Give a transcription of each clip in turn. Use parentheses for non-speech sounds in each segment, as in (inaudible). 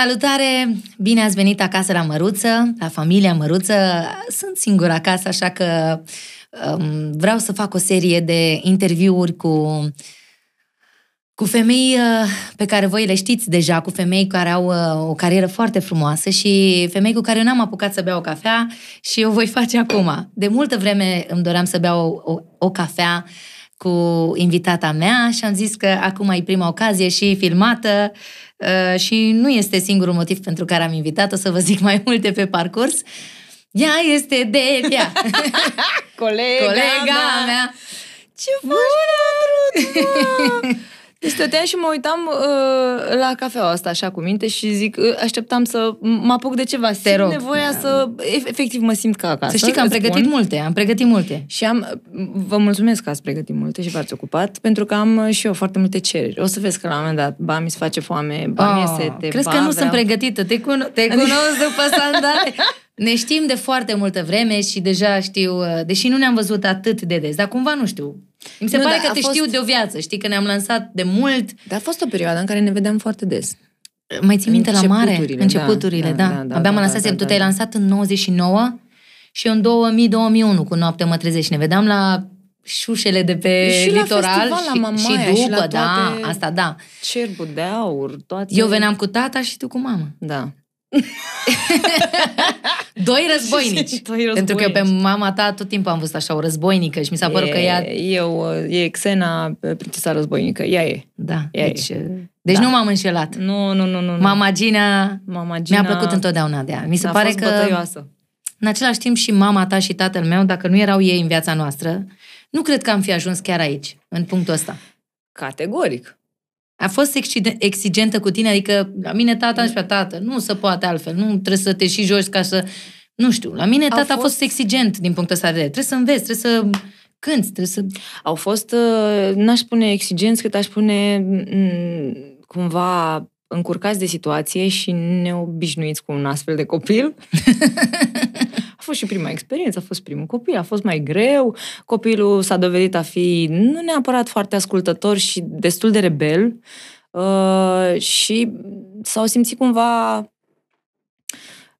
Salutare! Bine ați venit acasă la Măruță, la familia Măruță. Sunt singură acasă, așa că um, vreau să fac o serie de interviuri cu, cu femei uh, pe care voi le știți deja, cu femei care au uh, o carieră foarte frumoasă și femei cu care eu n-am apucat să beau o cafea și o voi face acum. De multă vreme îmi doream să beau o, o, o cafea cu invitata mea și am zis că acum e prima ocazie și filmată uh, și nu este singurul motiv pentru care am invitat, o să vă zic mai multe pe parcurs. Ea este Delia, (laughs) colega, colega mea. mea. Ce faci, (laughs) Deci stăteam și mă uitam uh, la cafeaua asta așa cu minte și zic, uh, așteptam să mă apuc de ceva. Simt rog. nevoia să, ef- efectiv mă simt ca acasă. Să știi că am îți pregătit spun. multe, am pregătit multe. Și am, vă mulțumesc că ați pregătit multe și v-ați ocupat, pentru că am uh, și eu foarte multe cereri. O să vezi că la un moment dat, ba mi se face foame, ba mi-e sete, Ah, crezi ba că nu vreau... sunt pregătită? Te, cuno- te (laughs) cunosc după sandale. Ne știm de foarte multă vreme și deja știu, uh, deși nu ne-am văzut atât de des, dar cumva nu știu. Mi se Nu, pare dar că a te fost- știu de o viață, știi că ne-am lansat de mult. Dar a fost o perioadă în care ne vedeam foarte des. Mai ții minte la mare? Începuturile, Începuturile, da, da. da, da, Abia da, mă da, lansasem, da, tu da, te-ai da. lansat în 99 și eu în 2000-2001 cu Noapte mă trezești. Ne vedeam la șușele de pe Și la litoral festival la și, Mamaia și și după, la da, toate- asta da. Cerbul de aur, toate... Eu veneam cu tata și tu cu mama. Da. (laughs) Doi războinici. (laughs) Doi Pentru că eu pe războinici. mama ta tot timpul am văzut așa o războinică și mi s-a părut că ea... Eu, e Xena, prințesa războinică. Ea e. Da, Ea e. deci, deci Da. nu m-am înșelat. Nu, nu, nu, nu. nu. Mama Gina Mama Gina mi-a plăcut întotdeauna de ea. Mi se a pare fost că, bătăioasă. în același timp, și mama ta și tatăl meu, dacă nu erau ei în viața noastră, nu cred că am fi ajuns chiar aici, în punctul ăsta. Categoric. A fost excide- exigentă cu tine, adică la mine tata îmi spunea, tată, nu se poate altfel, nu trebuie să te și joci ca să... Nu știu, la mine Au tata a fost fost- exigent din punctul ăsta de vedere. Trebuie să înveți, trebuie să cânti, trebuie să... Au fost, uh, n-aș spune exigenți, cât aș spune mm, cumva încurcați de situație și neobișnuiți cu un astfel de copil. (laughs) a fost și prima experiență, a fost primul copil, a fost mai greu. Copilul s-a dovedit a fi nu neapărat foarte ascultător și destul de rebel uh, și s-au simțit cumva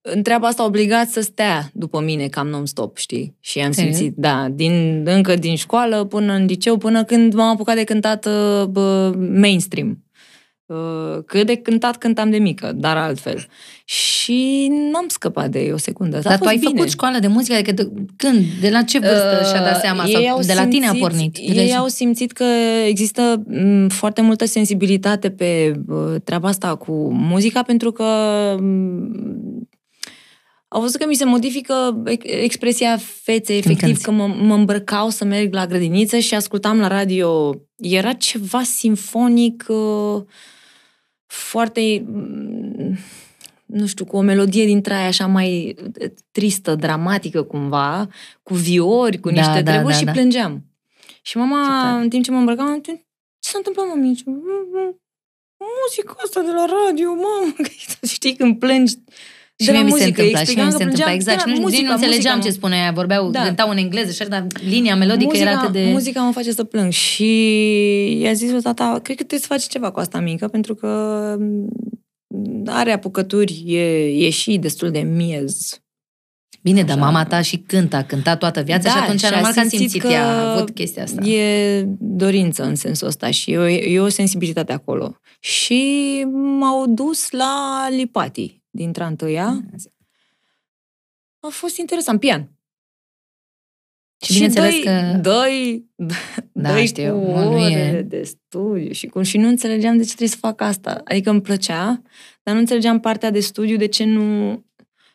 în treaba asta obligat să stea după mine cam non-stop, știi? Și am E? simțit, da, din, încă din școală până în liceu, până când m-am apucat de cântat uh, bă, mainstream. Uh, Cât de cântat cântam de mică, dar altfel. Și n-am scăpat de ei o secundă. A Dar tu fost ai bine. făcut școală de muzică? Adică de, când? De la ce vârstă Uh, și-a dat seama? ei Sau au de la tine a simțit- pornit? Ei au simțit că există m, foarte multă sensibilitate pe uh, treaba asta cu muzica, pentru că m, au văzut că mi se modifică ex- expresia feței, efectiv, cânti. că mă, mă îmbrăcau să merg la grădiniță și ascultam la radio. Era ceva simfonic uh, foarte, mm, nu știu, cu o melodie dintre aia așa mai uh, tristă, dramatică cumva, cu viori, cu Da, niște da, treburi da, și da. plângeam. Și mama, Ce tare. în timp ce mă îmbrăcam, am zis, ce s-a întâmplat, mămici? Muzica asta de la radio, mamă! (laughs) Știi, când plângi Și de la mie mi se muzică, întâmpla, și mie mi se explicam că întâmpla plângeam exact. de Și la nu, muzica, nici nu înțelegeam muzica, ce spunea ea. Vorbeau, Da. cântau în engleză, și dar linia melodică muzica, era atât de... Muzica mă face să plâng și i-a zis lui tata, cred că trebuie să faci ceva cu asta mică, pentru că m, are apucături, e, e și destul de miez. Bine, dar Așa. mama ta și cânta, cânta toată viața și atunci Da, și a normal că a simțit simțit că ea, a avut chestia asta. E dorință în sensul ăsta și e o, e o sensibilitate acolo. Și m-au dus la Lipati din Trantăia. A fost interesant, pian. Și bineînțeles dă-i, că- Dă-i, (laughs) Da, dă-i știu, cu mă, nu e- ore de studiu și, cum, și nu înțelegeam de ce trebuie să fac asta. Adică îmi plăcea, dar nu înțelegeam partea de studiu, de ce nu...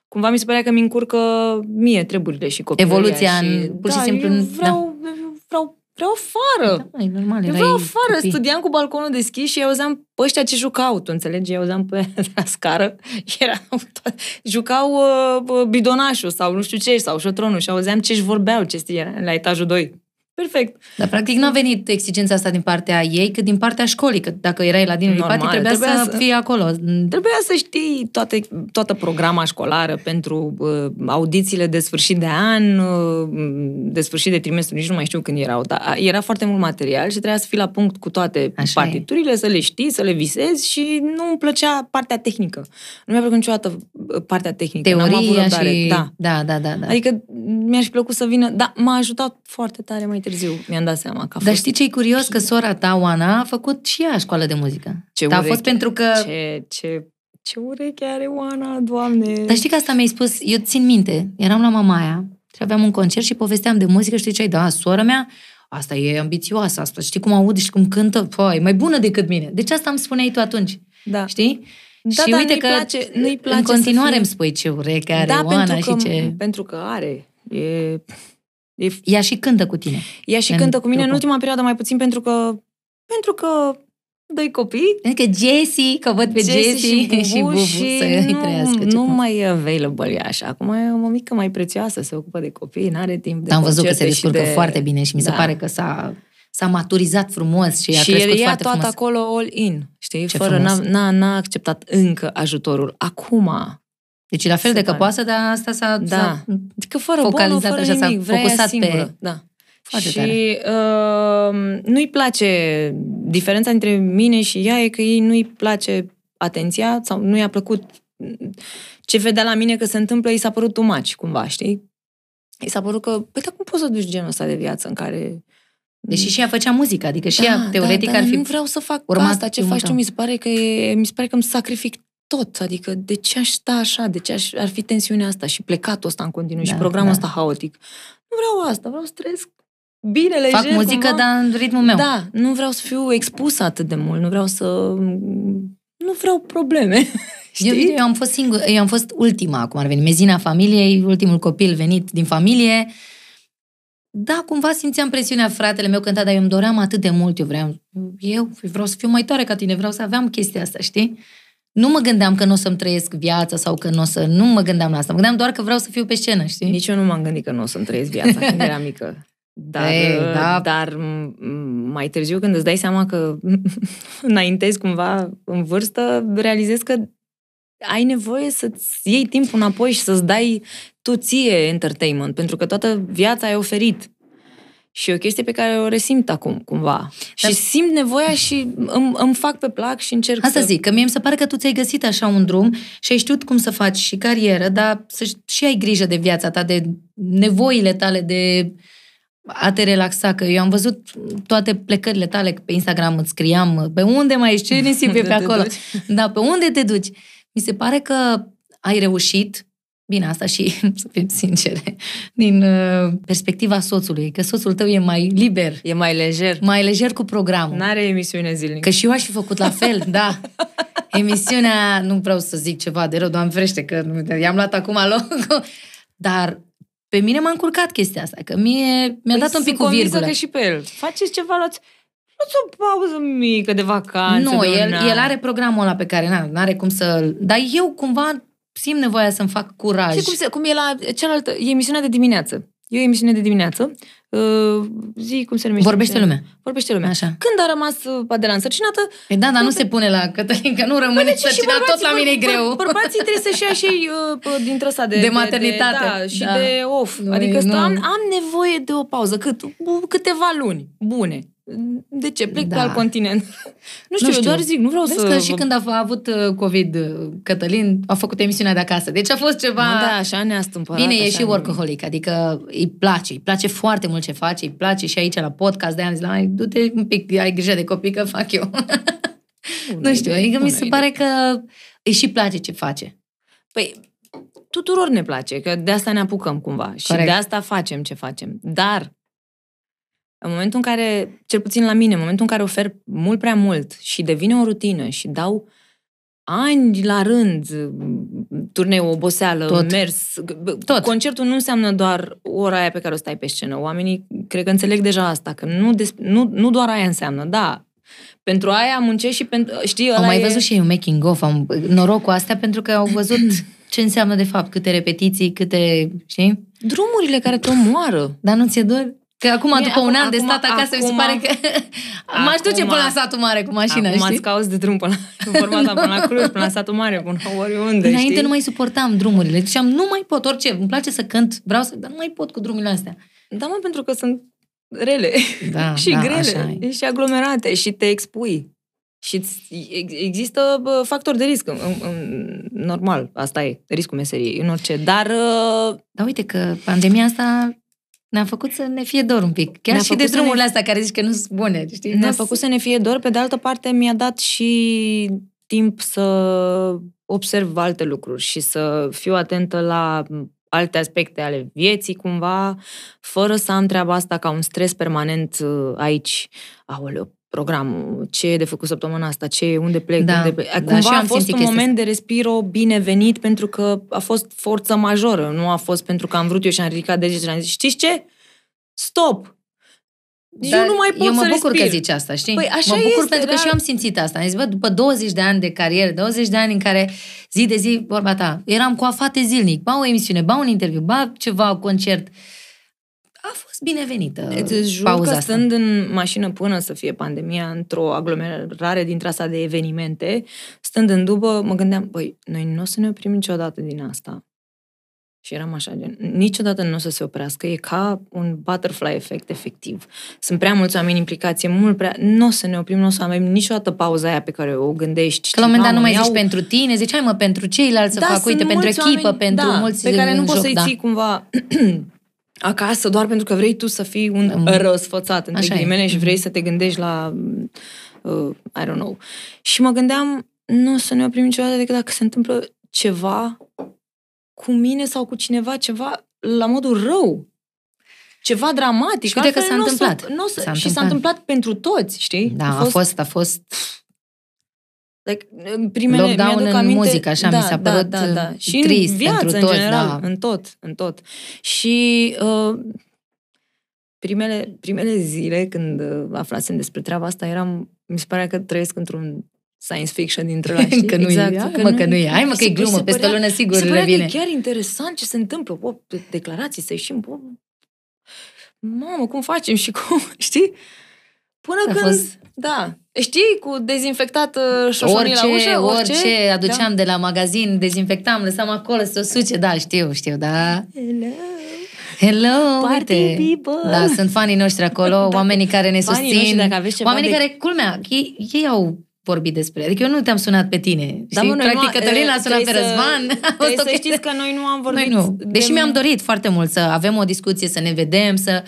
Cumva mi se părea că mi încurcă mie treburile și copilăria. Evoluția și, în- pur și da, simplu eu în- vreau, vreau, vreau, vreau afară. Da, e normal, Eu erai vreau afară, copii. studiam cu balconul deschis și auzeam pe ăștia ce jucau, tu înțelegi? Eu auzeam pe la (laughs) scară, erau to- jucau uh, uh, bidonașul sau nu știu ce, sau șotronul și auzeam ce-și vorbeau ce era la etajul 2. Perfect. Dar practic n-a venit exigența asta din partea ei, cât din partea școlii, că dacă erai la din Normal, Lipati, trebuia, trebuia să, să- fii acolo. Trebuia să știi toate, toată programa școlară pentru uh, audițiile de sfârșit de an, uh, de sfârșit de trimestru, nici nu mai știu când erau, dar era foarte mult material și trebuia să fii la punct cu toate Așa partiturile, să le știi, să le visezi și nu îmi plăcea partea tehnică. Nu mi-a plăcut niciodată uh, partea tehnică. N-am avut Teoria răbdare. și... Da. da, da, da. da. Adică mi-aș fi plăcut să vină, dar m-a ajutat foarte tare mai târziu, mi-am dat seama că a Dar fost știi ce e curios? Că sora ta, Oana, a făcut și ea școală de muzică. Ce Dar a fost ureche. pentru că... ce, ce, ce ureche are Oana, doamne! Dar știi că asta mi-ai spus, eu țin minte, eram la Mamaia și aveam un concert și povesteam de muzică și ziceai, da, sora mea, asta e ambițioasă, asta știi cum aude și cum cântă, păi, mai bună decât mine. Deci asta îmi spuneai tu atunci, Da. știi? Da, și dar uite nu-i că place, nu-i place în continuare să fie... îmi spui ce ureche are da, Oana pentru că, și ce... pentru că are. E, e, Ea și cântă cu tine. ea și În cântă cu mine în grupul. ultima perioadă mai puțin pentru că pentru că doi copii Adică Jessie, că văd pe Jessie, Jessie (laughs) și Bubu, și să nu, trăiască. ce nu frumos. mai e available e așa. Acum e o mămică mai prețioasă, se ocupă de copii, n-are timp de Dar am văzut că se concerte și descurcă de... foarte bine și mi se Da. pare că s-a, s-a maturizat frumos și a și crescut ea foarte toată frumos. acolo all in, știi? Ce Fără, frumos. n-a, n-a, n-a acceptat încă ajutorul. Acum, Deci e la fel Se de pare. căpoasă, dar asta s-a, Da. s-a Adică fără Focalizat bonă, fără așa, s-a nimic, vrea ea focusat pe- singură. Da. Foarte și uh, nu-i place, diferența între mine și ea e că ei nu-i place atenția sau nu i-a plăcut ce vedea la mine că se întâmplă, i s-a părut too much, cumva, știi? I s-a părut că, păi, dar cum poți să duci genul ăsta de viață în care... Deși și ea făcea muzică, adică și ea, teoretic, da, ar fi... nu vreau să fac urmat asta, ce drumul faci tu, tău. mi se pare că e, mi se pare că îmi sacrific tot, adică de ce aș sta așa, de ce aș, ar fi tensiunea asta și plecatul ăsta în continuu și Da, programul da. ăsta haotic. Nu vreau asta, vreau să trăiesc bine, lejer, Fac muzică, cumva. dar în ritmul meu. Da, nu vreau să fiu expusă atât de mult, nu vreau să... Nu vreau probleme, (laughs) Eu, știi? eu am fost singur, eu am fost ultima, cum ar veni, mezina familiei, ultimul copil venit din familie. Da, cumva simțeam presiunea, fratele meu cânta, dar eu îmi doream atât de mult, eu vreau, eu vreau să fiu mai tare ca tine, vreau să aveam chestia asta, știi? Nu mă gândeam că nu o să-mi trăiesc viața sau că nu o să... Nu mă gândeam la asta. Mă gândeam doar că vreau să fiu pe scenă, știi? Nici eu nu m-am gândit că nu o să-mi trăiesc viața când eram (laughs) mică. Dar, Ei, da. dar m- m- mai târziu, când îți dai seama că (laughs) înaintezi cumva în vârstă, realizezi că ai nevoie să-ți iei timpul înapoi și să-ți dai tu ție entertainment, pentru că toată viața ai oferit. Și e o chestie pe care o resimt acum, cumva. Dar- Și simt nevoia și îmi, îmi fac pe plac și încerc Asta să... zic, că mie mi se pare că tu ți-ai găsit așa un drum și ai știut cum să faci și carieră, dar să și ai grijă de viața ta, de nevoile tale, de a te relaxa, că eu am văzut toate plecările tale, că pe Instagram îți scriam pe unde mai ești, ce nisip e (laughs) Unde pe te acolo. duci? Da, pe unde te duci? Mi se pare că ai reușit, bine, asta și, (laughs) să fim sincere, din uh, perspectiva soțului, că soțul tău e mai liber, E mai lejer. mai lejer cu programul. N-are emisiune zilnică. Că și eu aș fi făcut la fel, (laughs) da. Emisiunea, nu vreau să zic ceva de rău, doamne ferește, că nu- i-am luat acum locul, (laughs) dar pe mine m-a încurcat chestia asta, că mie mi-a dat un pic cu Păi sunt convinsă virgulă. că și pe el. Faceți ceva, luați, luați o pauză mică de vacanță. Nu, de un el, an. el are programul ăla pe care nu are cum să Dar eu cumva simt nevoia să-mi fac curaj. Știi cum, se, cum e la cealaltă, e emisiunea de dimineață. E o emisiune de dimineață. Uh, zi cum se numește. Vorbește lumea. Vorbește lumea. Așa. Când a rămas uh, Adela însărcinată, E da, dar nu se pune la Cătălin, că nu rămâne Păi de ce și sărcinat, tot bărbații- la mine e băr- greu. băr- Bărbații trebuie să-și ia și ei uh, dintr ăsta de, De maternitate. De, da, și Da. de off. Nu, adică nu. stau, am, am nevoie de o pauză. Cât, bu- câteva luni bune. De ce? Plec Da. pe alt continent. (laughs) Nu știu, eu doar zic, nu vreau Vezi să... că și când a, a avut uh, COVID uh, Cătălin, a făcut emisiunea de acasă. Deci a fost ceva... Mă, da, așa ne-a stâmpărat. Bine, e așa și workaholic, adică îi place, îi place foarte mult ce face, îi place și aici la podcast, de am zis, "Hai, du-te un pic, ai grijă de copii că fac eu. Bună (laughs) nu știu, idee, adică mi bună se idee. pare că îi și place ce face. Păi, tuturor ne place, că de asta ne apucăm cumva. Și Corect. de asta facem ce facem. Dar, în momentul în care, cel puțin la mine, în momentul în care ofer mult prea mult și devine o rutină și dau ani la rând, turneu, oboseală, Tot. mers. Tot. Concertul nu înseamnă doar ora aia pe care o stai pe scenă. Oamenii cred că înțeleg deja asta, că nu, des, nu, nu doar aia înseamnă, da. Pentru aia muncești și pentru, știi, ăla Au mai e... văzut și ei un making of, am noroc cu astea pentru că au văzut (clears throat) ce înseamnă de fapt, câte repetiții, câte, știi? Drumurile care te omoară. Dar nu ți-e dor? Că acum, Mie, după un acum- an de stat acum- acasă, mi se acum- pare că m-aș duce acum- până la satul mare cu mașina, Acum știi? îți cauți de drum până la, (laughs) forma ta, până la Cluj, până la satul mare, până la oriunde, Înainte știi? nu mai suportam drumurile. Ziceam, nu mai pot, orice, îmi place să cânt, vreau să, dar nu mai pot cu drumurile astea. Da, mă, pentru că sunt rele (laughs) Da, și da, așa grele e. și aglomerate și te expui. Și îți- ex- există bă, factori de risc. În, în, normal, asta e, riscul meseriei, în orice. Dar uh, Dar uite că pandemia asta ne-a făcut să ne fie dor un pic. Chiar Ne-a și de făcut să drumurile ne- astea care zici că nu sunt bune, știi? ne-a Nu făcut să ne fie dor. Pe de altă parte, mi-a dat și timp să observ alte lucruri și să fiu atentă la alte aspecte ale vieții, cumva, fără să am treaba asta ca un stres permanent uh, aici. Aoleu, programul, ce e de făcut săptămâna asta, ce e, unde plec, Da, unde plec. da, Cumva și eu a am fost simțit un chestia moment de respiro binevenit pentru că a fost forță majoră, nu a fost pentru că am vrut eu și am ridicat degetul și am zis, știți ce? Stop! eu nu mai pot eu mă să bucur respir. că zici asta, știi? Păi așa mă bucur este, pentru că dar- și eu am simțit asta. Am zis, bă, după 20 de ani de carieră, 20 de ani în care zi de zi, vorba ta, eram coafate zilnic, ba o emisiune, ba un interviu, ba ceva, concert. A fost binevenită Îți jur pauza că asta. stând în mașină până să fie pandemia, într-o aglomerare dintre asta de evenimente, stând în dubă, mă gândeam, băi, noi nu o să ne oprim niciodată din asta. Și eram așa, gen, niciodată nu o să se oprească, e ca un butterfly effect efectiv. Sunt prea mulți oameni implicați, e mult prea... Nu o să ne oprim, nu o să avem niciodată pauza aia pe care o gândești. Că la un moment dat nu Mamă, mai zici iau- pentru tine, zici, hai mă, pentru ceilalți să fac, sunt uite, pentru mulți echipă, oameni, pentru da, mulți pe care nu în poți joc, să-i da. ții cumva acasă doar pentru că vrei tu să fii un Mm. răsfățat, între Așa e. ghilimele, și Mhm. vrei să te gândești la, uh, I don't know. Și mă gândeam, nu o să ne oprim niciodată decât dacă se întâmplă ceva cu mine sau cu cineva, ceva la modul rău. Ceva dramatic. Și uite că altfel s-a n-o să- întâmplat. n-o să- S-a și s-a întâmplat. întâmplat pentru toți, știi? Da, a fost, a fost Like, în primele, Lockdown mi-aduc în aminte, muzică, așa, mi s-a părut, da, da, da. uh, Și trist în viață, pentru în toți, general, da. în tot, în tot. Și uh, primele, primele zile când uh, aflasem despre treaba asta, eram, mi se părea că trăiesc într-un science fiction dintre (laughs) la, știi? Că nu e, exact, hai, mă, că nu e. Hai, mă, Mi că e se- glumă, mi se peste o părea- lună sigur mi se părea revine. că e chiar interesant ce se întâmplă, o, declarații, să ieșim, bă, mamă, cum facem și cum, (laughs) știi? Până A când, fost- da, știi, cu dezinfectat uh, șoșonii Orice, la ușă, orice, orice, aduceam da. de la magazin, dezinfectam, lăsam acolo să o suce, da, știu, știu, da. Hello. Hello, Party uite. people. Da, sunt fanii noștri acolo, (laughs) oamenii care ne Fanii susțin. noștri, dacă aveți ceva oamenii de- care, culmea, ei, ei au vorbit despre. Adică eu nu te-am sunat pe tine. Da, știi? mă, noi Practic, nu- Cătălin l-a e, sunat pe trebuie să- Răzvan. A (laughs) fost Trebuie o să chestie- știți că noi nu am vorbit... Noi nu. Deși de- mi-am dorit foarte mult să avem o discuție, să ne vedem, să...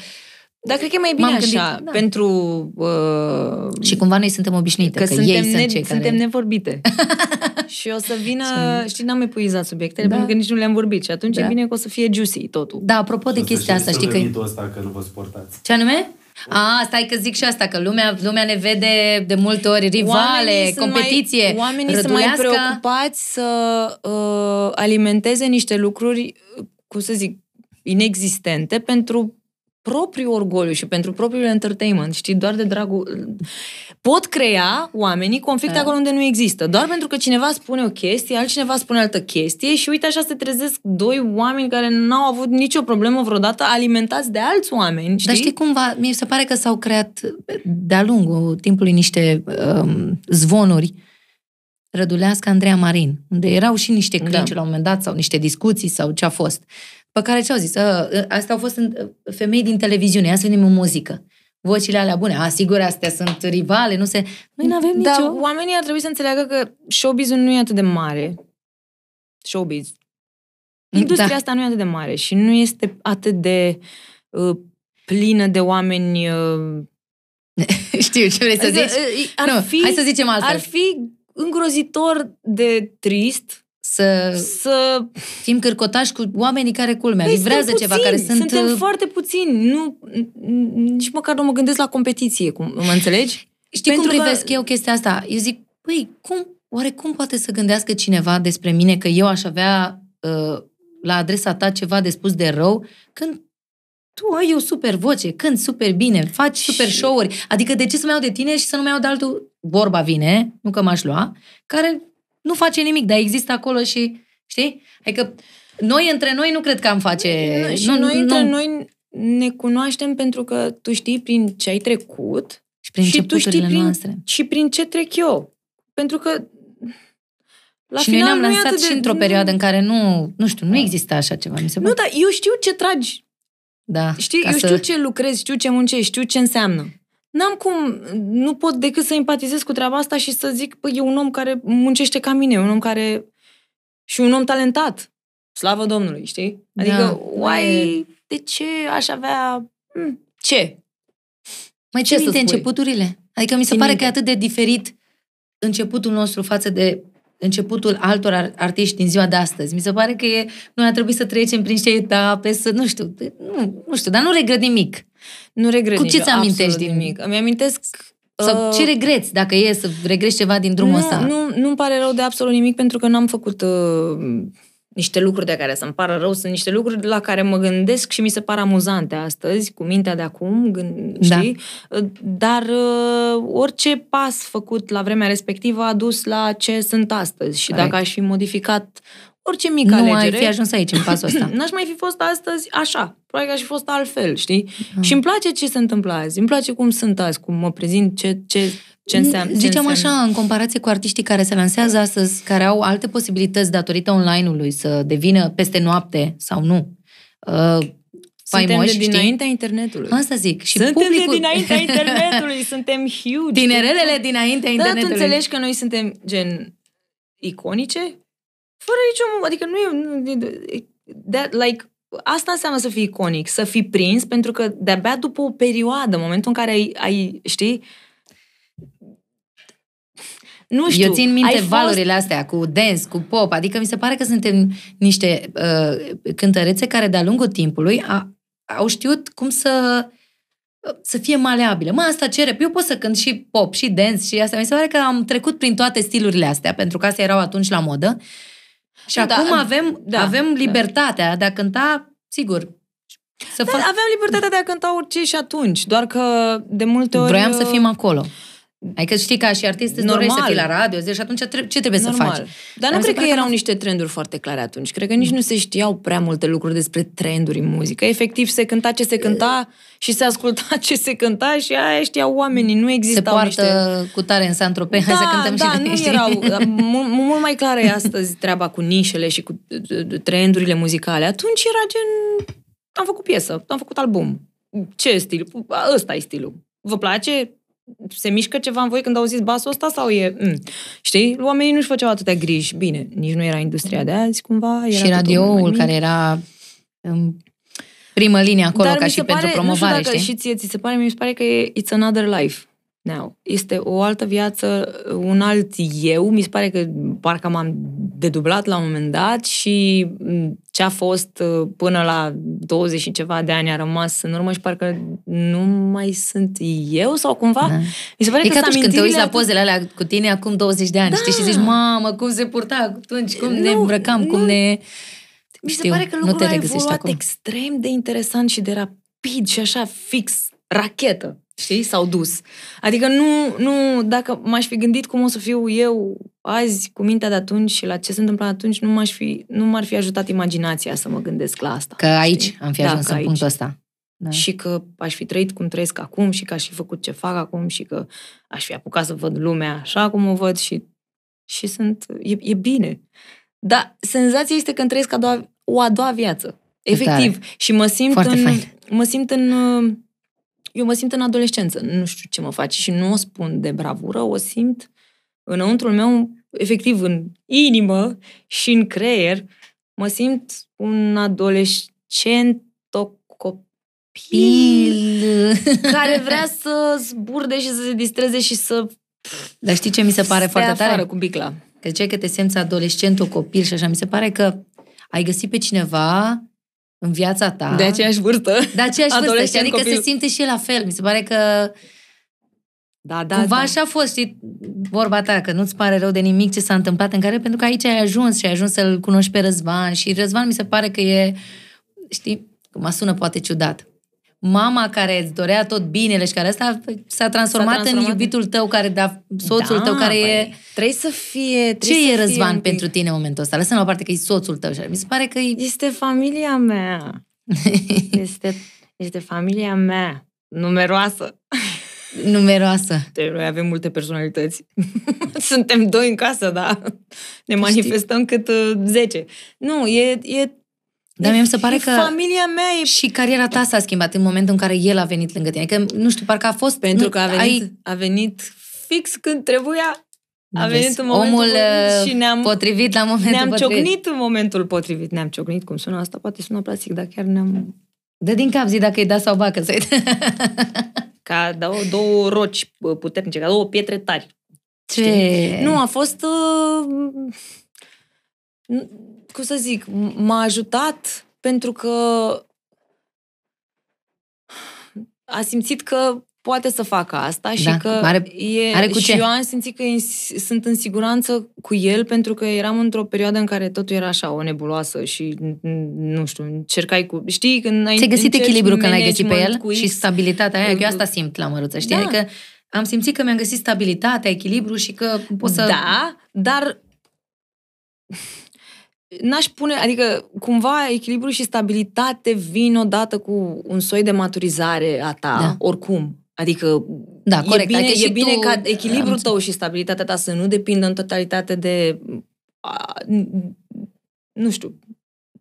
Dar cred că e mai bine M-am așa, gândit, da. pentru... Uh, Și cumva noi suntem obișnuite, că, că, suntem, ei sunt ne, cei suntem care... nevorbite. (laughs) și o să vină... Știi, n-am epuizat subiectele, Da. pentru că nici nu le-am vorbit. Și atunci Da. e bine că o să fie juicy totul. Da, apropo de O să chestia asta, știi că... mitul ăsta că nu vă suportați. Ce anume? A, stai că zic și asta, că lumea, lumea ne vede de multe ori rivale, Oamenii sunt competiție, Mai, oamenii sunt mai rădulească. preocupați să uh, alimenteze niște lucruri, uh, cum să zic, inexistente pentru propriul orgoliu și pentru propriul entertainment, știi, doar de dragul... Pot crea oamenii conflicte Da. acolo unde nu există, doar pentru că cineva spune o chestie, altcineva spune altă chestie și uite așa se trezesc doi oameni care n-au avut nicio problemă vreodată alimentați de alți oameni, știi? Dar știi cumva, mi se pare că s-au creat de-a lungul timpului niște um, zvonuri Rădulească Andreea Marin, unde erau și niște Da. clinci la un moment dat sau niște discuții sau ce a fost. Pe care ce au zis? Uh, astea au fost în, uh, femei din televiziune, ia să venim în muzică. Vocile alea bune, a, sigur, astea sunt rivale, nu se... Noi nu avem Dar nicio... oamenii ar trebui să înțeleagă că showbiz-ul nu e atât de mare. Showbiz. Industria Da. asta nu e atât de mare și nu este atât de uh, plină de oameni... Uh, (laughs) Știu ce vrei să adică, zici. uh, ar nu, fi, hai să zicem altfel. Ar fi îngrozitor de trist Să să... fim cârcotași cu oamenii care culmea, Păi livrează suntem ceva, puțini, care sunt... Suntem uh, foarte puțini. Nu, nici măcar nu mă gândesc la competiție, cum, mă înțelegi? Știi cum Pentru că- privesc eu chestia asta? Eu zic, păi, cum, oare cum poate să gândească cineva despre mine că eu aș avea uh, la adresa ta ceva de spus de rău, când tu ai o super voce, când super bine, faci super Și- show-uri. Adică de ce să mai iau de tine și să nu mai iau de altul? Vorba vine, nu că m-aș lua, care nu face nimic, dar există acolo și, știi? Adică noi între noi nu cred că am face... și nu, noi nu, între nu, noi ne cunoaștem pentru că tu știi prin ce ai trecut Și prin și tu știi începuturile prin, noastre. și prin ce trec eu. Pentru că la și noi final ne-am nu e lansat atât de- și într-o nu- perioadă în care nu, nu știu, nu exista așa ceva, mi se Nu, pare. dar eu știu ce tragi. Da, Știi, ca eu să- știu ce lucrezi, știu ce muncești, știu ce înseamnă. N-am cum, nu pot decât să empatizez cu treaba asta și să zic, păi, e un om care muncește ca mine, e un om care... și un om talentat. Slavă Domnului, știi? Adică, Da, uai, de ce aș avea... Hmm, Ce? Mai Ce ții să minte spui? începuturile? Adică mi se Țin pare minte. că e atât de diferit începutul nostru față de începutul altor ar- artiști din ziua de astăzi. Mi se pare că e, noi ar trebui să trecem prin niște etape, să, nu știu, nu, nu știu, dar nu regret nimic. Nu regret Cu ce nicio- ți-amintești absolut din- nimic. Îmi amintesc... Sau uh, ce regreți, dacă e să regreți ceva din drumul nu, ăsta? Nu, nu-mi pare rău de absolut nimic pentru că n-am făcut uh, niște lucruri de care să-mi pară rău. Sunt niște lucruri la care mă gândesc și mi se par amuzante astăzi, cu mintea de acum, gând, Da. știi? Uh, Dar uh, orice pas făcut la vremea respectivă a dus la ce sunt astăzi. Și Corect. dacă aș fi modificat orice mică nu alegere... ai fi ajuns aici, în pasul ăsta. (clears throat) N-aș mai fi fost astăzi așa. Probabil că aș fi fost altfel, știi? Ah. Și îmi place ce se întâmplă azi. Îmi place cum sunt azi, cum mă prezint, ce, ce, ce înseamnă. ce Ziceam înseamnă. așa, în comparație cu artiștii care se lansează astăzi, care au alte posibilități datorită online-ului să devină peste noapte sau nu. Uh, Suntem faimoși, de știi? dinaintea internetului. Asta zic. Și suntem publicul... de dinaintea (laughs) internetului, suntem huge. Tinerelele dinaintea Da, tu internetului. înțelegi că noi suntem gen iconice? Fără nicio... Adică nu e... nu e- That, like, asta înseamnă să fii iconic, să fii prins, pentru că de-abia după o perioadă, în momentul în care ai, ai știi, nu știu, Eu țin minte ai fost- valorile astea cu dance, cu pop, adică mi se pare că suntem niște uh, cântărețe care de-a lungul timpului a, au știut cum să să fie maleabilă. Mă, asta cere. Eu pot să cânt și pop, și dance, și asta. Mi se pare că am trecut prin toate stilurile astea, pentru că astea erau atunci la modă. Și Da, acum avem, da, avem da. libertatea de a cânta, sigur, să Da, fac... aveam libertatea de a cânta orice și atunci, doar că de multe ori... Vroiam să uh, fim acolo. Adică știi, ca și artist îți Normal. dorești să fii la radio, zici, și atunci tre- ce trebuie să Normal. faci? Dar Dar nu mi se cred că pare că erau am- niște trenduri foarte clare atunci. Cred că nici nu se știau prea multe lucruri despre trenduri în muzică. Efectiv, se cânta ce se cânta și se asculta (laughs) ce se cânta și aia știau oamenii. Nu Se existau poartă niște... cu tare în saint hai da, să cântăm da, și noi, nu știi? erau. (laughs) Mult, mult mai clară e astăzi treaba cu nișele și cu uh, trendurile muzicale. Atunci era gen... Am făcut piesă, am făcut album. Ce stil? Ăsta e stilul. Vă place? Se mișcă ceva în voi când auziți basul ăsta sau e... Mm. Știi? Oamenii nu-și făceau atâtea griji. Bine, nici nu era industria de azi, cumva. Era și totul mai radioul mic. care era în primă linie acolo Dar ca mi și se pentru pare, promovare, nu știu dacă știi? și ție ți se pare, mi se pare că e It's Another Life now. Este o altă viață, un alt eu. Mi se pare că parcă m-am dedublat la un moment dat și m, ce a fost uh, până la 20 și ceva de ani a rămas în urmă și parcă nu mai sunt eu sau cumva. Da. Mi se pare E că ca sunt atunci când te uiți la amintirile pozele alea cu tine acum 20 de ani, Da. știi? Și zici, mamă, cum se purta atunci, cum ne Nu, îmbrăcam, cum nu. ne... Mi se Știu, pare că nu te lucrul a regăsești evoluat acolo. extrem de interesant și de rapid și așa fix, rachetă, știi? S-au dus. Adică nu, nu, dacă m-aș fi gândit cum o să fiu eu azi cu mintea de atunci și la ce se întâmplă atunci, nu, m-aș fi, nu m-ar fi ajutat imaginația să mă gândesc la asta. Că aici știi? am fi Da, ajuns că în aici. punctul ăsta. Da. Și că aș fi trăit cum trăiesc acum și că aș fi făcut ce fac acum și că aș fi apucat să văd lumea așa cum o văd și, și sunt, e, e bine. Dar senzația este că îmi trăiesc a doua, o a doua viață. Efectiv. Și mă simt Foarte în, fain. mă simt în uh, eu mă simt în adolescență. Nu știu ce mă face și nu o spun de bravură, o simt înăuntrul meu, efectiv în inimă și în creier, mă simt un adolescent, o copil Pil. care vrea să zburde și să se distreze și să Dar știi ce mi se pare stea foarte afară tare? cu bicla. Că ziceai că te simți adolescent, o copil și așa. Mi se pare că ai găsit pe cineva în viața ta. De aceeași vârstă. De aceeași vârstă, Adolescent, știi? adică copil. se simte și el la fel. Mi se pare că Da, da, Cumva da. așa a fost, știi, vorba ta, că nu-ți pare rău de nimic ce s-a întâmplat în care, pentru că aici ai ajuns și ai ajuns să-l cunoști pe Răzvan și Răzvan mi se pare că e, știi, că mă sună poate ciudat. Mama care îți dorea tot binele și care asta s-a transformat, transformat în iubitul tău, care, da, soțul da, tău care păi, e... Trebuie să fie... trebuie Ce să e fie Răzvan un pic- pentru tine în momentul ăsta? Lăsăm la o parte că e soțul tău. și așa. Mi se pare că e... Este familia mea. (laughs) Este, Este familia mea, numeroasă. Numeroasă. Deci noi avem multe personalități. (laughs) Suntem doi în casă, da. Ne manifestăm cât uh, 10. Nu, e, e Dar mie mi se pare e că familia mea e și cariera ta s-a schimbat în momentul în care el a venit lângă tine. Adică, nu știu, parcă a fost... pentru nu, că a venit, Ai, a venit fix când trebuia. A Vezi, venit în momentul omul potrivit uh, și ne-am, potrivit la momentul ne-am potrivit. ciocnit în momentul potrivit. Ne-am ciocnit, cum sună asta? Poate sună plastic, dar chiar ne-am... Dă din cap, zi dacă e da sau bacă. Să (laughs) Ca două, două roci bă, puternice, ca două pietre tari. Ce? Nu, a fost... Uh, n- cum să zic, m- m-a ajutat pentru că a simțit că poate să facă asta și Da, că are- e, are cu și ce. eu am simțit că e, în- sunt în siguranță cu el pentru că eram într-o perioadă în care totul era așa, o nebuloasă și n- n- nu știu, încercai cu... Știi, când ai Ți-ai găsit încerci echilibru când l-ai găsit pe management el cu și X, stabilitatea aia, că eu asta simt la măruță, știi? Da. Adică am simțit că mi-am găsit stabilitatea, echilibru și că pot să... Da, dar n-aș pune, adică cumva echilibru și stabilitate vin odată cu un soi de maturizare a ta, Da. oricum. Adică Da, e corect. bine, Adică și e bine tu- ca echilibrul am tău și stabilitatea ta să nu depindă în totalitate de a, nu știu,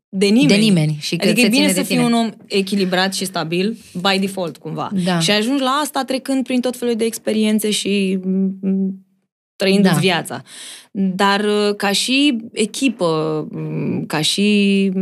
de nimeni. De nimeni. Și că Adică se e bine ține să de fii tine. un om echilibrat și stabil, by default, cumva. Da. Și ajungi la asta trecând prin tot felul de experiențe și m, trăindu-ți Da. viața. Dar uh, ca și echipă, m, ca și m,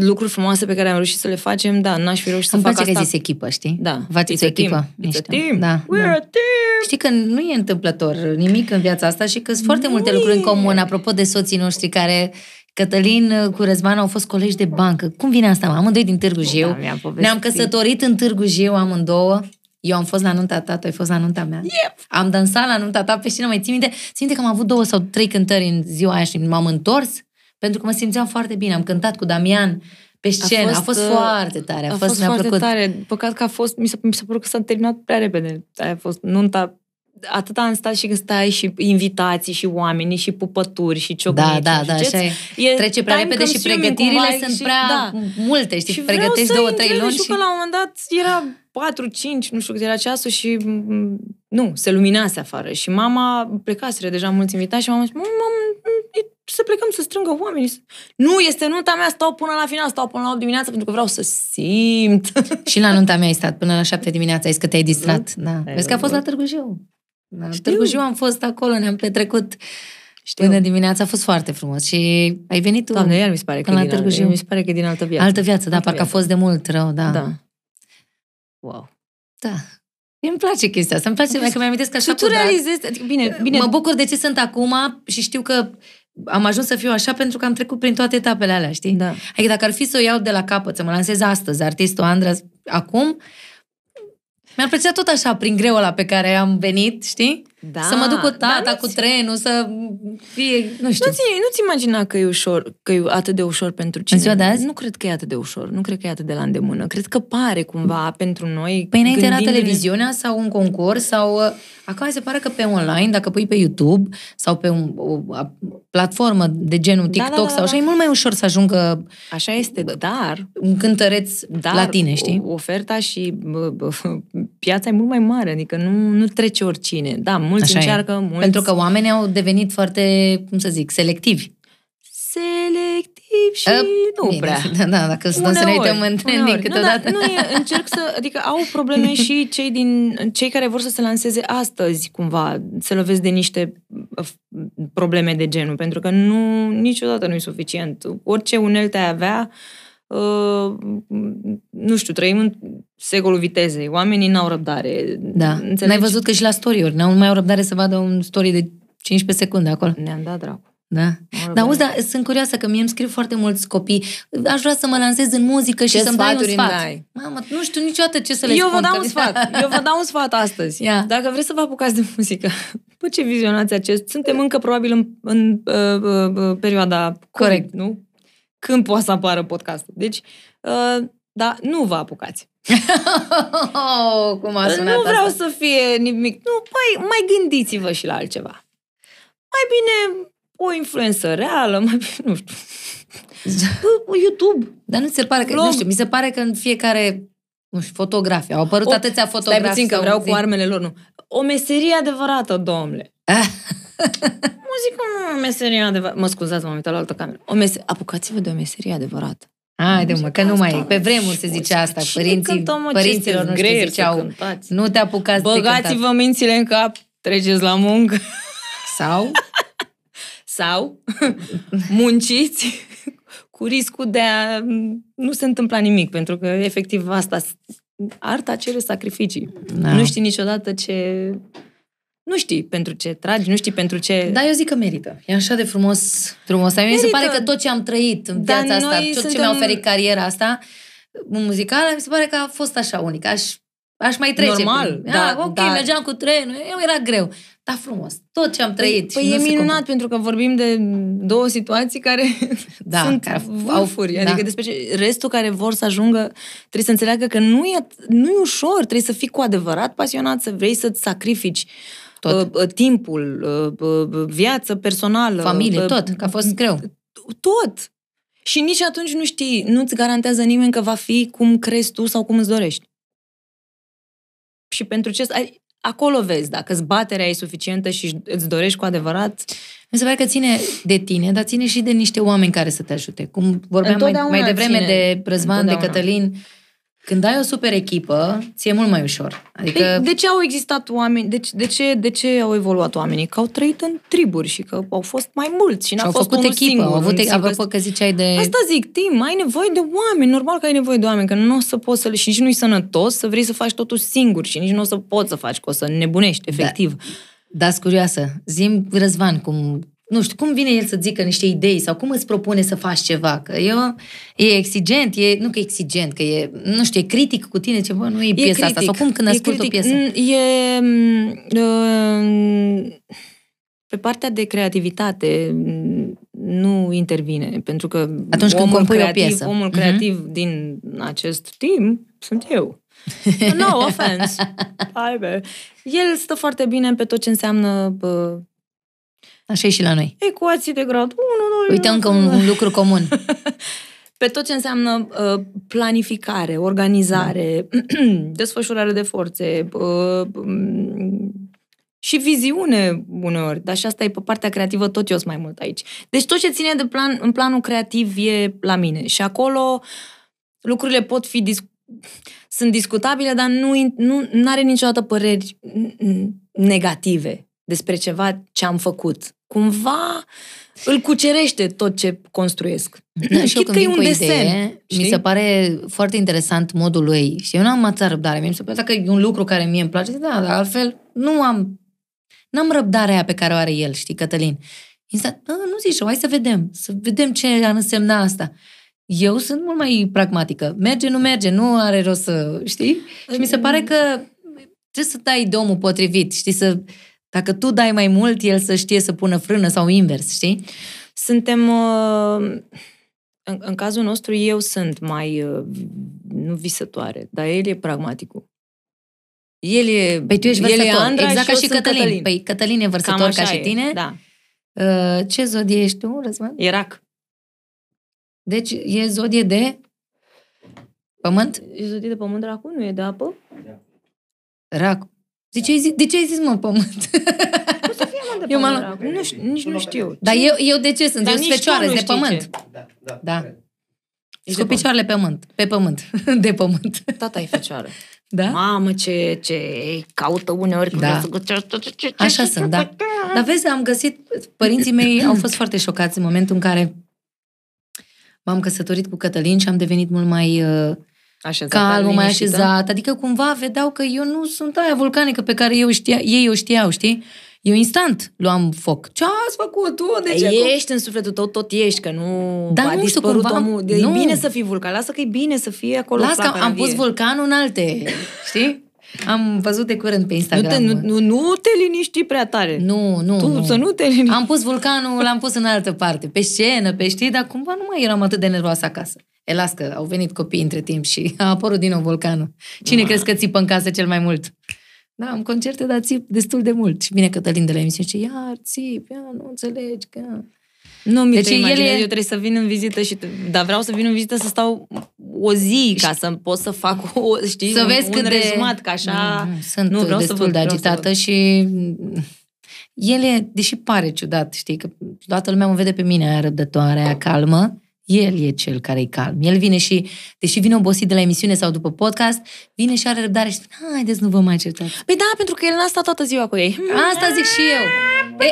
lucruri frumoase pe care am reușit să le facem, da, n-aș fi reușit să Îmi fac place că asta. ai zis echipă, știi? Da. Faceți It's o a team. echipă. It's a mișto. team. Da, We're da. a team. Știi că nu e întâmplător nimic în viața asta și că sunt foarte multe lucruri în comun, apropo de soții noștri care Cătălin uh, cu Răzvan au fost colegi de bancă. Cum vine asta? mă? Amândoi din Târgu Jiu. Da, mi-am povestit. Ne-am căsătorit în Târgu Jiu amândouă. Eu am fost la nunta ta, tu ai fost la nunta mea. Yep. Am dansat la nunta ta pe scenă, mai țin minte? Țin minte că am avut două sau trei cântări în ziua aia și m-am întors pentru că mă simțeam foarte bine. Am cântat cu Damian pe scenă. A fost, a fost uh, foarte tare. A, A fost, fost mi-a foarte plăcut. tare. Păcat că a fost, mi s-a, mi s-a părut că s-a terminat prea repede. Aia a fost nunta atât am stat și când stai și invitații și oamenii și pupături și ciocnici. Da, da, și da, știți? așa e. E Trece prea time repede și consuming pregătirile cumva sunt și- prea da. multe, știi? Și Pregătești vreau două, să trei intrez, luni știu și... că la un moment dat era 4-5, nu știu cât era ceasul și m, nu, se luminase afară. Și mama plecaseră deja mulți invitați și mama zis, "Mă, mam, e- să plecăm să strângă oamenii. Nu, este nunta mea, stau până la final, stau până la 8 dimineața pentru că vreau să simt. (laughs) Și la nunta mea ai stat până la șapte dimineața, ai zis că te-ai distrat. Da. Ai Vezi că a fost la văzut. Târgu Jiu. La Știu. Târgu Jiu am fost acolo, ne-am petrecut Știu. până dimineața, a fost foarte frumos. Și ai venit tu. Doamne, iar mi se pare că Până e la din, Târgu al- Jiu. mi se pare că e din altă viață. Altă viață, da, Altă parcă a viață. fost de mult rău, da. Da. Wow. Da. Îmi place chestia asta, îmi place, că mi-am amintesc că așa Și tu cu drag. realizezi, adică, bine, bine, Mă bucur de ce sunt acum și știu că am ajuns să fiu așa pentru că am trecut prin toate etapele alea, știi? Da. Adică dacă ar fi să o iau de la capăt, să mă lansez astăzi, artistul Andra, acum, mi-ar plăcea tot așa, prin greul ăla pe care am venit, știi? Da, să mă duc cu tata, dar cu nu-ți- trenul, să fie, nu știu. Nu-ți, nu-ți imagina că e ușor, că e atât de ușor pentru cine? ziua de azi? Nu cred că e atât de ușor, nu cred că e atât de la îndemână. Cred că pare cumva pentru noi. Păi înainte era gândindu-ne- televiziunea sau un concurs sau... uh, Acum mi se pare că pe online, dacă pui pe YouTube sau pe un, o, a- platformă de genul Da, da, TikTok da, sau așa, da. e mult mai ușor să ajungă Așa este, dar, un cântăreț dar la tine, știi? o- oferta și bă, bă, (laughs) piața e mult mai mare, adică nu, nu trece oricine. Da, mulți Așa e. încearcă, mulți... Pentru că oamenii au devenit foarte, cum să zic, selectivi. Selectiv și Uh, nu bine, prea. (laughs) Da, da, dacă stăm să ne Uneori, uităm în trending uneori. câteodată. Nu, dar, nu e, încerc să, adică au probleme și (laughs) cei din cei care vor să se lanseze astăzi cumva, se lovesc de niște uh, probleme de genul, pentru că nu niciodată nu e suficient. Orice unelte ai avea, uh, nu știu, trăim în secolul vitezei. Oamenii n-au răbdare. Da. Înțelegi? N-ai văzut că și la story-uri, n-au mai au răbdare să vadă un story de 15 secunde acolo. Ne-am dat dracu. Da. Au Dar răbdare. auzi, da, sunt curioasă că mie îmi scriu foarte mulți copii. Aș vrea să mă lansez în muzică și Ce să-mi dai un sfaturi îmi sfat. dai? Mamă, nu știu niciodată ce să le Eu spun. vă dau că- un sfat. Eu vă dau un sfat astăzi. Ia. Dacă vreți să vă apucați de muzică, după ce vizionați acest, suntem încă probabil în, în uh, uh, uh, perioada COVID, Corect. nu? Când poate să apară podcastul. Deci, uh, da, nu vă apucați. (laughs) oh, cum a sunat nu vreau asta. să fie nimic. Nu, mai, mai gândiți-vă și la altceva. Mai bine o influență reală, mai nu știu. Bă, (laughs) YouTube. Dar nu ți se pare că, Vlog. nu știu, mi se pare că în fiecare, nu știu, fotografie, au apărut O, atâția Stai fotografii. puțin că sau vreau zi- cu armele lor, nu. O meserie adevărată, domnule. (laughs) Muzică nu e o meserie adevărată. Mă scuzați, m-am uitat la altă cameră. O mese... Apucați-vă de o meserie adevărată. Haide mă, că nu Asta, mai e. Pe vremuri se și zicea asta. cine Părinții, cântă, mă, părinților ce noștri greier să ziceau, cântați? nu te apucați de cântat. Băgați-vă mințile în cap, treceți la muncă Sau, (laughs) sau (laughs) munciți (laughs) cu riscul de a nu se întâmpla nimic, pentru că efectiv asta, arta cere sacrificii. Da. Nu știi niciodată ce... Nu știi pentru ce tragi, nu știi pentru ce... da, eu zic că merită. E așa de frumos, frumos. Mie mi se Merită. pare că tot ce am trăit în Dar viața asta, noi tot ce suntem- mi-a oferit cariera asta, muzicală, mi se pare că a fost așa unic. Aș, aș mai trece. Normal, prin- da, ah, ok, da. mergeam cu trenul, eu era greu. Dar frumos. Tot ce am trăit. Păi și e nu se minunat compară. pentru că vorbim de două situații care (laughs) Da, sunt care au- vârfuri. da. Adică despre ce, restul care vor să ajungă trebuie să înțeleagă că nu e, nu e ușor, trebuie să fii cu adevărat pasionat, să vrei să-ți sacrifici Tot. uh, uh, timpul, uh, uh, viață personală. Familie, uh, tot, că a fost greu. Tot. Și nici atunci nu știi, nu-ți garantează nimeni că va fi cum crezi tu sau cum îți dorești. Și pentru ce... ai- Acolo vezi dacă zbaterea e suficientă și îți dorești cu adevărat. Mi se pare că ține de tine, dar ține și de niște oameni care să te ajute. Cum vorbeam mai, Întotdeauna mai devreme ține. de Răzvan, de Întotdeauna. Cătălin, când ai o super echipă, ți-e mult mai ușor. Adică, Păi, de ce au existat oameni, de, ce- de, ce, de ce au evoluat oamenii? Că au trăit în triburi și că au fost mai mulți și n-a și-au fost făcut unul echipă, singur. au avut, în singur. apropo că ziceai de... Asta zic, Tim, ai nevoie de oameni, normal că ai nevoie de oameni, că nu o să poți să le... Și nici nu-i sănătos să vrei să faci totul singur și nici nu o să poți să faci, că o să nebunești, efectiv. Da, curioasă. Zim, Răzvan, cum, nu știu, cum vine el să zică niște idei sau cum îți propune să faci ceva? Că eu, e exigent, e, nu că e exigent, că e, nu știu, e critic cu tine, ce, bă, nu e piesa asta. Sau cum când e ascult o critic. piesă? Mm, E... mm, Pe partea de creativitate mm, nu intervine, pentru că Atunci când omul compui o creativ, piesă. omul Mhm. creativ din acest team sunt eu. (laughs) no offense. Hai be. El stă foarte bine pe tot ce înseamnă bă, Așa e și la noi. ecuații de grad 1, 2, Uite încă un, un lucru comun. (laughs) pe tot ce înseamnă uh, planificare, organizare, (clears throat) desfășurare de forțe uh, um, și viziune uneori, dar și asta e pe partea creativă tot eu sunt mai mult aici. Deci tot ce ține de plan, în planul creativ e la mine și acolo lucrurile pot fi dis- sunt discutabile, dar nu, nu are niciodată păreri negative despre ceva ce am făcut. Cumva îl cucerește tot ce construiesc. Da, și eu Chit când că e vin un cu o desen. idee, mi știi? se pare foarte interesant modul lui. Și eu nu am atâta răbdare. Mie mi se pare că e un lucru care mie îmi place. Da, dar altfel nu am... N-am răbdarea aia pe care o are el, știi, Cătălin. Instant, "Bă, nu zici, hai să vedem. Să vedem ce ar însemna asta. Eu sunt mult mai pragmatică. Merge, nu merge, nu are rost să, știi? Și mi se pare că trebuie să dai de omul potrivit, știi, să... Dacă tu dai mai mult, el să știe să pună frână sau invers, știi? Suntem... Uh, în, în cazul nostru, eu sunt mai... Uh, nu visătoare, dar el e pragmaticul. El e... Păi tu ești el e vărsător, Andra exact ca eu și sunt Cătălin. Păi Cătălin e Cam vărsător așa ca și e, tine. Da. Uh, ce zodie ești tu, Răzvan? E rac. Deci e zodie de pământ? E zodie de pământ racul, nu e de apă? Rac. De ce ai zis, de ce ai zis mă, pământ? O să fie mă de (laughs) Eu m-am pământ luat- racul. Nu știu, nici nu știu. Dar eu, eu de ce sunt? Dar eu nici sunt tu fecioară, nu de știi pământ. ce. Da, da. Da. corect. Ești Cu de picioarele pe pământ. Pe (laughs) pământ. De pământ. Tata e fecioară. Da? Mamă, ce, ce caută uneori. când Da. vrea să găsească ce- ce- ce- Așa ce- sunt, da. Dar vezi, am găsit, părinții mei au fost foarte șocați în momentul în care m-am căsătorit cu Cătălin și am devenit mult mai uh, Așezat, calmă, mai liniștită. așezat. Adică cumva vedeau că eu nu sunt aia vulcanică pe care eu știa, ei o știau, știi? Eu instant luam foc. Ce ați făcut tu? De ce? acum? Ești în sufletul tău, tot ești, că nu Da, a nu știu, dispărut cumva- omul. E nu. bine să fii vulcan, lasă că e bine să fie acolo Las că am, flacăra am pus vie. vulcanul în alte, știi? Am văzut de curând pe nu Instagram. te, nu, nu, nu te liniști prea tare. nu, nu, tu nu. să nu te liniști. Am pus vulcanul, l-am pus în altă parte, pe scenă, pe știi, dar cumva nu mai eram atât de nervoasă acasă. E, las că au venit copii între timp și (laughs) a apărut din nou vulcanul. Cine Ma. crezi că țipă în casă cel mai mult? Da, am concerte, dar țip destul de mult. Și vine Cătălin de la emisiune și zice, iar țip, ia, nu înțelegi că... Nu mi Deci deci el el e- eu trebuie să vin în vizită și dar vreau să vin în vizită să stau o zi ca să pot să fac o, știi, să un, vezi un cât de... rezumat, ca așa... Nu, nu, sunt nu, vreau să destul văd, de vreau să agitată văd. și el e, deși pare ciudat, știi, că toată lumea mă vede pe mine aia răbdătoare, aia calmă, el e cel care e calm. El vine și, deși vine obosit de la emisiune sau după podcast, vine și are răbdare și spune, haideți, nu vă mai certați. Păi da, pentru că el n-a stat toată ziua cu ei. Asta zic și eu. E,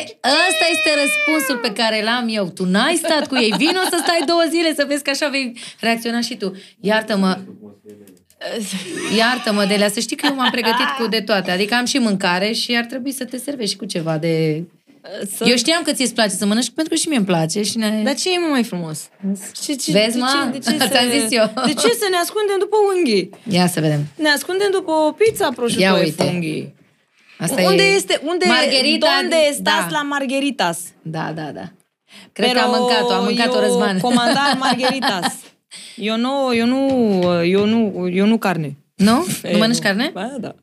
ăsta este răspunsul pe care l-am eu. Tu n-ai stat cu ei. Vino să stai două zile să vezi că așa vei reacționa și tu. Iartă-mă, iartă-mă, Delia, să știi că eu m-am pregătit cu de toate. Adică am și mâncare și ar trebui să te servești și cu ceva de... Să... Eu știam că ți-e place să mănânci, pentru că și mie îmi place. Și ne... Dar ce e mă mai frumos? Ce, ce, Vezi, de mă? Ce, de ce (laughs) Ți-am să, zis eu. De ce să ne ascundem după unghii? Ia să vedem. Ne ascundem după o pizza Ia prosciutto e uite. funghii. Asta unde e... este? Unde, Margherita, Unde stați da. la Margheritas? Da, da, da. Cred că am mâncat-o, am mâncat-o eu Răzvan. comandar (laughs) Margheritas. Eu nu, eu nu, eu nu, eu nu carne. Nu? Ei, Nu (laughs) mănânci carne? Ba, da.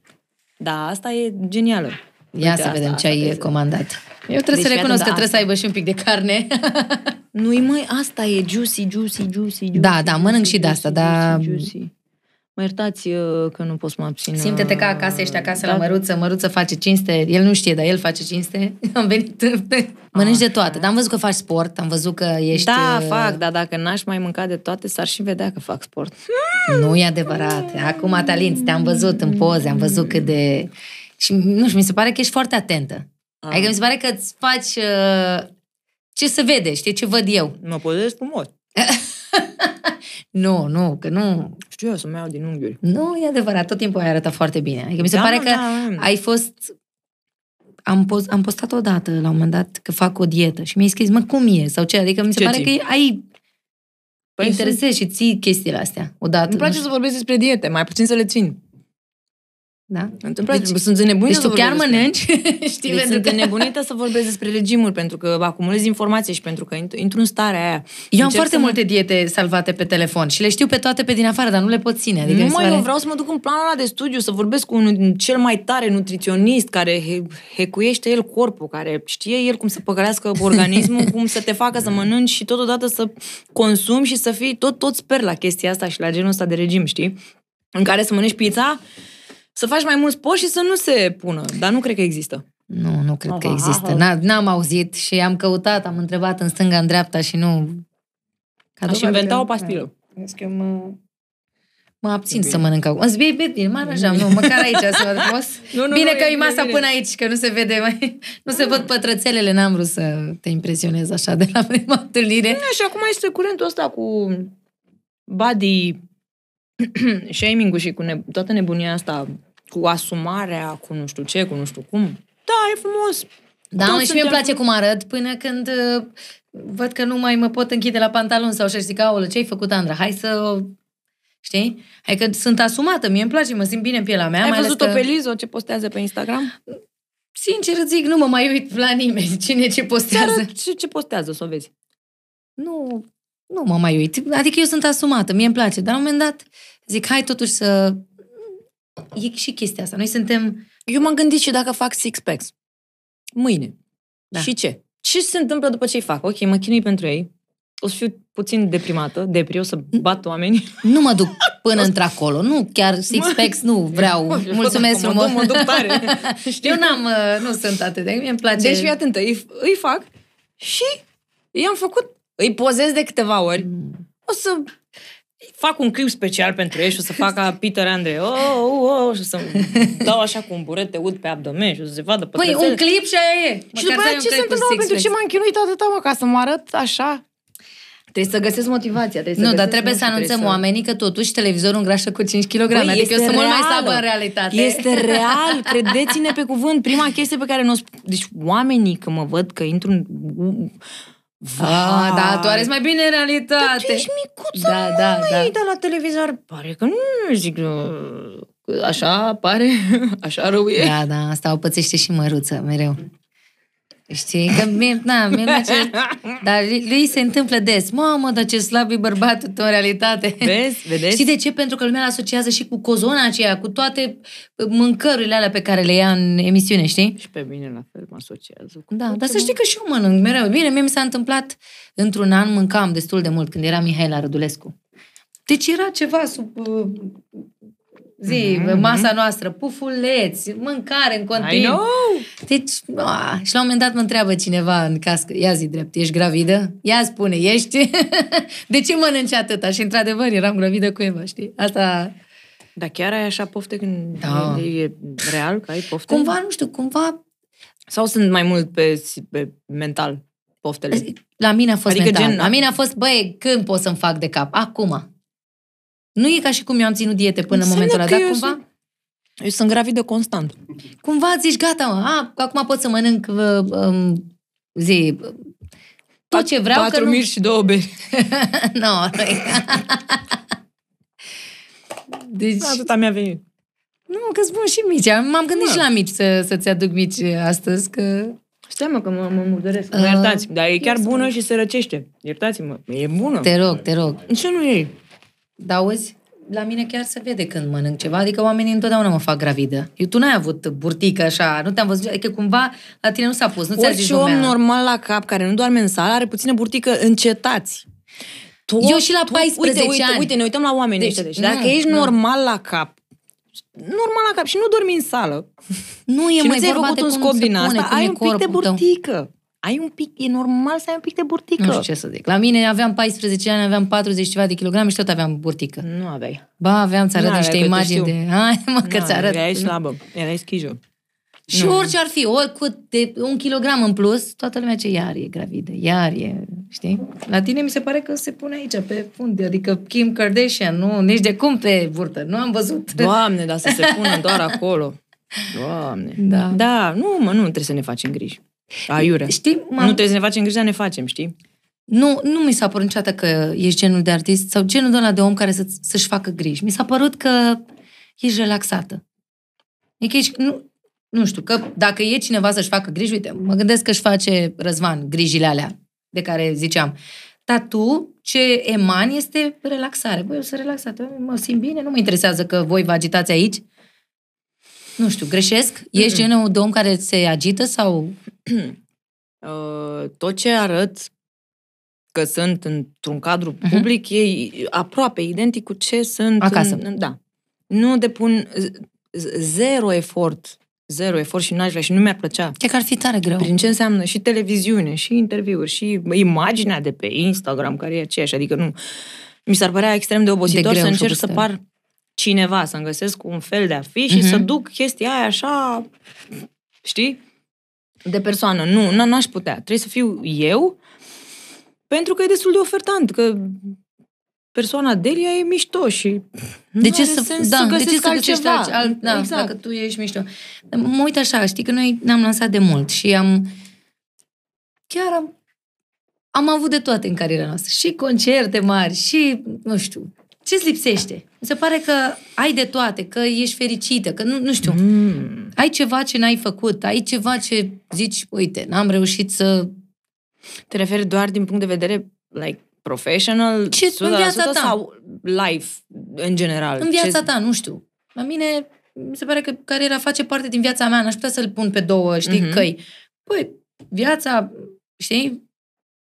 Da, asta e genială. Ia Uite, să asta- vedem ce asta ai vezi. comandat. Eu trebuie Deci, să fii recunosc atent, că da, trebuie să aibă și un pic de carne. (laughs) Nu-i mai, asta e juicy, juicy, juicy, juicy. Da, da, mănânc juicy, și de asta, juicy, dar- juicy. Mă iertați uh, că nu pot să mă abțin. Simte-te uh, ca acasă, ești acasă da, la Măruță, Măruță face cinste, el nu știe, dar el face cinste. (laughs) Am venit, mănânci de toate, dar am văzut că faci sport, am văzut că ești... Da, uh, fac, dar dacă n-aș mai mânca de toate, s-ar și vedea că fac sport. Nu e adevărat. Acum te alinți, te-am văzut în poze, am văzut cât de... Și nu știu, mi se pare că ești foarte atentă. Ah. Adică mi se pare că îți faci uh, ce se vede, știi, ce văd eu. Mă pozez frumos. (laughs) Nu, nu, că nu... Știu eu să-mi iau din unghiuri. Nu e adevărat, tot timpul ai arătat foarte bine. Adică mi se Da, pare mă, că da. ai fost... Am, post, am postat odată, la un moment dat, că fac o dietă și mi-ai scris, mă, cum e? Sau ce? Adică mi se Ce pare ții? că ai... Păi Păi interesezi și ții chestiile astea odată. Îmi place nu să vorbesc despre diete, mai puțin să le țin. Da? Îmi place, deci, sunt înnebunită Deci tu să chiar vorbesc despre- mănânci? (laughs) Știi, Deci pentru sunt că... înnebunită să vorbesc despre regimuri, pentru că acumulez informație și pentru că intru, intru în starea aia. Eu am Încerc foarte să mă- multe diete salvate pe telefon și le știu pe toate pe din afară, dar nu le pot ține. Adică nu mi se mai pare... eu vreau să mă duc în planul ăla de studiu, să vorbesc cu unul cel mai tare nutriționist care he- hecuiește el corpul, care știe el cum să păcălească (laughs) organismul, cum să te facă să mănânci și totodată să consumi și să fii, tot, tot sper la chestia asta și la genul ăsta de regim, știi? În care să mănânci pizza, să faci mai mult sport și să nu se pună. Dar nu cred că există. Nu, nu cred că Aha, există. aha. N- N-am auzit și am căutat, am întrebat în stânga, în dreapta și nu... Ca Aș dovadă inventa că- o pastilă. Deci că mă... Mă abțin să mănânc acum. Îți bine, bine, mă aranjam, nu, măcar aici să văd frumos. (laughs) Nu, nu, bine nu, că e e masa bine. până aici, că nu se vede mai... Nu se văd pătrățelele, n-am vrut să te impresionez așa de la prima întâlnire. Da, și acum este curentul ăsta cu body (clears throat) shaming-ul și cu ne- toată nebunia asta, cu asumarea, cu nu știu ce, cu nu știu cum. Da, e frumos. Da, Toți mă, și mie îmi suntem- place cum arăt până când uh, văd că nu mai mă pot închide la pantalon sau așa și zic, aolă, ce ai făcut, Andra? Hai să... Știi? Hai că sunt asumată, mie îmi place, mă simt bine în pielea mea. Ai mai ales văzut-o că, pe Lizo ce postează pe Instagram? Sincer îți zic, nu mă mai uit la nimeni (laughs) cine ce Ți postează. arăt ce, ce postează, să o vezi. Nu, nu mă mai uit. Adică eu sunt asumată, mie îmi place. Dar la un moment dat zic, hai totuși să... E și chestia asta. Noi suntem... Eu m-am gândit și dacă fac six-packs. Mâine. Da. Și ce? Ce se întâmplă după ce-i fac? Ok, mă chinui pentru ei. O să fiu puțin deprimată, depri, o să bat oamenii. Nu mă duc până (laughs) într-acolo. Nu, chiar six-packs nu vreau. (laughs) Mă, Mulțumesc dacă mă frumos. duc, mă duc tare. (laughs) Eu n-am, uh, nu sunt atât de... Mie îmi place... Deci fii atentă, îi, îi fac și i-am făcut, îi pozez de câteva ori. O să fac un clip special pentru ei și o să fac ca Peter Andre. Oh, oh, oh, și o să dau așa cu un buret ud pe abdomen și o să se vadă Păi, pătrățele. un clip și aia e. Și după aia ce se întâmplă? mă, Pentru ce m-am chinuit atâta, mă, ca să mă arăt așa? Trebuie să găsesc motivația. Trebuie să Nu, dar găsesc, trebuie să știu, anunțăm trebuie oamenii că totuși televizorul îngrașă cu 5 kg. Băi, Adică eu este sunt mult mai reală. slabă în realitate. Este (laughs) real, credeți-ne pe cuvânt. Prima chestie pe care nu o sp- Deci oamenii, când mă văd că intru în... Ah, da, tu arăți mai bine în realitate. Dar tu ești micuță, Da, da, da. măi, de la televizor. Pare că nu, zic, uh, așa pare, (laughs) așa rău e. Da, da, asta o pățește și măruță, mereu. Știi? Că mie, na, mie place, (laughs) dar lui se întâmplă des. Mamă, dar ce slab e bărbatul tău în realitate. Vezi? Vedeți? Știi de ce? Pentru că lumea îl asociază și cu cozona aceea, cu toate mâncărurile alea pe care le ia în emisiune, știi? Și pe mine la fel mă asociază. Cu Da, tot dar ce să știi că și eu mănânc mereu. Bine, mie mi s-a întâmplat într-un an, mâncam destul de mult când era Mihaela Rădulescu. Deci era ceva sub uh, zi, Mhm, masa noastră, pufuleți, mâncare în I continuu. know! Deci, a, și la un moment dat mă întreabă cineva în cască, ia zi drept, ești gravidă? Ia spune, ești? (laughs) de ce mănânci atâta? Și într-adevăr eram gravidă cu Eva, știi? Asta, Dar chiar ai așa pofte când Da. e, e real că ai pofte? cumva, nu știu, cumva, Sau sunt mai mult pe, pe mental poftele? la mine a fost Adică mental. gen- La mine a fost, băi, când pot să-mi fac de cap? Acum. Nu e ca și cum eu am ținut diete până în Înseamnă momentul ăla, că dar eu cumva, sunt- Eu sunt gravidă constant. cumva zici, gata, mă, a, acum pot să mănânc uh, um, zi, tot ce vreau, Patru că nu... mici și două beri. (laughs) no, (laughs) deci, Atâta mi-a venit. nu, că spun și mici. M-am gândit Da. și la mici să, să-ți aduc mici astăzi, că... Stai mă că mă, mă murdăresc. Uh, Mă iertați. Dar e chiar eu bună sunt- și se răcește. Iertați-mă. E bună. Te rog, te rog. Ce nu e? Dar auzi, la mine chiar se vede când mănânc ceva, adică oamenii întotdeauna mă fac gravidă. Eu, tu n-ai avut burtică așa, nu te-am văzut, adică cumva la tine nu s-a pus, nu ți-a zis Orice om lumea. normal la cap care nu doarme în sală are puțină burtică, încetați. Tot, Eu și la 14 uite, uite, ani. Uite, ne uităm la oamenii Deci, ăștia. Deci, nu, dacă ești nu. normal la cap, normal la cap și nu dormi în sală, Nu e și nu mai ți-ai vorba făcut de un cum scop se din pune, asta, cum ai e un pic de corpul tău. Burtică. Ai un pic, e normal să ai un pic de burtică. Nu știu ce să zic. La mine aveam 14 ani, aveam 40 ceva de kilograme și tot aveam burtică. Nu aveai. Ba, aveam, ți arăt N-aveai, niște că te imagini știu. de... Hai, mă, că Nu, ți arăt. Erai slabă, erai schijă. Și orice ar fi, oricât de un kilogram în plus, toată lumea ce iar e gravidă, iar e, știi? La tine mi se pare că se pune aici, pe fund, adică Kim Kardashian, nu, nici de cum pe burtă, nu am văzut. Doamne, dar să se pună doar acolo. Doamne. Da. Da, nu, mă, nu trebuie să ne facem griji. Aiurea. Știi, Nu m-am... trebuie să ne facem griji, dar ne facem, știi? nu, nu mi s-a părut niciodată că ești genul de artist sau genul de ăla de om care să, să-și facă griji. Mi s-a părut că ești relaxată. E că ești, nu, nu știu, că dacă e cineva să-și facă griji, uite, mă gândesc că își face Răzvan grijile alea de care ziceam. Dar tu, ce emani este relaxare. Băi, eu sunt relaxată, mă simt bine, nu mă interesează că voi vă agitați aici. Nu știu, greșesc? Ești genul de om care se agită sau... (clears throat) Uh, tot ce arăt că sunt într-un cadru Mhm. public e aproape identic cu ce sunt Acasă. În, da. Nu depun z- z- zero efort, zero efort și n-aș vrea și nu mi-ar plăcea. Cred că ar fi tare greu. Prin ce înseamnă și televiziune, și interviuri, și imaginea de pe Instagram, care e aceeași. Adică nu... Mi s-ar părea extrem de obositor greu să și încerc să obositor. par cineva, să-mi găsesc un fel de a fi și Mhm. să duc chestia aia așa, știi? De persoană. Nu, n- n-aș putea. Trebuie să fiu eu, pentru că e destul de ofertant, că persoana Delia e mișto și De nu ce are să, sens da, să de ce găsesc să găsești altceva. alt, alt, da, exact. dacă tu ești mișto. Mă uit așa, știi că noi ne-am lansat de mult și am chiar am, am avut de toate în cariera noastră. Și concerte mari, și, nu știu, ce-ți lipsește? Mi se pare că ai de toate, că ești fericită, că nu, nu știu, Mm. ai ceva ce n-ai făcut, ai ceva ce zici, uite, n-am reușit să... Te referi doar din punct de vedere like professional, Ce- în viața ta. sau life în general? În viața Ce- ta, nu știu. La mine, mi se pare că cariera face parte din viața mea, n-aș putea să-l pun pe două, știi, Mhm. mm-hmm. căi. Păi, viața, știi,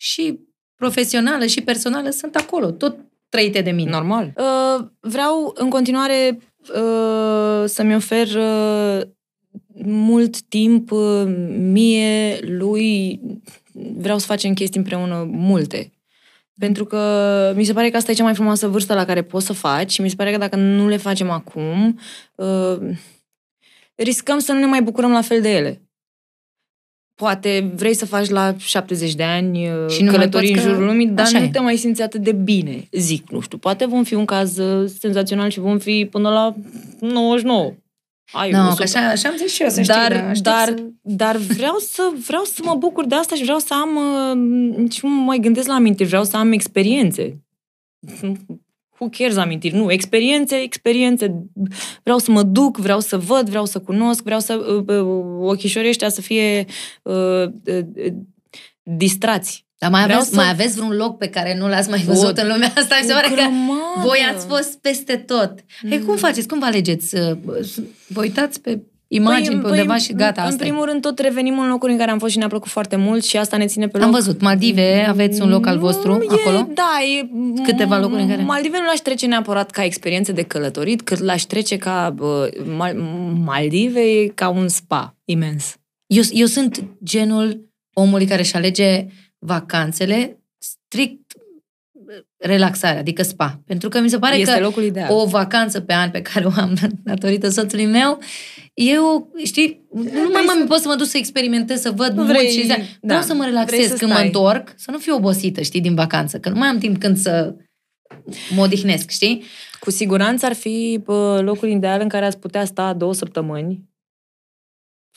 și profesională și personală sunt acolo, tot trăite de mine. Normal. Uh, vreau în continuare uh, să-mi ofer uh, mult timp uh, mie, lui, vreau să facem chestii împreună multe. Pentru că mi se pare că asta e cea mai frumoasă vârstă la care poți să faci și mi se pare că dacă nu le facem acum, uh, riscăm să nu ne mai bucurăm la fel de ele. Poate vrei să faci la 70 de ani uh, Și nu mai călătorii în poți că- jurul lumii, dar așa nu e. te mai simți atât de bine, zic, nu știu. Poate vom fi un caz uh, senzațional și vom fi până la 99. Ai, Nu, 100. că așa, așa am zis și eu, să dar, știți, aștept dar, să... dar vreau să vreau să mă bucur de asta și vreau să am uh, și nu mă mai gândesc la aminte, vreau să am experiențe. Who cares amintiri? Nu, experiențe, experiențe. Vreau să mă duc, vreau să văd, vreau să cunosc, vreau să uh, uh, ochișorii ăștia să fie uh, uh, distrați. Dar mai Vreau aveți, să- mai aveți vreun loc pe care nu l-ați mai văzut O- în lumea asta? Mi se o pare că grămadă. voi ați fost peste tot. Mm. Ei, cum faceți? Cum vă alegeți? Uh, Vă uitați pe imagini, pe undeva și gata, În asta e. primul rând, tot revenim în locuri în care am fost și ne-a plăcut foarte mult și asta ne ține pe loc. Am văzut, Maldive, aveți un loc al vostru Mm, e, acolo? Da, e... Câteva locuri în care- Maldive nu l-aș trece neapărat ca experiență de călătorit, cât l-aș trece ca... Bă, Mal, Maldive e ca un spa imens. Eu, eu sunt genul omului care își alege vacanțele strict relaxare, adică spa. Pentru că mi se pare este că locul ideal. o vacanță pe an pe care o am (laughs) datorită soțului meu, eu, știi, nu mai, mai pot să mă duc să experimentez, să văd Nu mult vrei- și da, vreau da, să mă vrei relaxez să când mă stai. întorc, să nu fiu obosită, știi, din vacanță, că nu mai am timp când să mă odihnesc, știi? Cu siguranță ar fi bă, locul ideal în care ați putea sta două săptămâni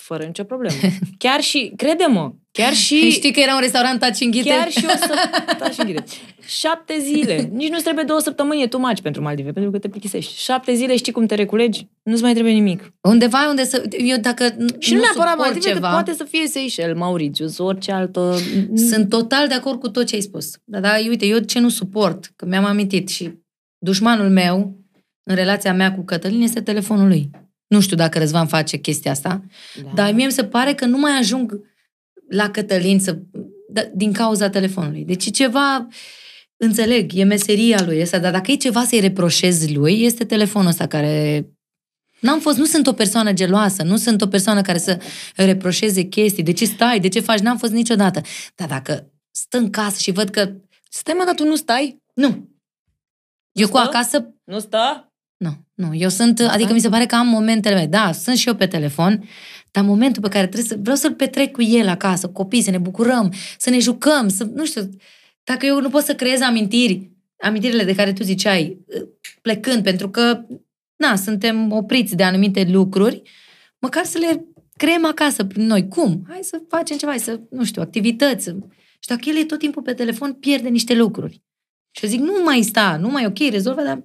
fără nicio problemă. (laughs) Chiar și, crede-mă, chiar și... (laughs) Știi că era un restaurant taci înghite? Chiar și o să... (laughs) Da, și închide. Șapte zile. Nici nu trebuie două săptămâni, e too much pentru Maldive, pentru că te plictisești. Șapte zile știi cum te reculegi? Nu-ți mai trebuie nimic. Undeva unde să... Eu dacă Și nu, neapărat suport Maldive, ceva, că poate să fie Seychelles, Mauritius, orice altă... Sunt total de acord cu tot ce ai spus. Dar, da, uite, eu ce nu suport, că mi-am amintit și dușmanul meu, în relația mea cu Cătălin, este telefonul lui. Nu știu dacă Răzvan face chestia asta, Da. dar mie mi se pare că nu mai ajung la Cătălin să, da, din cauza telefonului. Deci e ceva, înțeleg, e meseria lui ăsta, dar dacă e ceva să-i reproșez lui, este telefonul ăsta care... N-am fost, nu sunt o persoană geloasă, nu sunt o persoană care să reproșeze chestii. De ce stai? De ce faci? N-am fost niciodată. Dar dacă stă în casă și văd că... Stai mă, dar tu nu stai? Nu. Eu cu stă? acasă... Nu stă? Nu, nu. Eu sunt... Adică mi se pare că am momentele mele. Da, sunt și eu pe telefon, dar momentul pe care trebuie să... Vreau să-l petrec cu el acasă, cu copii, să ne bucurăm, să ne jucăm, să... Nu știu... Dacă eu nu pot să creez amintiri, amintirile de care tu ziceai, plecând, pentru că, na, suntem opriți de anumite lucruri, măcar să le creăm acasă prin noi. Cum? Hai să facem ceva, hai să, nu știu, activități. Și dacă el e tot timpul pe telefon, pierde niște lucruri. Și eu zic, nu mai sta, nu mai ok, rezolvă, dar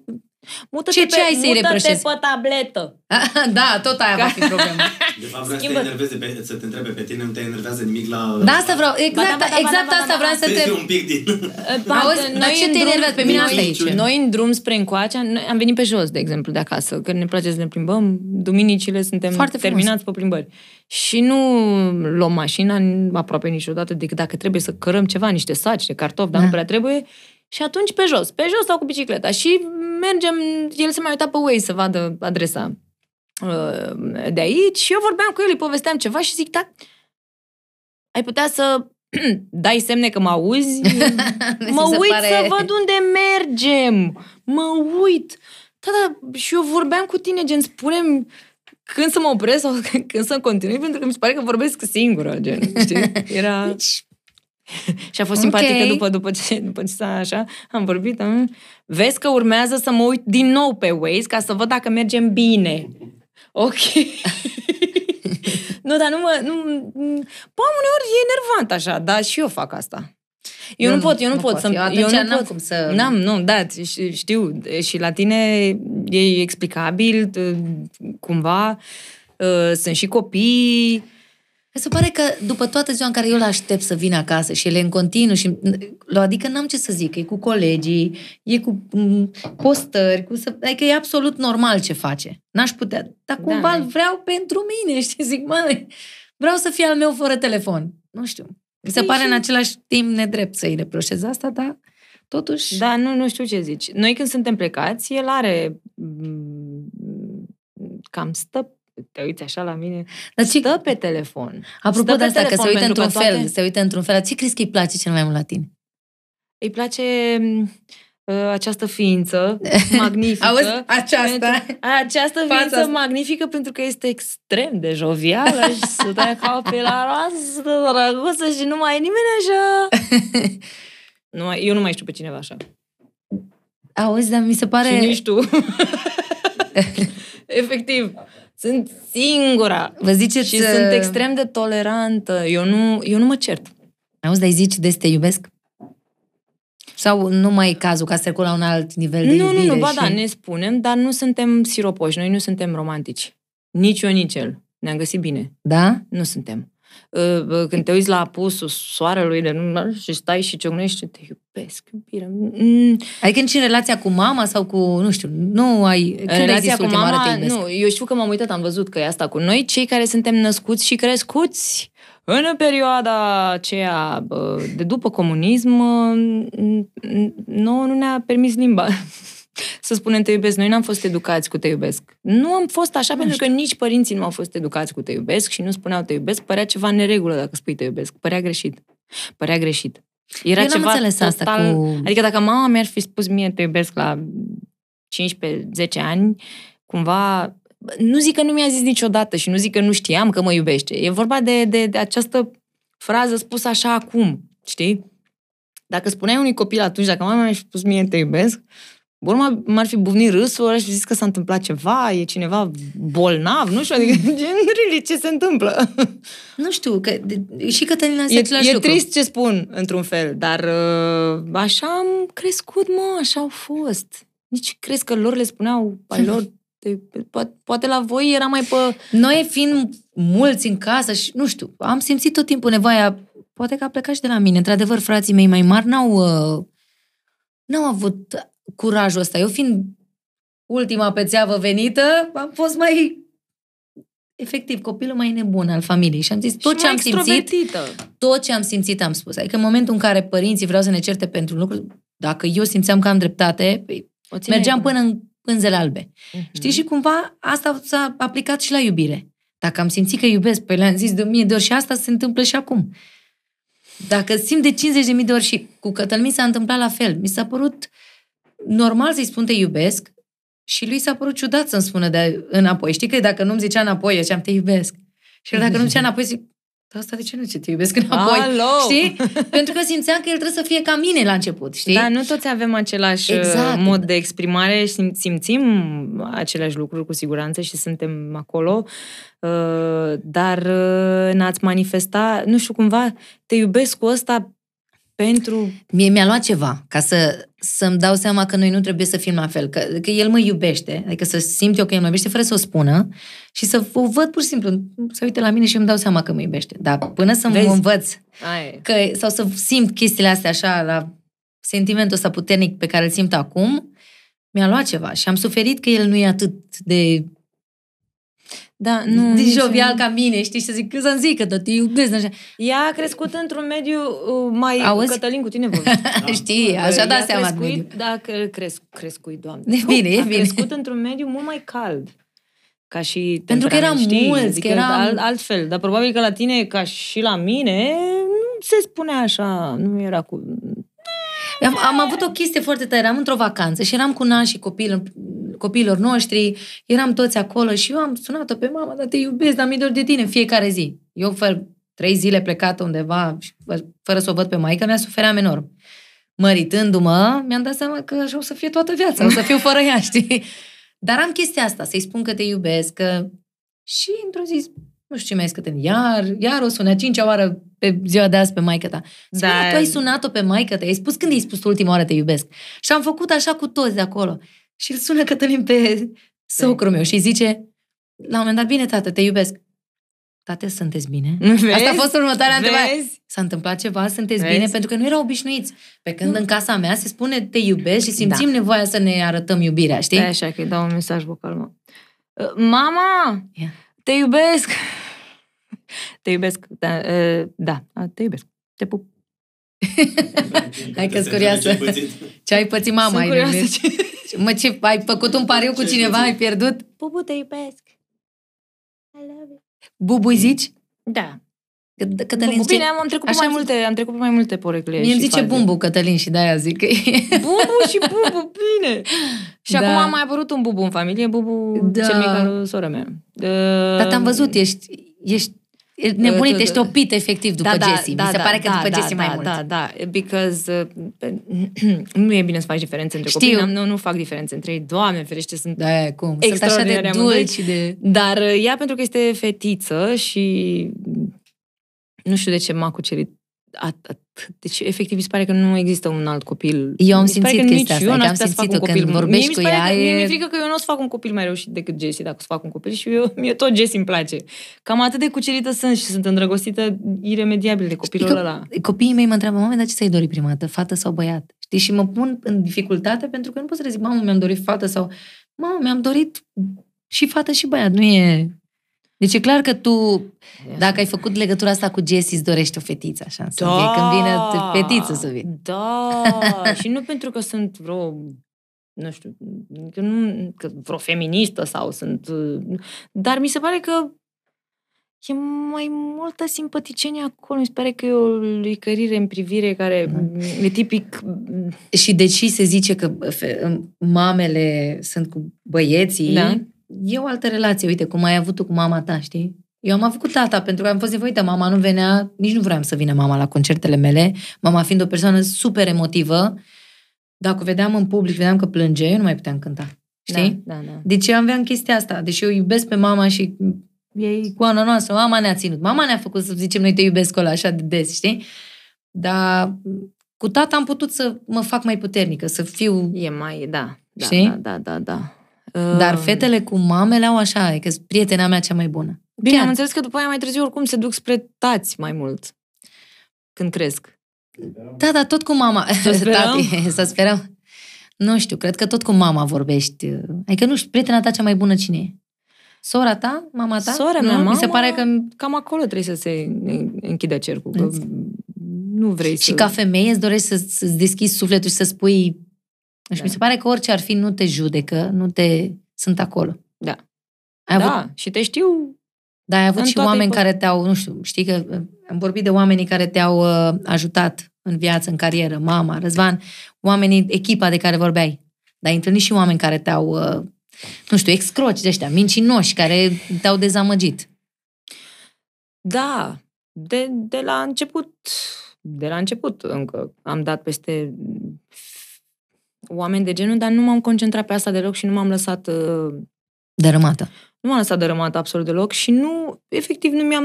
Mută-te Ce- pe, ce ai să-i mută-te reproșezi? pe tabletă. (laughs) da, tot aia va fi problema. (laughs) De fapt, vreau să te Schimbă- enerveze pe, să te întrebe pe tine, nu te enervează nimic la... Da, asta vreau, exact, Ba da, ba da, exact ba da, ba da, asta ba vreau da. să Să întreb. un pic din... Auzi, dar ce în te enervează? Pe mine noi- asta e aici. Noi în drum spre încoace, noi am venit pe jos, de exemplu, de acasă, că ne place să ne plimbăm, duminicile suntem Foarte frumos. terminați pe plimbări. Și nu luăm mașina aproape niciodată decât dacă trebuie să cărăm ceva, niște saci de cartofi, dar Da. nu prea trebuie. Și atunci pe jos, pe jos sau cu bicicleta. Și mergem, el se mai uita pe Waze să vadă adresa uh, de aici și eu vorbeam cu el, îi povesteam ceva și zic, da, ai putea să (clears throat) dai semne că mă auzi? (laughs) Mi mă se uit pare- să văd unde mergem. Mă uit. Da, da, și eu vorbeam cu tine, gen, spunem când să mă opresc sau (laughs) când să continui, pentru că mi se pare că vorbesc singură, gen, știi? Era... (laughs) și a fost Ok. simpatică după, după ce, după ce s-a așa, am vorbit, am... vezi că urmează să mă uit din nou pe Waze ca să văd dacă mergem bine. Ok. (laughs) nu, dar nu mă... Nu, bă, uneori e enervant așa, dar și eu fac asta. Eu, nu, pot, eu nu, pot, să Eu atunci nu n-am pot. cum să... N-am, nu, da, ș- știu. Și la tine e explicabil, t- cumva, uh, sunt și copii. Mi se pare că după toată ziua în care eu l-aștept să vină acasă și el e în continuu și adică n-am ce să zic, e cu colegii, e cu m, postări, cu să, adică e absolut normal ce face. N-aș putea, dar Da, cumva da. îl vreau pentru mine, (laughs) știi, zic, măi, vreau să fie al meu fără telefon. Nu știu. Mi se Păi pare și- în același timp nedrept să-i reproșez asta, dar totuși... Da, nu, nu știu ce zici. Noi când suntem plecați, el are mm, cam stă te uiți așa la mine, Dar ce, stă pe telefon. apropo stă de pe asta, că telefon, se uită pentru într-un că fel, toate- se uită într-un fel, ce crezi că îi place cel mai mult la tine? Îi place mm, uh, această ființă (laughs) magnifică. Auzi? Aceasta. Pentru, această Fața ființă asta. magnifică pentru că este extrem de jovială și (laughs) se dă ca pe la roasă, drăguță și nu mai e nimeni așa. (laughs) nu mai, eu nu mai știu pe cineva așa. Auzi, dar mi se pare... Și nici tu. Efectiv. Sunt singura. Vă ziceți... Și sunt extrem de tolerantă. Eu nu, eu nu mă cert. Auzi, dar îi zici des te iubesc? Sau nu mai e cazul ca să trecut la un alt nivel de Nu, nu, iubire? nu, ba și... da, ne spunem, dar nu suntem siropoși, noi nu suntem romantici. Nici eu, nici el. Ne-am găsit bine. Da? Nu suntem. Uh, uh, Când te uiți la apusul soarelui de nu, și stai și ciocnești, te iubesc, iubire. Mm, Adică nici în relația cu mama sau cu, nu știu, nu ai... Când ai zis Relația cu ultima oară te mama, iubesc? nu, eu știu că m-am uitat, am văzut că e asta cu noi, cei care suntem născuți și crescuți în perioada aceea bă, de după comunism, nouă nu ne-a permis limba (laughs) să spunem te iubesc. Noi n-am fost educați cu te iubesc. Nu am fost așa Nu pentru că nici părinții nu au fost educați cu te iubesc și nu spuneau te iubesc. Părea ceva în neregulă dacă spui te iubesc. Părea greșit. Părea greșit. Era Eu n-am ceva înțeles asta total... cu- Adică dacă mama mi-ar fi spus mie te iubesc la 15-10 ani, cumva, nu zic că nu mi-a zis niciodată și nu zic că nu știam că mă iubește. E vorba de, de, de această frază spusă așa acum, știi? Dacă spuneai unui copil atunci, dacă mama mi-a spus mie te iubesc, Urma m-ar fi buvnit râsul, aș fi zis că s-a întâmplat ceva, e cineva bolnav, nu știu, adică, (laughs) gen, really, ce se întâmplă? (laughs) Nu știu, că de, și Cătălina este E, același e lucru. trist ce spun, într-un fel, dar uh, așa am crescut, mă, așa au fost. Nici crezi că lor le spuneau ai lor, (laughs) te, poate, poate la voi era mai pe... Noi fiind mulți în casă și, nu știu, am simțit tot timpul nevoia, poate că a plecat și de la mine. Într-adevăr, frații mei mai mari n-au, uh, n-au avut curajul ăsta. Eu fiind ultima pe țeavă venită, am fost mai efectiv copilul mai nebun al familiei și am zis tot și ce mai am simțit, extrovertită. tot ce am simțit am spus. Adică în momentul în care părinții vreau să ne certe pentru un lucru, dacă eu simțeam că am dreptate, păi, O țineai mergeam cu- până în pânzele albe. Mhm. Știi? Și cumva asta s-a aplicat și la iubire. Dacă am simțit că iubesc, păi le-am zis de mie de ori și asta se întâmplă și acum. Dacă simt de 50.000 de ori și cu Cătălin mi s-a întâmplat la fel. Mi s-a părut normal să-i spun te iubesc și lui s-a părut ciudat să-mi spună de înapoi. Știi că dacă nu-mi zicea înapoi, eu ziceam te iubesc. Și el dacă nu-mi zicea înapoi, zic, dar asta de ce nu ce te iubesc înapoi? Alo! Știi? Pentru că simțeam că el trebuie să fie ca mine la început, știi? Da, nu toți avem același Exact. exact. mod de exprimare, sim- simțim aceleași lucruri cu siguranță și suntem acolo, uh, dar uh, n-ați manifesta, nu știu, cumva, te iubesc cu ăsta pentru... Mie mi-a luat ceva ca să, să-mi dau seama că noi nu trebuie să fim la fel, că, că el mă iubește, adică să simt eu că el mă iubește fără să o spună și să o văd pur și simplu, să uite la mine și îmi dau seama că mă iubește. Dar până să mă Vezi? învăț Aia. că, sau să simt chestiile astea așa la sentimentul ăsta puternic pe care îl simt acum, mi-a luat ceva și am suferit că el nu e atât de, Da, nu, nu, de nici- jovial ca mine, știi, și să zic, să-mi zic că tot te iubesc, așa. Ea a crescut într-un mediu uh, mai... Auzi? Cătălin, cu tine (laughs) vorbesc. Știi, așa Ea da a seama de mediu. crescut, da, cre- cresc, crescui, doamne. E bine, e a bine. crescut într-un mediu mult mai cald. Ca și Pentru că eram temperament, știi? mulți, Adică că eram- alt, altfel. Dar probabil că la tine, ca și la mine, nu se spune așa. Nu era cu... Am, am avut o chestie foarte tare. Eram într-o vacanță și eram cu nașii copil, copiilor noștri, eram toți acolo și eu am sunat-o pe mama, dar te iubesc, dar mi dor de tine în fiecare zi. Eu, fără trei zile plecată undeva, și fă- fără să o văd pe maică, mi-a sufeream enorm. Măritându-mă, mi-am dat seama că așa o să fie toată viața, o să fiu fără ea, (laughs) știi? Dar am chestia asta, să-i spun că te iubesc, că... Și într-o zi, nu știu ce mi-ai scătut, iar, iar o sună a cincea oară pe ziua de azi pe maică ta. Da. Da. tu ai sunat-o pe maică ta, ai spus când i-ai spus tu ultima oară te iubesc. Și am făcut așa cu toți de acolo. Și îl sună Cătălin pe socrul meu și îi zice, la un moment dat, bine, tată, te iubesc. Tate, sunteți bine? (laughs) Vezi? Asta a fost următoarea întrebare. Vezi? S-a întâmplat ceva, sunteți Vezi? bine? Pentru că nu erau obișnuiți. Pe când în casa mea se spune te iubesc și simțim Da. nevoia să ne arătăm iubirea, știi? Stai așa că îi dau un mesaj vocal, mă. Uh, Mama! Ia. Te iubesc! (laughs) Te iubesc, da, uh, da, a, te iubesc. Te pup. (laughs) Hai că-s curioasă. Ce ai pățit mama? Sunt ai curioasă nebunit? ce... Mă, ce, ai făcut un pariu cu Ce cineva, pățit? ai pierdut? Pupu, te iubesc. I love you. Bubu îi zici? Da. Că- Cătălin Bumbu, zice, bine, am, am trecut pe Așa mai îmi multe, am trecut pe mai multe porecle mie îmi și zice faze. Bumbu Cătălin și de-aia zic că e... Bubu și Bubu, bine! (laughs) Și Da. acum a mai apărut un Bubu în familie, Bubu Da. cel mic al sora mea. Dar te-am văzut, ești, ești nebunit, Da, ești da. opit efectiv după Jessie. Mi se pare că după da, Jessie mai da, mult. Da, da, because uh, pe- (clears throat) nu e bine să faci diferențe între Știu. copii. Nu, nu fac diferențe între ei. Doamne, ferește, sunt Da, cum? Sunt așa de Extraordinare amândoi. dulci și de... Dar uh, ea, pentru că este fetiță și nu știu de ce m-a cucerit a- Deci, efectiv, mi se pare că nu există un alt copil. Eu am Mi se pare simțit că chestia nici asta, eu că n-aș am putea să fac simțit-o un când copil. vorbești Mie mi se cu pare ea, că- Mie e- mi-e frică că eu nu o să fac un copil mai reușit decât Jessie, dacă o să fac un copil și eu, mie tot Jessie îmi place. Cam atât de cucerită sunt și sunt îndrăgostită iremediabil de copilul Știi că ăla. Copiii mei mă întreabă, mame, dar ce ți-ai dorit prima dată, fată sau băiat? Știi? Și mă pun în dificultate pentru că nu pot să le zic, mamă, mi-am dorit fată sau... Mamă, mi-am dorit și fată și băiat, nu e... Deci e clar că tu, dacă ai făcut legătura asta cu Jessie, îți dorești o fetiță, așa, să fie când vine fetiță să vină. Da, (laughs) și nu pentru că sunt vreo nu știu, că nu, că vreo feministă sau sunt... uh, Dar mi se pare că e mai multă simpaticenie acolo. Mi se pare că e o licărire în privire care Da. e tipic... Și deși se zice că fe- mamele sunt cu băieții, Da. E o altă relație. Uite, cum ai avut tu cu mama ta, știi? Eu am avut cu tata, pentru că am fost nevoită. Mama nu venea, nici nu vreau să vină mama la concertele mele. Mama fiind o persoană super emotivă, dacă o vedeam în public, vedeam că plânge, eu nu mai puteam cânta. Știi? Da, da, da. Deci eu aveam chestia asta. Deși eu iubesc pe mama și e icoana noastră. Mama ne-a ținut. Mama ne-a făcut să zicem noi te iubesc ăla așa de des, știi? Dar cu tata am putut să mă fac mai puternică, să fiu... E mai... Da, da, Știi? da, da, da, da. Dar Uh, fetele cu mamele au așa, e că prietena mea cea mai bună. Bine, Chiar. am înțeles că după aia mai târziu oricum se duc spre tați mai mult. Când cresc. Da, da, tot cu mama. Să (laughs) sperăm? Tati, să sperăm. Nu știu, cred că tot cu mama vorbești. Adică nu știu, prietena ta cea mai bună cine e? Sora ta? Mama ta? Sora nu? mea, Mi se mama- pare că... Cam acolo trebuie să se închidă cercul. Că nu vrei Și să... ca femeie îți dorești să, să-ți deschizi sufletul și să spui... Nu știu, Da. mi se pare că orice ar fi, nu te judecă, nu te... Sunt acolo. Da. Ai avut, Da, și te știu... dar ai avut în și toate oameni ipot- care te-au, nu știu, știi că uh, am vorbit de oamenii care te-au uh, ajutat în viață, în carieră, mama, Răzvan, oamenii, echipa de care vorbeai. Dar ai întâlnit și oameni care te-au, uh, nu știu, excroci de ăștia, mincinoși, care te-au dezamăgit. Da, de, de la început, de la început încă am dat peste oameni de genul, dar nu m-am concentrat pe asta deloc și nu m-am lăsat uh, Dărâmată. nu m-am lăsat dărâmat absolut deloc și nu, efectiv, nu mi-am...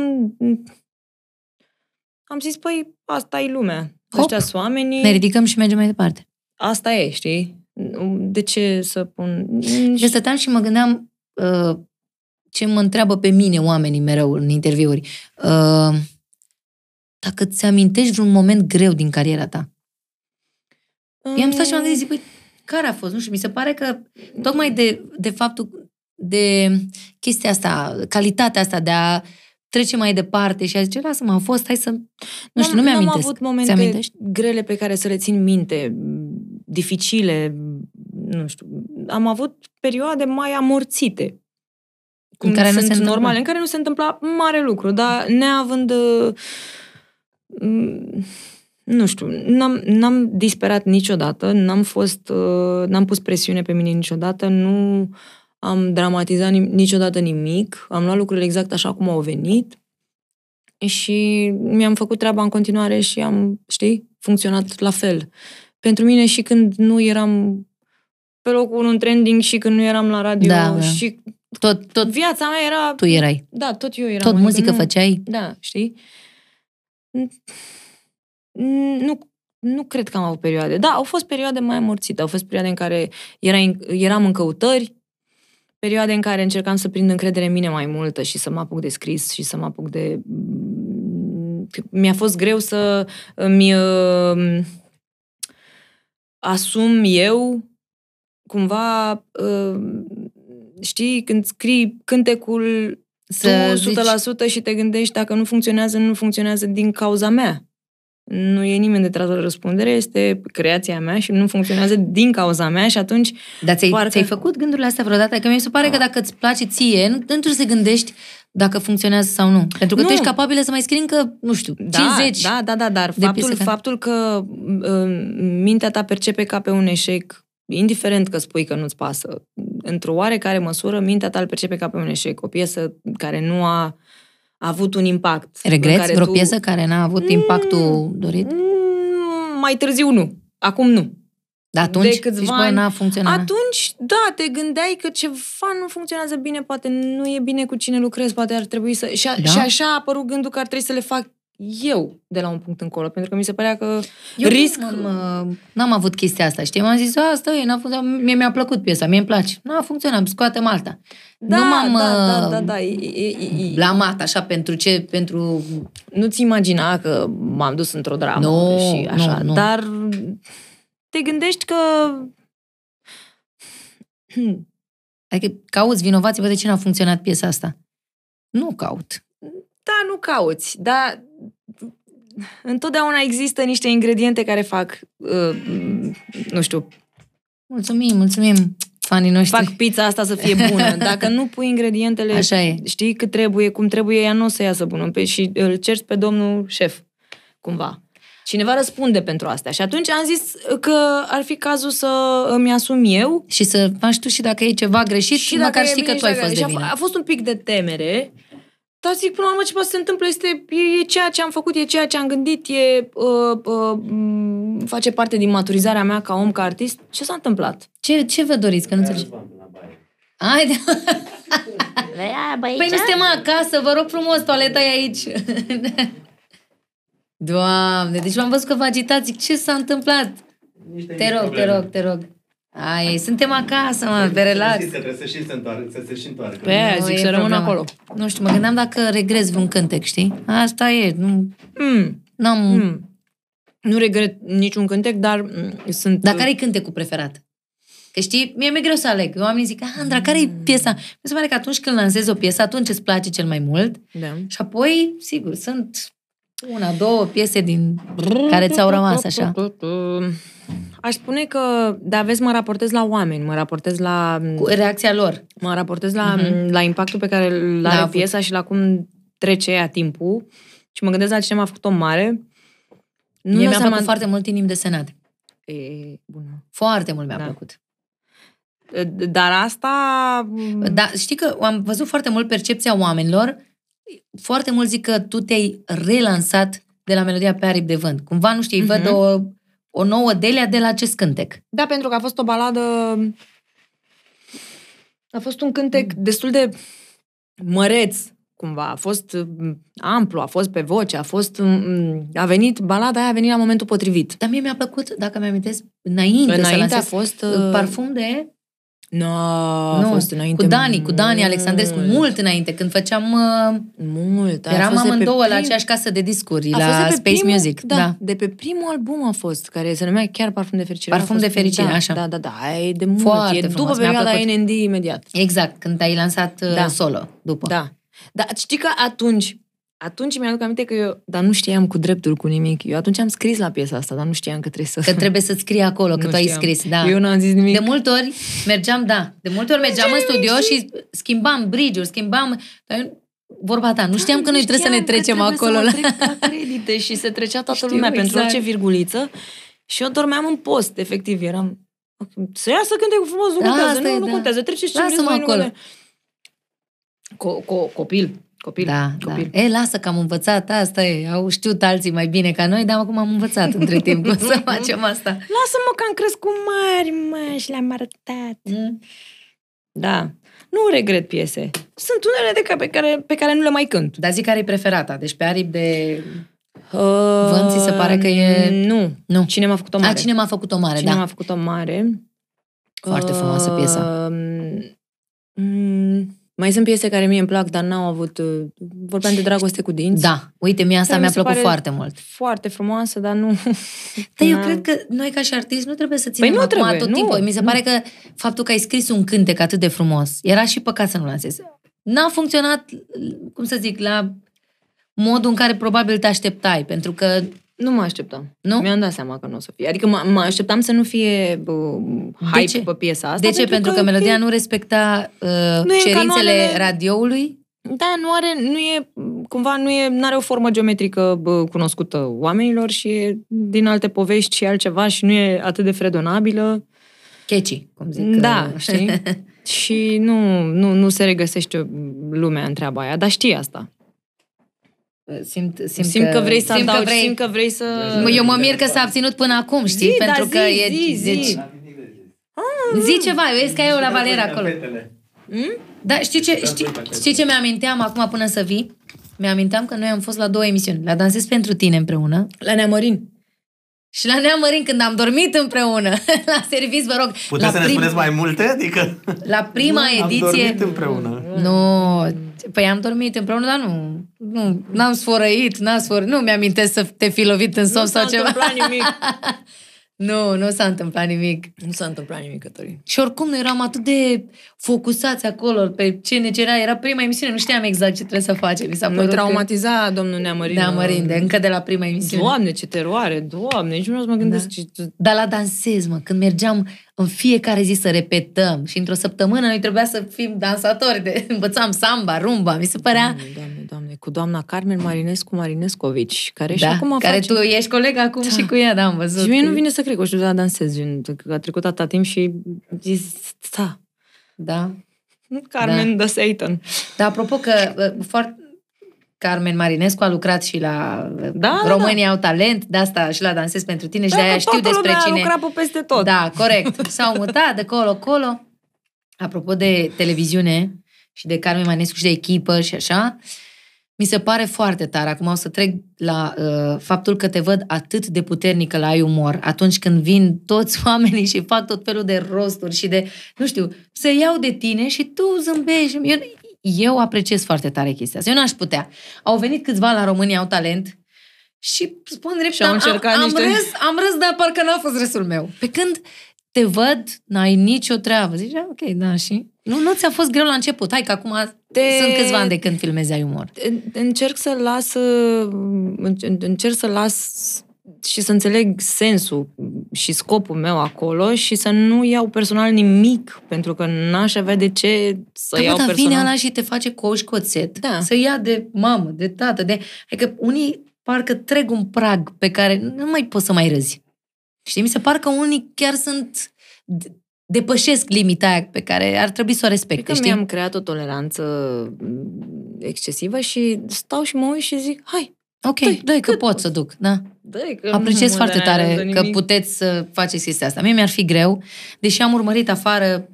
Am zis, păi, asta e lumea. Hop. Ăștia sunt oamenii, Ne ridicăm și mergem mai departe. asta e, știi? De ce să pun... Deci stăteam și mă gândeam uh, ce mă întreabă pe mine oamenii mereu în interviuri. Uh, dacă ți amintești vreun moment greu din cariera ta. Eu am stat și m-am gândit, zic, păi, care a fost? Nu știu, mi se pare că tocmai de, de faptul, de chestia asta, calitatea asta de a trece mai departe și a zice, lasă-mă, a fost, hai să... Nu știu, nu N-am mi-amintesc. avut Ți momente amintești? grele pe care să le țin minte, dificile, nu știu. Am avut perioade mai amorțite. În care nu sunt se întâmpla. normale, în care nu se întâmpla mare lucru, dar neavând uh, m, nu știu, n-am, n-am disperat niciodată, n-am fost, uh, n-am pus presiune pe mine niciodată, nu am dramatizat nim- niciodată nimic, am luat lucrurile exact așa cum au venit și mi-am făcut treaba în continuare și am, știi, funcționat la fel. Pentru mine și când nu eram pe locul unu în trending și când nu eram la radio Da, da. și Tot, tot viața mea era... tu erai. Da, tot eu eram. Tot adică muzică nu, făceai. Da, știi? Nu, nu cred că am avut perioade. Da, au fost perioade mai amorțite. Au fost perioade în care era, eram în căutări, perioade în care încercam să prind încredere în mine mai multă și să mă apuc de scris și să mă apuc de... Mi-a fost greu să îmi uh, asum eu cumva, uh, știi, când scrii cântecul Să tu 100% și te gândești dacă nu funcționează, nu funcționează din cauza mea. Nu e nimeni de tras la răspundere, este creația mea și nu funcționează din cauza mea și atunci Dar ți-ai, Parcă- ți-ai făcut gândurile astea vreodată? Că mi se pare că dacă îți place ție, nu, nu trebuie să gândești dacă funcționează sau nu. Pentru că Nu. tu ești capabilă să mai scrii încă, nu știu, da, 50. Da, da, da, dar de faptul, piese ca- faptul că uh, mintea ta percepe ca pe un eșec, indiferent că spui că nu-ți pasă, într-o oarecare măsură, mintea ta îl percepe ca pe un eșec. O piesă care nu a avut un impact. în Regreți care vreo tu... piesă care n-a avut impactul dorit? Mm, Mai târziu nu. Acum nu. Dar atunci, de câțiva zici, bă, ani- n-a funcționat. Atunci, da, te gândeai că ceva nu funcționează bine, poate nu e bine cu cine lucrezi, poate ar trebui să... Și, a, Da. și așa a apărut gândul că ar trebui să le fac eu de la un punct încolo, pentru că mi se părea că Eu risc... n-am, uh, n-am avut chestia asta, știi? M-am zis, asta e, n-a funcționat, mie mi-a plăcut piesa, mie îmi place. Nu a funcționat, scoatem alta. Da, nu m-am da, da, uh, da, da. E, e, e, blamat așa pentru ce, pentru... nu-ți imagina că m-am dus într-o dramă Nu, și așa, nu, nu. dar te gândești că Adică cauți vinovații, bă, de ce n-a funcționat piesa asta? Nu caut. da, nu cauți, dar întotdeauna există niște ingrediente care fac, uh, nu știu, Mulțumim, mulțumim, fanii noștri. fac pizza asta să fie bună. (laughs) Dacă nu pui ingredientele, Așa e. știi cât trebuie, cum trebuie, ea nu o să iasă bună. Pe, și îl cerți pe domnul șef, cumva. Cineva răspunde pentru astea. Și atunci am zis că ar fi cazul să îmi asum eu Și să faci tu și dacă e ceva greșit, și dacă măcar e știi că bine tu ai și dacă- fost de și a, vină. f- a fost un pic de temere, dar zic, până la urmă, ce poate să se întâmple este, e, e ceea ce am făcut, e ceea ce am gândit, e, uh, uh, m, face parte din maturizarea mea ca om, ca artist. Ce s-a întâmplat? Ce, ce vă doriți? Că nu înțeleg. Haide. Păi nu suntem acasă, vă rog frumos, toaleta e aici. (laughs) Doamne, deci m-am văzut că vă agitați. Zic, ce s-a întâmplat? Te rog, te rog, te rog. Ai, suntem acasă, mă, pe relax. Că trebuie să și se întoarcă, să se și întoarcă. Pe aia Nu zic e să rămân problemă. acolo. Nu știu, mă gândeam dacă regrezi vreun cântec, știi? Asta e, nu... Mm, N-am... mm. Nu regret niciun cântec, dar mm, sunt... Dar care e cântecul preferat? Că știi, mie mi-e greu să aleg. Oamenii zic, "Ah, Andra, care e piesa? Mi se pare că atunci când lansezi o piesă, atunci îți place cel mai mult. Da. Și apoi, sigur, sunt una, două piese din care ți-au rămas așa. Aș spune că, da, vezi, mă raportez la oameni, mă raportez la... Cu reacția lor. Mă raportez la, Mhm. la impactul pe care îl L-a are avut. piesa și la cum trece ea timpul. Și mă gândesc la cine m-a făcut-o mare. Nu Mie dau mi-a seama- plăcut foarte mult inimi desenate. E, bună. Foarte mult mi-a Da. plăcut. Dar asta... Da, știi că am văzut foarte mult percepția oamenilor. Foarte mult zic că tu te-ai relansat de la melodia pe aripi de vânt. Cumva, nu știu, îi văd Mhm. o, o nouă Delia de la acest cântec. Da, pentru că a fost o baladă... A fost un cântec destul de măreț, cumva. A fost mm, amplu, a fost pe voce, a fost... mm, A venit, balada aia a venit la momentul potrivit. Dar mie mi-a plăcut, dacă mi-amintesc, înainte, să Înainte a lansez, fost... uh, parfum de... No, a nu, fost înainte cu Dani, cu Dani Alexandrescu, mult. mult înainte, când făceam... Uh, Mult. aia a eram fost de pe amândouă la prim- aceeași casă de discuri, a fost la de pe Space primul, Music. Da, da. de pe primul album a fost, care se numea chiar Parfum de Fericire. Parfum A fost, de Fericire, da, așa. Da, da, da, aia e de mult. Foarte e frumos, după mi-a perioada plăcut. NND imediat. Exact, când ai lansat uh, Da. solo, după. Da. Dar știi că atunci, atunci mi-aduc aminte că eu, dar nu știam cu dreptul cu nimic. Eu atunci am scris la piesa asta, dar nu știam că trebuie să... Că trebuie să scrii acolo, că Nu tu ai știam. scris. Da. Eu n-am zis nimic. De multe ori mergeam, da, de multe ori mergeam în studio și schimbam bridge-uri, schimbam... Dar eu- Vorba ta, nu știam că noi trebuie să ne trecem că acolo. Trebuie să la... mă trec la credite și se trecea toată Știu, lumea pentru exact. orice virguliță. Și eu dormeam în post, efectiv. Eram... Să iasă cântecul frumos, nu Da, contează, asta nu, e, nu da. contează, treceți ce Lasă-mă vreți voi, nu acolo. contează. Co- co- copil, copil, Da, copil. da. E, lasă că am învățat, asta e. Au știut alții mai bine ca noi, dar acum am învățat între (laughs) timp cum să facem asta. Lasă-mă că am crescut mari, mă, și le-am arătat. Mm. Da. Nu regret piese. Sunt unele de ca, pe, care, pe care nu le mai cânt. Dar zic care e preferata. Deci pe aripi de... Uh, Vânt, ți se pare că e- Nu. Nu. Cine m-a făcut-o mare? A, cine m-a făcut o mare, Cine da. m-a făcut-o mare? Foarte frumoasă piesă. mm, mai sunt piese care mie îmi plac, dar n-au avut... uh, Vorbeam de dragoste cu dinți. Da, uite, mie asta Care mi mi-a se plăcut pare foarte mult. Foarte frumoasă, dar nu... (laughs) Dar eu n-am- cred că noi ca și artiști nu trebuie să ținem Păi nu acum trebuie, tot nu, timpul. Mi se nu. pare că faptul că ai scris un cântec atât de frumos, era și păcat să nu lansezi. N-a funcționat, cum să zic, la modul în care probabil te așteptai, pentru că Nu mă așteptam. Nu? Mi-am dat seama că nu o să fie. Adică mă, mă așteptam să nu fie uh, hype ce? pe piesa asta. de ce? Pentru că, melodia nu respecta uh, Nu e în cerințele canoanele- radioului. Da, nu are, nu e, cumva nu e, nu are o formă geometrică bă, cunoscută oamenilor și e din alte povești și altceva și nu e atât de fredonabilă. Catchy, cum zic. Da, uh, știi? (laughs) și nu, nu, nu se regăsește lumea în treaba aia, dar știi asta. Simt, simt, Simt, simt că, vrei să simt că adaugi, vrei, simt că vrei să... Mă, Eu mă mir că s-a abținut până acum, știi? Zi, pentru da, că zi, e... zi, zi. Deci, zi ceva, eu vezi că eu la Valera acolo. Hmm? Da, știi ce, știi, știi ce mi-aminteam acum până să vii? mi-aminteam că noi am fost la două emisiuni. La Dansez pentru tine împreună La Neamărin. Și la Neamărin când am dormit împreună. (laughs) la serviciu, vă rog. Puteți la să ne spuneți mai multe? Adică... La prima Nu, ediție... Am dormit împreună. Nu, păi am dormit împreună, dar nu, nu n-am sfărăit, n-am sfărăit, nu mi-amintesc să te fi lovit în somn Nu sau s-a ceva. întâmplat nimic. (laughs) Nu, nu s-a întâmplat nimic. Nu s-a întâmplat nimic, Cătălin. Și oricum noi eram atât de focusați acolo pe ce ne cerea. Era prima emisiune, nu știam exact ce trebuie să facem. Mi s-a Mă părut că- traumatiza domnul Neamărin. Neamărin, de încă de la prima emisiune. Doamne, ce teroare, doamne, nici nu vreau să mă gândesc. Da. Ce... Dar la dansez, mă, când mergeam în fiecare zi să repetăm și într-o săptămână noi trebuia să fim dansatori, de (laughs) învățam samba, rumba, mi se părea... Doamne, doamne, doamne, cu doamna Carmen Marinescu Marinescovici, care și Da, acum care face... tu ești coleg acum Da. și cu ea, da, am văzut. Și mie nu vine să cred că o știu de la dansez, gen, că a trecut atâta timp și zis, da, Da. Carmen da. the Satan. Dar apropo că uh, foarte... Carmen Marinescu a lucrat și la uh, Da, da, România au talent, de asta și la Dansez pentru tine și Da, de aia că știu toată despre lumea cine. a lucrat pe peste tot. Da, (laughs) corect. S-au mutat de colo, colo. Apropo de televiziune și de Carmen Manescu și de echipă și așa, mi se pare foarte tare. Acum o să trec la uh, faptul că te văd atât de puternică la ai umor atunci când vin toți (laughs) oamenii și fac tot felul de rosturi și de, nu știu, să iau de tine și tu zâmbești. Eu, eu apreciez foarte tare chestia asta. Eu n-aș putea. Au venit câțiva la România, au talent și spun drept, Și au am- încercat am, niște- am râs, am râs, dar parcă n-a fost râsul meu. Pe când te văd, n-ai nicio treabă. Zici, "Ah, ok, da, și... Nu, nu ți-a fost greu la început. Hai că acum Te- sunt câțiva ani de când filmezi ai umor. În- Încerc să las, uh, în- încerc să las și să înțeleg sensul și scopul meu acolo și să nu iau personal nimic, pentru că n-aș avea de ce să Da, iau bă, dar personal. vine ăla și te face coș coțet. Da. Să ia de mamă, de tată, de... Adică unii parcă trec un prag pe care nu mai poți să mai râzi. Știi? Mi se par că unii chiar sunt... depășesc limita aia pe care ar trebui să o Cred respecte, că știi? mi-am creat o toleranță mm, excesivă și stau și mă uit și zic, hai, Ok, Dă-i, dă că cât pot să duc, da. dă că Apreciez nu mă foarte tare deranjează că nimic. puteți să faceți chestia asta. Mie mi-ar fi greu, deși am urmărit afară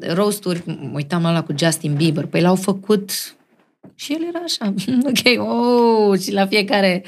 roasturi, mă uitam la ăla cu Justin Bieber, păi l-au făcut și el era așa, (laughs) ok, oh, și la fiecare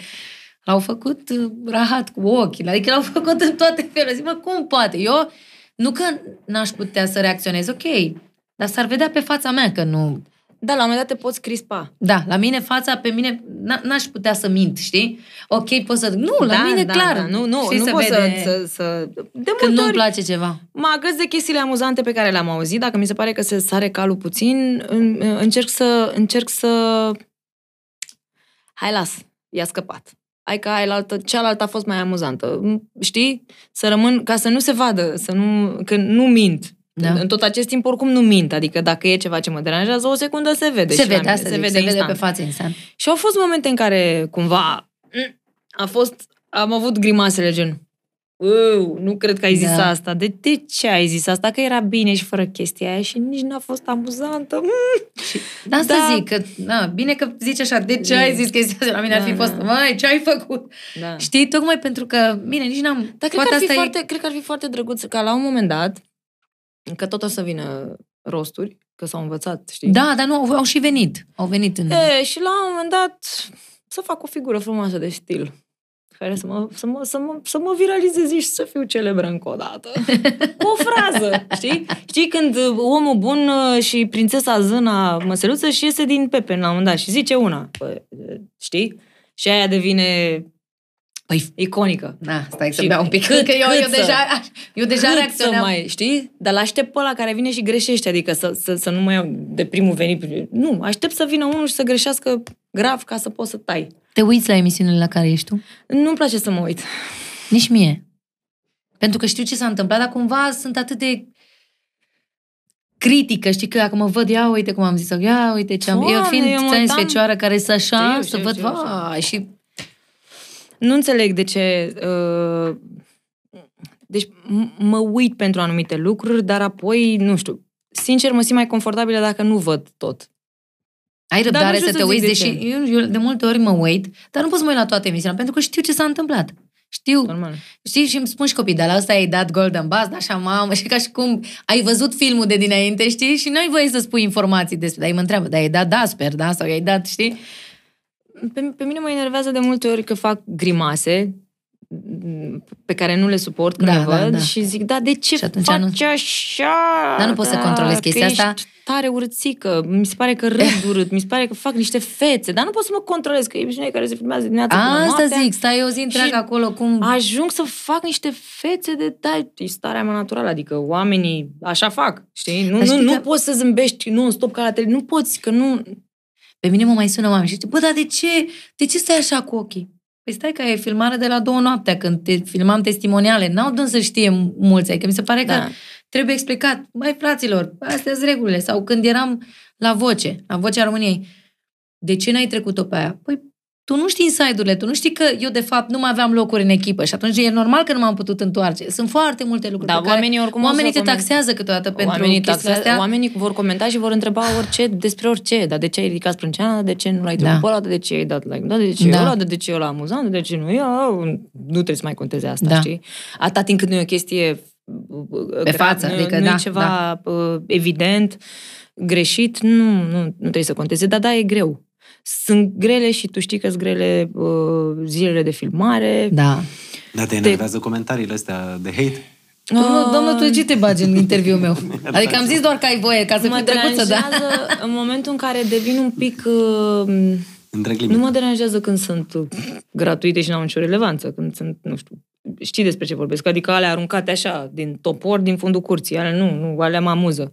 l-au făcut uh, rahat cu ochii, adică l-au (laughs) făcut în toate felurile. Zic, mă, cum poate? Eu, nu că n-aș putea să reacționez, ok, dar s-ar vedea pe fața mea că nu, Da, la un moment dat te poți crispa. da, la mine fața, pe mine, n- n-aș putea să mint, știi? Ok, pot să... Nu, la da, mine da, clar. Da, nu, nu, știi, nu se poți vede să, să, să... De Când multe nu-mi ori place ceva. mă agăț de chestiile amuzante pe care le-am auzit. Dacă mi se pare că se sare calul puțin, în- încerc să... Încerc să... Hai, las, i-a scăpat. Hai că ailaltă, cealaltă a fost mai amuzantă. Știi? Să rămân, ca să nu se vadă, să nu, că nu mint. Da. În tot acest timp oricum nu mint, adică dacă e ceva ce mă deranjează, o secundă se vede. se și la vede, mine, asta se, vede, se vede instant. pe față instant. Și au fost momente în care, cumva, a fost, am avut grimasele gen, Uu, nu cred că ai zis Da. asta. De, de ce ai zis asta? Că era bine și fără chestia aia și nici n-a fost amuzantă. Mm. Da, asta Da. zic, că, na, bine că zici așa, de ce ai zis chestia asta? La mine ar Da, fi fost, da. măi, ce ai făcut? Da. Știi, tocmai pentru că, bine, nici n-am... Dar cred poate că, ar fi asta e- foarte, cred că ar fi foarte drăguț ca la un moment dat, că tot o să vină rosturi, că s-au învățat, știi? Da, dar nu, au, au și venit. Au venit în... E, și la un moment dat să fac o figură frumoasă de stil care să mă, să mă, să mă, să mă viralizeze și să fiu celebră încă o dată. Cu o frază, știi? Știi când uh, omul bun uh, și prințesa zâna măseluță și iese din pepen la un moment dat și zice una. Păi, uh, știi? Și aia devine Păi, iconică. na, stai să Și beau un pic, cât- că eu, cât eu să- deja, eu deja Cât reacționam. Să mai, știi? Dar l-aștept pe ăla care vine și greșește, adică să, să, să nu mai iau de primul venit. Nu, aștept să vină unul și să greșească grav ca să pot să tai. Te uiți la emisiunile la care ești tu? Nu-mi place să mă uit. Nici mie. Pentru că știu ce s-a întâmplat, dar cumva sunt atât de critică, știi că dacă mă văd, ia uite cum am zis, sau ia uite ce am... eu Doamne, fiind eu mă țări uitam- fecioară care să așa, Știu, să știu, văd, știu, știu. vai, și Nu înțeleg de ce... Uh, deci m- mă uit pentru anumite lucruri, dar apoi, nu știu, sincer mă simt mai confortabilă dacă nu văd tot. ai Dar răbdare nu știu să să te zic uiți, de deși eu, eu de multe ori mă uit, dar nu pot să mă uit la toate emisiunile, pentru că știu ce s-a întâmplat. Știu, Normal. știi, și îmi spun și copiii, dar la ăsta ai dat Golden Buzz, așa, mamă, și ca și cum ai văzut filmul de dinainte, știi, și n-ai voie să spui informații despre, dar ei mă întreabă, dar ai dat Dasper, da, sau i-ai dat, știi? Pe, pe mine mă enervează de multe ori că fac grimase pe care nu le suport când Da, le da, văd da. și zic, da, de ce Și atunci faci nu- așa? Dar nu poți să Da, controlezi chestia că asta. ești tare urțică, mi se pare că râd (laughs) urât, mi se pare că fac niște fețe, dar nu pot să mă controlez, că e cineva care se filmează dimineața până Asta noaptea. zic, stai o zi întreagă Și acolo, cum... Ajung să fac niște fețe de, da, e starea mea naturală, adică oamenii așa fac, știi? Nu, Dar nu, știi nu că- poți să zâmbești nu stop ca la tele, nu poți, că nu... Pe mine mă mai sună oameni și zice, bă, dar de ce, de ce stai așa cu ochii? Păi stai că e filmare de la două noaptea, când te filmam testimoniale. N-au dând să știe mulți, adică mi se pare că Da. trebuie explicat. Mai fraților, astea sunt regulile. Sau când eram la Voce, la Vocea României, de ce n-ai trecut-o pe aia? Păi tu nu știi inside-urile, tu nu știi că eu de fapt nu mai aveam locuri în echipă și atunci e normal că nu m-am putut întoarce. Sunt foarte multe lucruri Da, pe care oamenii oricum o oamenii să te coment- taxează câteodată pentru oamenii, chestiile taxează, astea. oamenii vor comenta și vor întreba orice despre orice. Dar de ce ai ridicat sprânceana? De ce nu l-ai trecut Da. pe ăla? De ce ai dat like? Da, de ce Da. da. ăla? De ce ăla amuzant? De ce nu? Eu, nu trebuie să mai conteze asta, Da. știi? Atâta timp cât nu e o chestie Pe față, nu, adică nu da, e ceva da. evident, greșit, nu, nu, nu trebuie să conteze. Dar da, e greu. Sunt grele și tu știi că sunt grele uh, zilele de filmare. Da. Da, te enervează comentariile astea de hate? Domnul, domnul, tu de ce te bagi în interviul meu? (laughs) Adică am zis doar că ai voie, ca să mă fii drăguță, da? deranjează în momentul în care devin un pic... Uh, Întreg nu limit. mă deranjează când sunt uh, gratuite și n-au nicio relevanță, când sunt, nu știu, știi despre ce vorbesc, adică alea aruncate așa, din topor, din fundul curții, alea nu, nu, alea mă amuză.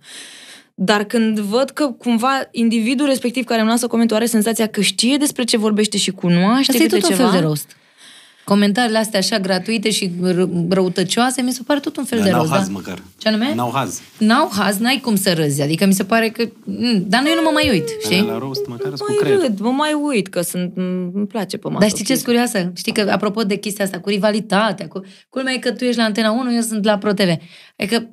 Dar când văd că cumva individul respectiv care îmi lasă comentul are senzația că știe despre ce vorbește și cunoaște Asta e câte tot un ceva, fel de rost. Comentariile astea așa gratuite și ră- răutăcioase, mi se pare tot un fel Dar de n-au rost. haz da? măcar. Ce anume? N-au haz. N-au haz, n-ai cum să râzi. Adică mi se pare că... Mm, dar eu nu mă mai uit, Alea știi? La roast măcar sunt cu mai creier. râd, mă mai uit, că sunt, îmi place pe masă. Dar știi ce sunt curioasă? Știi că, apropo de chestia asta, cu rivalitatea, cu... culmea e că tu ești la Antena 1, eu sunt la ProTV. Adică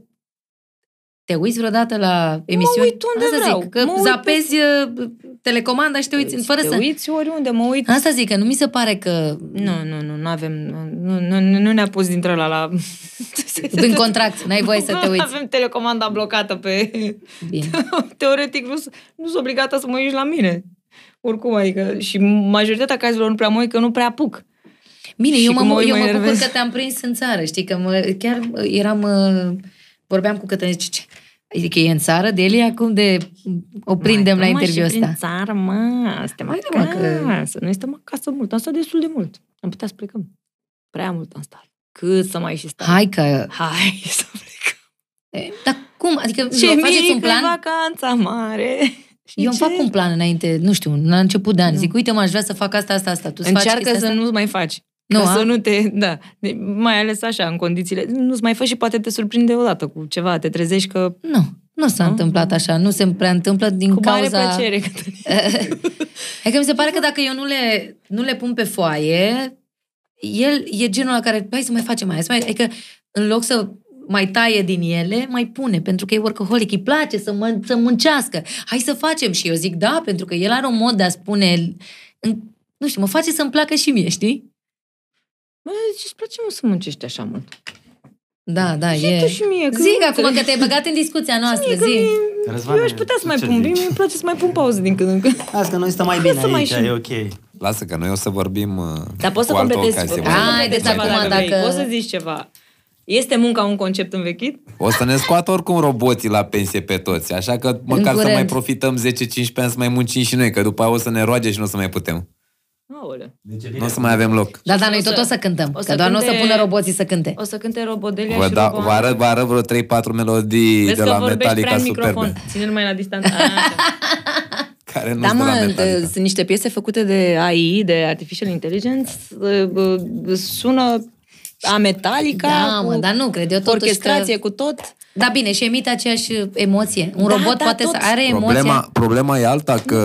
te uiți vreodată la emisiuni? uit unde Asta vreau. Zic, că Mă uit zapezi uh, telecomanda și te uiți, fără te să... uiți oriunde, mă uit Asta zic, că nu mi se pare că Nu, nu, nu, nu avem, nu, nu, nu, nu ne-a pus dintre la la... în contract n-ai voie să te (laughs) uiți. Avem telecomanda blocată pe... Bine. (laughs) Teoretic nu, sunt- nu sunt obligată să mă uiți la mine. Oricum, adică, și majoritatea cazurilor nu prea mă uit, că nu prea apuc. Bine, Și eu mă, cum mă uit, eu mă mă bucur enervez. că te-am prins în țară, știi, că mă, chiar eram, uh, vorbeam cu Cătălin, zice, ce? Adică e în țară, de el acum de o prindem la Mai, mă, interviul și prin ăsta. țară, mă, suntem Haide, mă, că- acasă. Noi stăm acasă mult, am stat destul de mult. Am putea să plecăm. Prea mult am stat. Cât să mai și stau? Hai că... Hai (laughs) să plecăm. e, Dar cum? Adică Ce vă faceți mică un plan? vacanța mare. Și Eu îmi ce? fac un plan înainte, nu știu, la început de an. Zic, uite mă, aș vrea să fac asta, asta, asta. Tu faci Încearcă chestia să asta? nu mai faci. Nu, Nu, a? să nu te, da, De- mai ales așa, în condițiile, nu-ți mai faci și poate te surprinde odată cu ceva, te trezești că Nu, nu s-a Nu? întâmplat așa. Nu se prea întâmplă din cu mare cauza... plăcere. (laughs) Cătălin. Adică mi se pare că dacă eu nu le, nu le pun pe foaie, el e genul la care, hai să mai facem mai, hai să mai adică în loc să mai taie din ele, mai pune, pentru că e workaholic, îi place să, mă, să muncească. Hai să facem. Și eu zic da, pentru că el are un mod de a spune, în, nu știu, mă face să-mi placă și mie, știi? Bă, ce-ți place mă să muncești așa mult? Da, da, Zi e... tu și mie, că Zic nu acum că te-ai băgat în discuția noastră, Că zi. mie, Răzvan, eu aș putea să mai ce pun, zici? mie îmi place să mai pun pauză din când în când. Lasă că noi stăm mai Hai bine să mai aici, și- e ok. Lasă că noi o să vorbim uh, Dar poți să cu altă completezi, ocazie. poți să Hai, completezi deci ceva acum dacă, vrei. dacă- Poți să zici ceva. Este munca un concept învechit? O să ne scoată oricum roboții la pensie pe toți, așa că măcar să curând. mai profităm 10-15 ani să mai muncim și noi, că după aia o să ne roage și nu o să mai putem. Aoleu. Nu o să mai avem loc. Da, dar O noi să- tot o să cântăm, o că să doar nu o să cânte- pună roboții să cânte. O să cânte Robodelia Vă, și da, Robo vă, arăt, vă arăt vreo 3-4 melodii Vezi de că la vorbești prea Metallica în microfon. superbe, Ține-l mai la distanță. A, (laughs) așa. care nu Da, sunt de la mă, Metallica. sunt niște piese făcute de AI, de Artificial Intelligence, uh, uh, sună a Metallica, Da, cu mă, dar nu cred eu totuși orchestrație că... cu tot. Da, bine, și emite aceeași emoție. Un Da, robot da, poate tot. să are emoție. Problema, problema e alta că...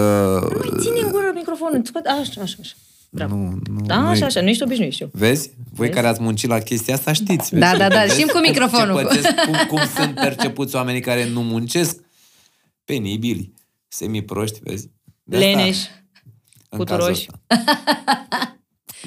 Mai ține în gură microfonul. Scoate- Așa, așa, așa. Bravo. Nu, nu, Da, nu e- așa, așa, nu ești obișnuit, știu. Vezi? Voi Vezi? care ați muncit la chestia asta știți. Da, vezi? da, da, Vezi știm cu cum- microfonul. Ce pățesc, cum, cum sunt percepuți oamenii care nu muncesc? Penibili, semiproști, vezi? De asta- Leneși. în Cuturoși.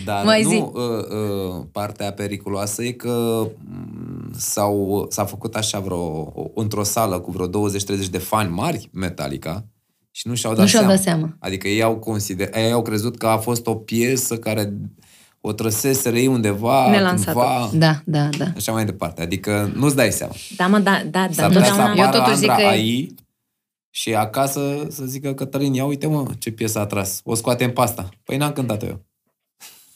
Cazul ăsta. Dar Mai nu, zi. uh, uh, partea periculoasă e că mm, s-au, s-a făcut așa vreo, o- într-o sală cu vreo 20-30 de fani mari Metallica Și nu și-au dat, Nu și-au seama. dat seama. Adică ei au, consider, ei au crezut că a fost o piesă care o trăseseră ei undeva, Nelansată. cândva, Da, da, da. așa mai departe. Adică nu-ți dai seama. Da, mă, da, da, da. S-ar putea să totdeauna- Eu apară totuși zic Andra că- AI și acasă să zică Cătălin, ia uite mă ce piesă a tras. O scoatem pe asta. Păi n-am cântat-o eu.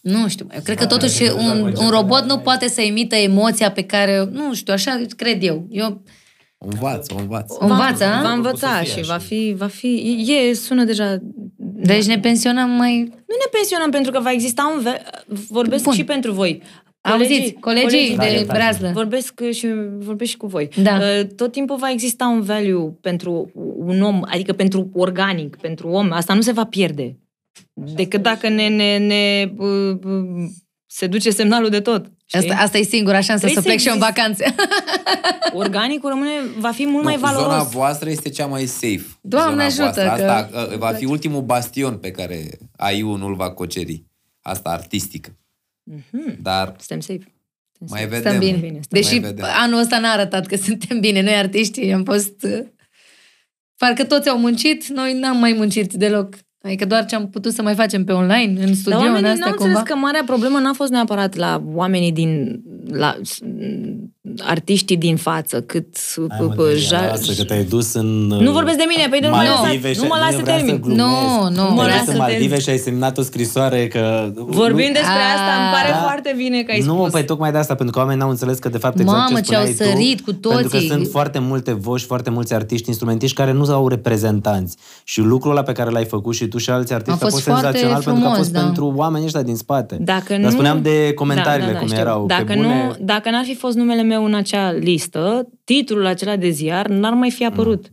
Nu știu, eu cred că totuși un, un robot nu poate să emită emoția pe care, nu știu, așa cred eu. Eu O învață, o învață. o învață, Va a? învăța Sofia și și- va fi, va fi, e, sună deja... Deci ne pensionăm mai... Nu ne pensionăm pentru că va exista un... Ve- vorbesc Bun. și pentru voi. Auziți, colegii Tare, de tare. breazlă. Vorbesc și, vorbesc și cu voi. Da. Uh, Tot timpul va exista un value pentru un om, adică pentru organic, pentru om. Asta nu se va pierde. Decât dacă ne, ne, ne uh, uh, se duce semnalul de tot. știi? Asta, asta e singura șansă să Trebuie să plec și eu în existe. vacanțe. (laughs) Organicul rămâne, va fi mult mai Nu, valoros. Zona voastră este cea mai safe. Doamne Zona ajută voastră. că- Asta uh, va fi ultimul bastion pe care AI-ul nu-l va coceri. Asta artistică. Dar Suntem safe. Suntem mai safe. vedem. Stăm bine. bine, stăm Deși mai vedem. anul ăsta n-a arătat că suntem bine. Noi artiștii am fost... uh, Parcă toți au muncit, noi n-am mai muncit deloc. Adică doar ce am putut să mai facem pe online, în studio, Dar în oamenii astea n-au înțeles cumva. că marea problemă n-a fost neapărat la oamenii din... la s- artiștii din față, cât... Hai, p- mă, p- Delia, ja- lasă că te-ai dus în... Nu vorbesc de mine, păi de- Maldive nu, și- nu mă las să vreau termin. glumesc. Nu, nu, Te-ai vreau dus să în Maldive termin. și ai semnat o scrisoare că... Vorbim nu- despre A, asta, îmi pare da. foarte bine că ai nu, spus. păi tocmai de asta, pentru că oamenii n-au înțeles că de fapt exact Mamă, ce ce au spuneai sărit tu, cu Pentru că toții. sunt foarte multe voci, foarte mulți artiști, instrumentiști care nu au reprezentanți. Și lucrul ăla pe care l-ai făcut și tu și alți artiști A a fost fost, foarte senzațional pentru că a frumos, fost da. pentru oamenii ăștia din spate. Dacă Dar nu... spuneam de comentariile Da, da, da, cum știu. erau. Dacă, pe nu, bune, dacă n-ar fi fost numele meu în acea listă, titlul acela de ziar n-ar mai fi apărut.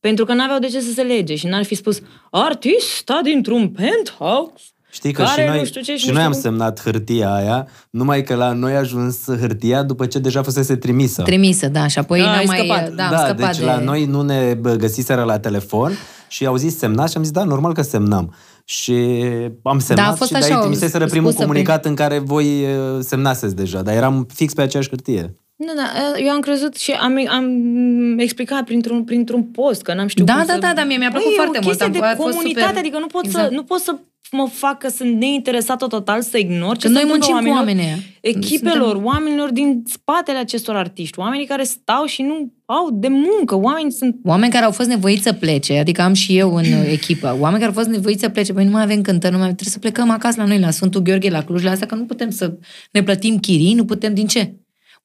Pentru că n-aveau de ce să se lege și n-ar fi spus artista dintr-un penthouse. Știi că care și noi, nu știu ce și și nu noi știu am cum. semnat hârtia aia, numai că la noi a ajuns hârtia după ce deja fusese trimisă. Trimisă, da, și apoi Da, n-am ai mai... scăpat. Da, am da, scăpat deci de... la noi nu ne bă, găsiseră la telefon și au zis semnat și am zis, da, normal că semnăm. Și am semnat Da, a fost și de așa, aici trimiseseră primul spusă comunicat în care voi uh, semnaseți deja, dar eram fix pe aceeași hârtie. Da, da, eu am crezut și am, am explicat printr-un, printr-un post, că n-am știut Da, cum da, să... da, da, mie mi-a plăcut Băi, foarte e o mult, chestie am- de a fost comunitate, super. adică nu pot, Exact. să, nu pot să mă fac că sunt neinteresată total, să ignor ce Că se noi întâmplă muncim cu oamenilor, oamenii ăia. echipelor, Suntem- oamenilor din spatele acestor artiști, oamenii care stau și nu au de muncă, oameni sunt... Oameni care au fost nevoiți să plece, adică am și eu în uh, (clears throat) echipă, oameni care au fost nevoiți să plece, păi nu mai avem cântări, nu mai trebuie să plecăm acasă la noi, la Sfântul Gheorghe, la Cluj, la asta, că nu putem să ne plătim chirii, nu putem din ce?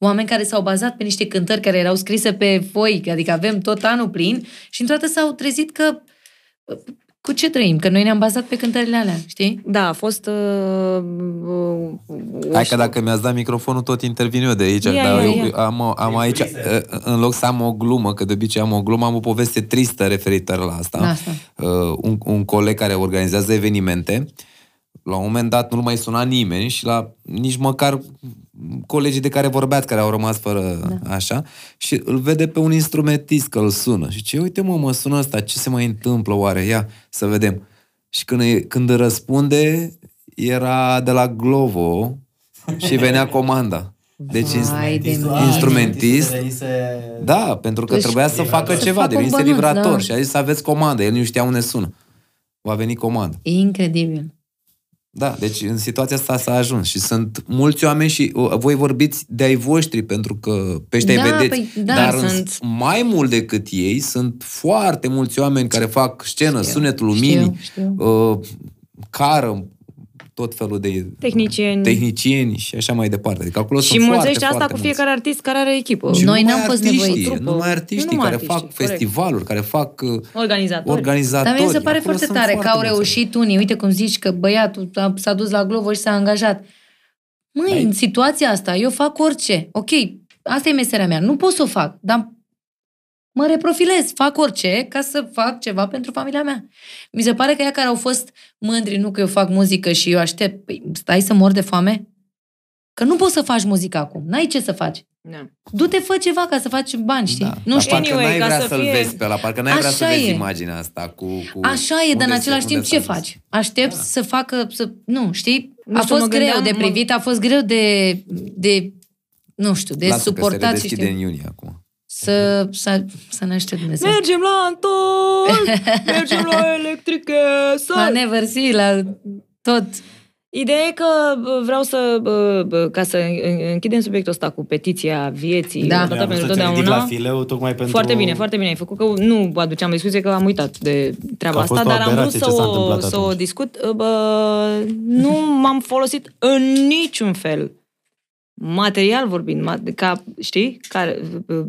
Oameni care s-au bazat pe niște cântări care erau scrise pe foi, adică avem tot anul plin și într-o dată s-au trezit că uh, cu ce trăim? Că noi ne-am bazat pe cântările alea, știi? Da, a fost... Uh, uh, Hai că dacă mi-ați dat microfonul, tot intervin eu de aici. Ia, dar ia, eu ia. am, am aici, uh, în loc să am o glumă, că de obicei am o glumă, am o poveste tristă referitoare la asta. Asta. Uh, un, un coleg care organizează evenimente, la un moment dat nu-l mai suna nimeni și la nici măcar colegii de care vorbeați, care au rămas fără da. așa, și îl vede pe un instrumentist că îl sună. Și ce, uite mă, mă sună ăsta, ce se mai întâmplă oare? Ia, să vedem. Și când, îi- când îi răspunde, era de la Glovo și venea comanda. Deci Vai de inst- mine. instrumentist, da, pentru că Deci- trebuia să facă Să ceva, facă un devenise bănuț, livrator da. și a zis să aveți comandă. El nu știa unde sună. Va veni comandă. E incredibil. Da, deci în situația asta s-a ajuns și sunt mulți oameni și uh, voi vorbiți de ai voștri pentru că pe ăștia Da, îi vedeți, păi, da, dar sunt- sunt... mai mult decât ei sunt foarte mulți oameni care fac scenă, Știu, sunetul luminii, știu, uh, cară, tot felul de Tehnicieni. tehnicieni și așa mai departe. Adică acolo și sunt foarte, mulțește asta foarte cu mulți. fiecare artist care are echipă. Și Noi numai n-am fost artiștii, nevoiți. Trupă. Numai artiștii Nu numai care artiștii, fac corect. festivaluri, care fac uh, Organizatori. organizatori. Dar mi se pare Acolo foarte sunt tare că foarte au mulți. reușit unii. Uite cum zici că băiatul a- s-a dus la Glovo și s-a angajat. Măi, Ai- în situația asta, eu fac orice. Ok, asta e meseria mea. Nu pot să o fac, dar mă reprofilez, fac orice ca să fac ceva pentru familia mea. Mi se pare că ea care au fost mândri, nu că eu fac muzică și eu aștept, păi, stai să mor de foame? Că nu poți să faci muzică acum, n-ai ce să faci. Da. Du-te, fă ceva ca să faci bani, știi? Da. Nu Dar știu. parcă Anyway, n-ai ca vrea să să-l fie- vezi pe ăla, parcă n-ai vrea să Așa vezi e. imaginea asta cu... cu Așa e, dar în unde același se- timp unde ce s-a dus. faci? Aștepți da. să facă, să... Nu, știi? Nu a știu, fost mă greu gândeam, de privit, a fost greu de, de nu știu, de Lasă că se suportat și redeschide știu. în iunie acum. Să, să, să ne aștept Dumnezeu. Mergem la Anton! (laughs) Mergem la electrică! La Să... Never See, la tot. Ideea e că bă, vreau să, bă, bă, ca să în- închidem subiectul ăsta cu petiția vieții, Da. odată Eu am pentru vrut să te ridic totdeauna. la fileu tocmai pentru... Foarte bine, foarte bine ai făcut, că nu aduceam discuție, că am uitat de treaba Că a fost asta, o dar am vrut aberație să ce s-a o, întâmplat să o atunci. discut. Bă, nu m-am folosit în niciun fel material vorbind, ma- ca, știi, ca bă,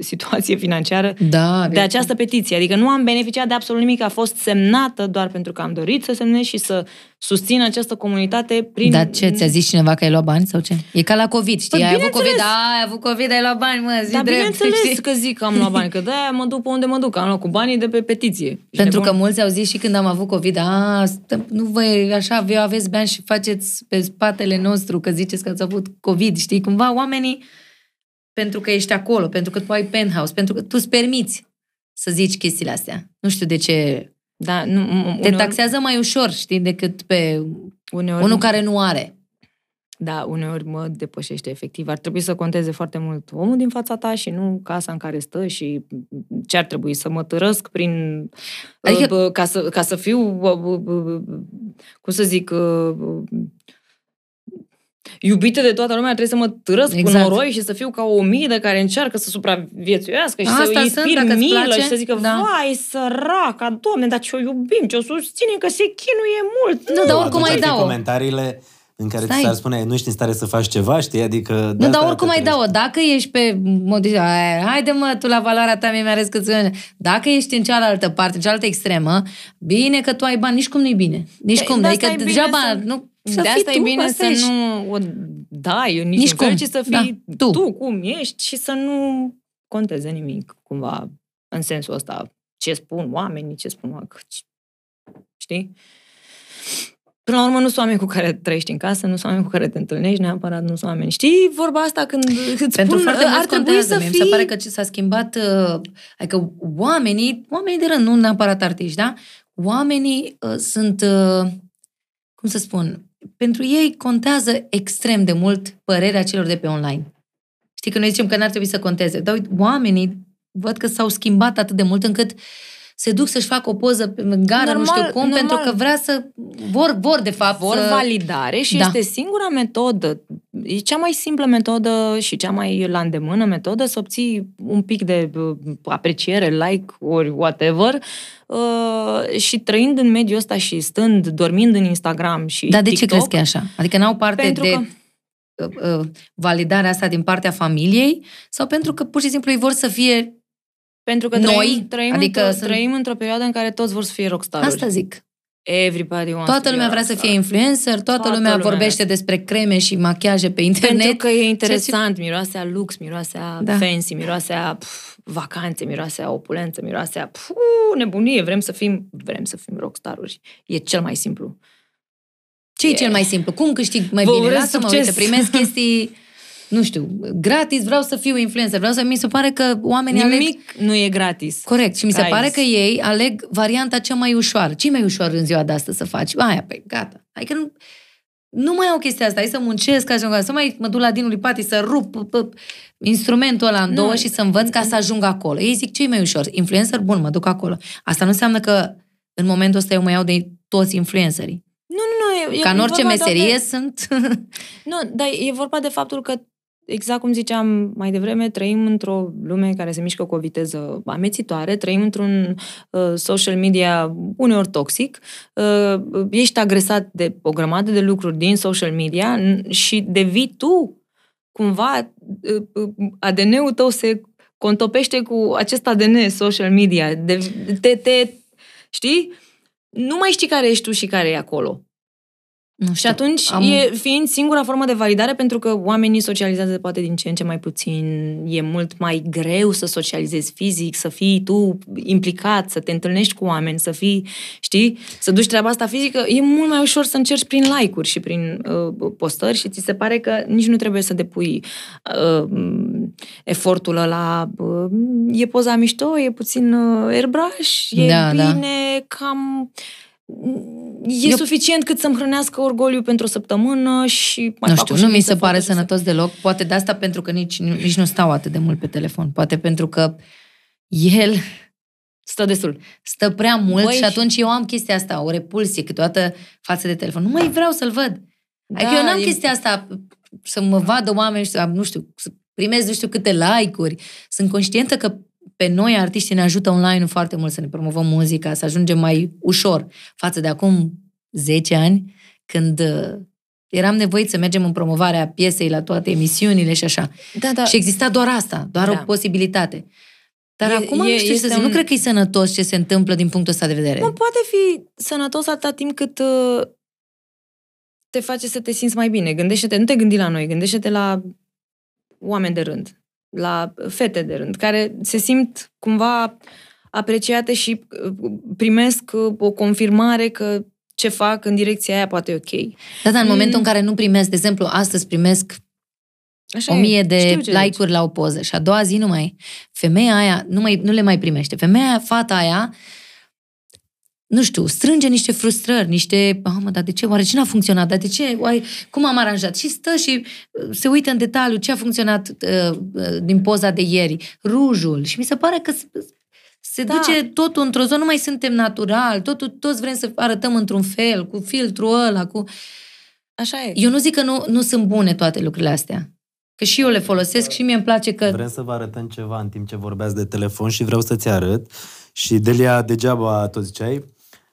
situație financiară Da, de această petiție. Adică nu am beneficiat de absolut nimic, a fost semnată doar pentru că am dorit să semnez și să susțin această comunitate prin... Dar ce, ți-a zis cineva că ai luat bani sau ce? E ca la COVID, știi? Păi, ai avut bineînțeles. COVID, da, ai avut COVID, ai luat bani, mă, zi Dar drept, bineînțeles știi? că zic că am luat bani, că de-aia mă duc pe unde mă duc, am luat cu banii de pe petiție. Ești Pentru că nebun? mulți au zis și când am avut COVID, a, stă, nu voi așa, voi aveți bani și faceți pe spatele nostru, că ziceți că ați avut COVID, știi? Cumva oamenii, pentru că ești acolo, pentru că tu ai penthouse, pentru că tu îți permiți să zici chestiile astea. Nu știu de ce. Da, nu, m- Te uneori, taxează mai ușor, știi, decât pe uneori, unul care nu are. Da, uneori mă depășește efectiv. Ar trebui să conteze foarte mult omul din fața ta și nu casa în care stă și ce ar trebui să mă târăsc prin... Adică- Adică... Bă, ca, să, ca să fiu, bă, bă, bă, cum să zic, uh, iubită de toată lumea, trebuie să mă târăsc exact. Exact. cu noroi și să fiu ca o midă care încearcă să supraviețuiască și Asta să sunt, inspir dacă îți milă place. și să zică, Da. da. vai, săraca, doamne, dar ce-o iubim, ce-o susținem, că se chinuie mult. Nu, dar oricum Atunci ai ar fi da-o. comentariile în care Stai. ți s-ar spune, nu ești în stare să faci ceva, știi? Adică... de Nu, asta dar oricum te ai da-o. trăiești. Dacă ești pe modul haide mă, tu la valoarea ta, mie mi-arăți că ți- Dacă ești în cealaltă parte, în cealaltă extremă, bine că tu ai bani, nici cum nu-i bine. Nici E, cum, de adică asta e bine degeaba, să- nu, de să fii asta tu, e bine asta să ești. nu o dai în niciun Nici fel, cum. ci să fii Da, tu. tu. tu cum ești și să nu conteze nimic, cumva, în sensul ăsta. Ce spun oamenii, ce spun oamenii. Știi? Până la urmă, nu sunt oameni cu care trăiești în casă, nu sunt oameni cu care te întâlnești neapărat, nu sunt oameni. Știi vorba asta când îți Pentru spun, foarte ar mulți trebui contează. să Mie fii... Mi se pare că ce s-a schimbat, uh, adică oamenii, oamenii de rând, nu neapărat artiști, da? Oamenii uh, sunt, uh, cum să spun, pentru ei contează extrem de mult părerea celor de pe online. Știi că noi zicem că n-ar trebui să conteze, dar uite, oamenii văd că s-au schimbat atât de mult încât se duc să-și facă o poză pe în gară, nu Normal, știu cum, normal. pentru că vrea să... Vor, vor de fapt vor să... validare și Da. este singura metodă, e cea mai simplă metodă și cea mai la îndemână metodă să obții un pic de uh, apreciere, like ori whatever uh, și trăind în mediul ăsta și stând, dormind în Instagram și Dar de ce TikTok, crezi că e așa? Adică n-au parte Pentru de că- uh, uh, validarea asta din partea familiei sau pentru că pur și simplu ei vor să fie... Pentru că Noi, trăim, trăim, adică într-o, sunt- trăim într-o perioadă în care toți vor să fie rockstaruri. Asta zic. Everybody wants Toată to be lumea a vrea să rockstar. fie influencer, toată, Toată lumea lumea vorbește despre creme și machiaje pe internet. Pentru că e interesant, miroase a lux, miroase a Da. fancy, miroase a pf, vacanțe, miroase a opulență, miroase a pf, nebunie, vrem să fim, vrem să fim rockstaruri. E cel mai simplu. Ce e cel mai simplu? Cum câștig mai Vă bine? urez Lasă-mă, succes. uite, primesc chestii, nu știu, gratis, vreau să fiu influencer, vreau să... Mi se pare că oamenii aleg... Nimic nu e gratis. Corect. Și mi se Guys. pare că ei aleg varianta cea mai ușoară. ce mai ușor în ziua de astăzi să faci? Aia, pe gata. Adică nu, nu mai au chestia asta. Hai să muncesc, așa, să mai mă duc la Dinului Pati să rup p- p- instrumentul ăla în Nu. două și să învăț ca să ajung acolo. Ei zic, ce mai ușor? Influencer? Bun, mă duc acolo. Asta nu înseamnă că în momentul ăsta eu mă iau de toți influencerii. Nu, nu, nu. E, Ca e în orice vorba doar meserie De, sunt... nu, dar e vorba de faptul că Exact cum ziceam mai devreme, trăim într-o lume care se mișcă cu o viteză amețitoare, trăim într-un uh, social media uneori toxic, uh, ești agresat de o grămadă de lucruri din social media n- și devii tu cumva uh, uh, ADN-ul tău se contopește cu acest ADN social media. De, te, te, știi? Nu mai știi care ești tu și care e acolo. Nu Și atunci, am- e fiind singura formă de validare, pentru că oamenii socializează poate din ce în ce mai puțin, e mult mai greu să socializezi fizic, să fii tu implicat, să te întâlnești cu oameni, să fii, știi, să duci treaba asta fizică, e mult mai ușor să încerci prin like-uri și prin uh, postări și ți se pare că nici nu trebuie să depui uh, efortul ăla. Uh, e poza mișto, e puțin uh, airbrush, e Da, da. bine, cam e Eu- suficient cât să-mi hrănească orgoliu pentru o săptămână și mai nu fac știu, o nu mi ședință se pare fără să- sănătos deloc. Poate de asta pentru că nici, nici nu stau atât de mult pe telefon. Poate pentru că el Stă destul. stă prea mult Băi, și și- atunci eu am chestia asta, o repulsie câteodată față de telefon. Nu mai vreau să-l văd. Adică eu n-am e- chestia asta să mă vadă oameni și să, am, nu știu, să primez nu știu câte like-uri. Sunt conștientă că pe noi, artiștii, ne ajută online foarte mult să ne promovăm muzica, să ajungem mai ușor față de acum 10 ani, când uh, eram nevoiți să mergem în promovarea piesei la toate emisiunile și așa. Da, da. Și exista doar asta, doar Da. o posibilitate. Dar E- acum e- nu știu ce să este zic, nu un- cred că e sănătos ce se întâmplă din punctul ăsta de vedere. Nu poate fi sănătos atâta timp cât uh, te face să te simți mai bine. Gândește-te, nu te gândi la noi, gândește-te la oameni de rând, la fete de rând, care se simt cumva apreciate și uh, primesc uh, o confirmare că ce fac în direcția aia poate e ok. Da, dar în Mm. momentul în care nu primesc, de exemplu, astăzi primesc Așa o e. mie de Știu ce zici. like-uri la o poză și a doua zi nu mai, femeia aia nu, mai, nu le mai primește. Femeia aia, fata aia, nu știu, strânge niște frustrări, niște, ah, mă, dar de ce, oare ce n-a funcționat, dar de ce, oare, cum am aranjat? Și stă și uh, se uită în detaliu ce a funcționat uh, uh, din poza de ieri, rujul și mi se pare că se, se Da. duce totul într-o zonă, nu mai suntem natural, totul, toți vrem să arătăm într-un fel, cu filtrul ăla, cu... Așa e. Eu nu zic că nu, nu sunt bune toate lucrurile astea. Că și eu le folosesc și mie îmi place că... Vrem să vă arătăm ceva în timp ce vorbeați de telefon și vreau să-ți arăt. Și Delia, degeaba tot ziceai,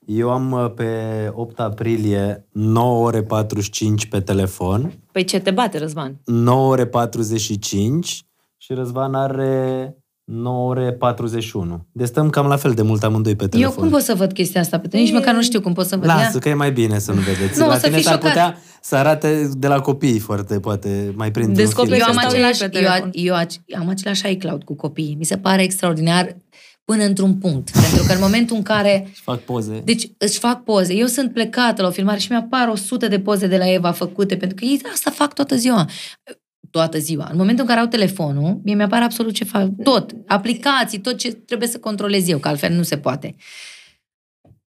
eu am uh, pe 8 aprilie 9 ore 45 pe telefon, Păi ce te bate, Răzvan? 9 ore 45 și Răzvan are 9 ore 41. Deci stăm cam la fel de mult amândoi pe telefon. Eu cum pot să văd chestia asta pe tine? Nici măcar nu știu cum pot să văd. Lasă, Ia. că e mai bine să nu vedeți. (laughs) Nu, o la să tine fii s-ar șocat. putea să arate de la copii foarte, poate, mai prind Descoperi Eu am, Să stau același, ei pe eu, telefon. eu ac- am același iCloud cu copiii. Mi se pare extraordinar până într-un punct. Pentru că în momentul în care Și fac poze. Deci își fac poze. Eu sunt plecată la o filmare și mi-apar 100 de poze de la Eva făcute, pentru că ei asta fac toată ziua. Toată ziua. În momentul în care au telefonul, mie mi-apar absolut ce fac. Tot. Aplicații, tot ce trebuie să controlez eu, că altfel nu se poate.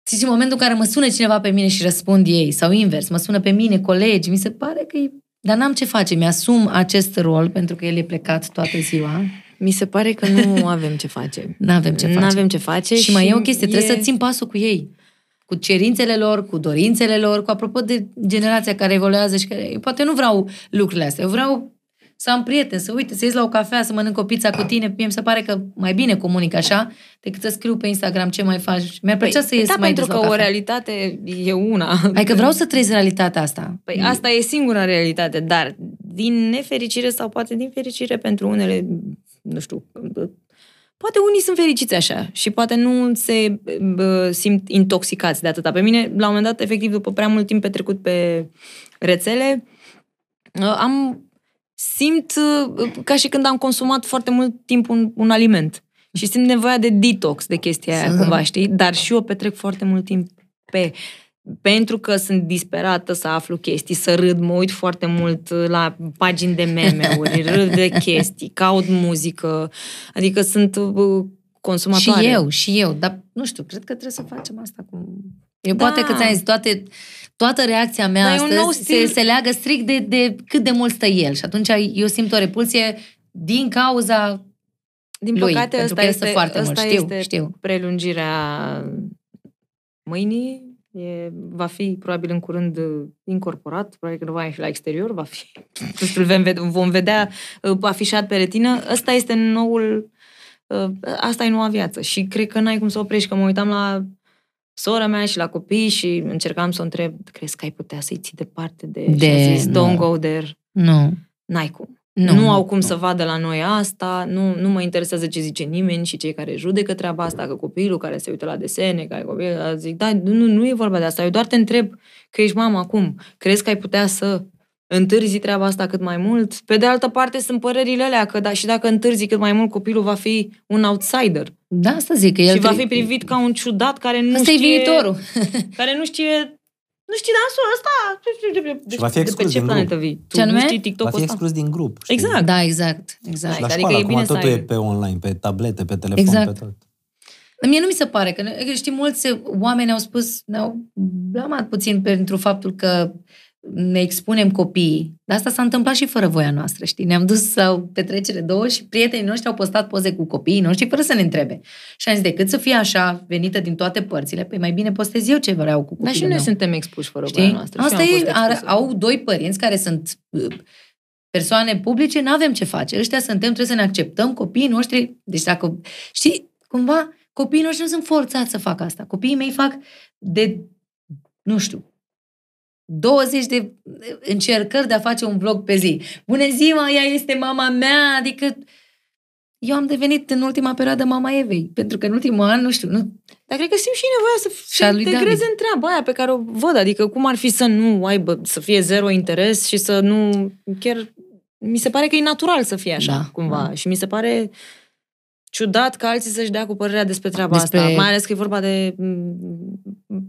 Și în momentul în care mă sună cineva pe mine și răspund ei, sau invers, mă sună pe mine colegi, mi se pare că e... Dar n-am ce face, mi-asum acest rol pentru că el e plecat toată ziua. Mi se pare că nu (laughs) avem ce face. N-avem ce face. Nu avem ce face Și mai e o chestie, trebuie să țin pasul cu ei. Cu cerințele lor, cu dorințele lor, cu apropo de generația care evoluează și care... Eu poate nu vreau lucrurile astea. Eu vreau să am prieteni, să uite, să ies la o cafea, să mănânc o pizza cu tine. Mie mi se pare că mai bine comunic așa decât să scriu pe Instagram ce mai faci. Mi-ar plăcea să ies da, mai pentru des că la o cafea. realitate e una. Adică vreau să trăiesc realitatea asta. Păi asta e singura realitate, dar din nefericire sau poate din fericire pentru unele, nu știu, poate unii sunt fericiți așa și poate nu se bă, simt intoxicați de atâta. Pe mine, la un moment dat, efectiv, după prea mult timp petrecut pe rețele, ă, am simt ă, ca și când am consumat foarte mult timp un, un aliment. Și simt nevoia de detox de chestia aia, Să- cumva, știi? Dar și eu petrec foarte mult timp pe pentru că sunt disperată să aflu chestii, să râd, mă uit foarte mult la pagini de meme-uri, (laughs) râd de chestii, caut muzică, adică sunt uh, consumatoare. Și eu, și eu. Dar nu știu, cred că trebuie să facem asta cu... Eu Da. poate că ți-am zis, toate, toată reacția mea Dar e un astăzi nou se, stil. se leagă strict de, de cât de mult stă el. Și atunci eu simt o repulsie din cauza Din lui, păcate, pentru ăsta că el este, stă foarte mult. ăsta Știu, este știu. prelungirea mâinii. E, va fi probabil în curând uh, incorporat, probabil că nu va ieși la exterior, va fi, (laughs) nu știu, îl vom vedea, vom vedea uh, afișat pe retină. Ăsta este noul, uh, asta e noua viață și cred că n-ai cum să oprești, că mă uitam la sora mea și la copii și încercam să o întreb, crezi că ai putea să-i ții departe de... De- și a zis, nu. don't go there. Nu. N-ai cum. Nu, Nu, nu nu, au cum nu. să vadă la noi asta, nu, nu mă interesează ce zice nimeni și cei care judecă treaba asta, că copilul care se uită la desene, care copil, zic, da, nu, nu e vorba de asta, eu doar te întreb că ești mama acum, crezi că ai putea să întârzi treaba asta cât mai mult? Pe de altă parte sunt părările alea, că da, și dacă întârzi cât mai mult, copilul va fi un outsider Da, asta zic, că el și va trebuie- fi privit ca un ciudat care nu Asta e știe... viitorul. Care nu știe nu știi dansul ăsta? De, va fi de pe exclus ce din planetă grup. vii? Tu Ce nu anume? știi Va TikTok-ul fi ăsta? exclus din grup. știi? Exact. Da, exact. exact. Hai, La Adică școală, e bine acum să totul ai- e pe online, pe tablete, pe telefon, Exact. pe tot. Mie nu mi se pare, că că știi, mulți oameni au spus, ne-au blamat puțin pentru faptul că ne expunem copiii. Dar asta s-a întâmplat și fără voia noastră, știi? Ne-am dus la o petrecere două și prietenii noștri au postat poze cu copiii noștri fără să ne întrebe. Și am zis, decât să fie așa, venită din toate părțile, păi mai bine postez eu ce vreau cu copilul Dar și noi meu. suntem expuși fără Știi? voia noastră. Și Asta eu am fost e, are, expusă. au doi părinți care sunt uh, persoane publice, nu avem ce face. Ăștia suntem, trebuie să ne acceptăm copiii noștri. Deci dacă, știi, cumva, copiii noștri nu sunt forțați să facă asta. Copiii mei fac de, nu știu, 20 de încercări de a face un vlog pe zi. Bună ziua, ea este mama mea, adică eu am devenit în ultima perioadă mama Evei, pentru că în ultimul an, nu știu, nu, Dar cred că simt și nevoia să Și a se lui integreze David. în treaba aia pe care o văd. Adică cum ar fi să nu aibă, să fie zero interes și să nu... Chiar mi se pare că e natural să fie așa, Da, cumva. da. Și mi se pare ciudat ca alții să-și dea cu părerea despre treaba Despre- asta. Mai ales că e vorba de... m,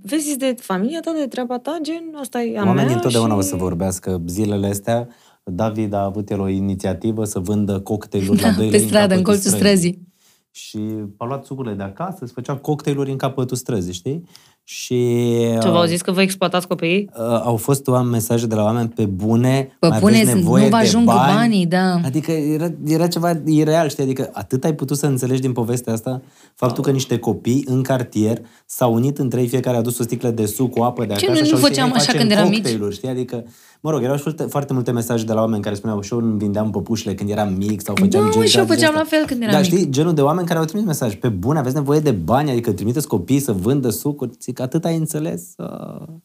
Vezi, de familia ta, de treaba ta, gen, asta e a Oamenii mea întotdeauna și... o să vorbească zilele astea. David a avut el o inițiativă să vândă cocktailuri la 2 pe lei în stradă, în capătul colțul străzii. Și a luat sucurile de acasă, se făcea cocktailuri în capătul străzii, știi? Și Ce v-au zis că vă exploatați copiii? uh, au fost oameni, mesaje de la oameni pe bune, Pe mai bune, aveți nevoie nu vă de ajung bani. banii, da. Adică era, era ceva ireal, știi? Adică atât ai putut să înțelegi din povestea asta faptul că niște copii în cartier s-au unit între ei, fiecare a adus o sticlă de suc cu apă de Ce, acasă nu- și nu au zis, făceam "Hai, așa facem când eram mici?" cocktailuri, știi? Adică, mă rog, erau și foarte, foarte multe mesaje de la oameni care spuneau și eu îmi vindeam păpușile când eram mic sau făceam Da, mă, gin și eu de făceam astea. la fel când eram Dar mic. știi, genul de oameni care au trimis mesaj, pe bune, aveți nevoie de bani, adică trimiteți copiii să vândă sucuri, zic, atât ai înțeles. Uh...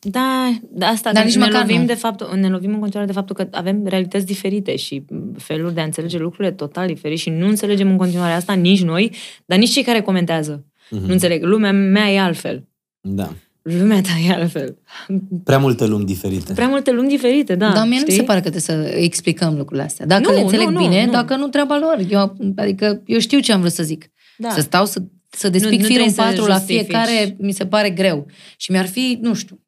Da, da asta Dar că nici ne măcar lovim nu. de fapt, ne lovim în continuare de faptul că avem realități diferite și feluri de a înțelege lucrurile total diferite și nu înțelegem în continuare asta nici noi, dar nici cei care comentează. Mhm. Nu înțeleg. Lumea mea e altfel. Da. Lumea ta e altfel. Prea multe lumi diferite. Prea multe lumi diferite, da. Dar mie nu mi știi? se pare că trebuie să explicăm lucrurile astea. Dacă Nu, le înțeleg nu, nu, bine, nu. dacă nu, treaba lor. Eu, adică eu știu ce am vrut să zic. Da. Să stau să, să despic nu firul în trebuie să patru la justifici. fiecare, mi se pare greu. Și mi-ar fi, nu știu,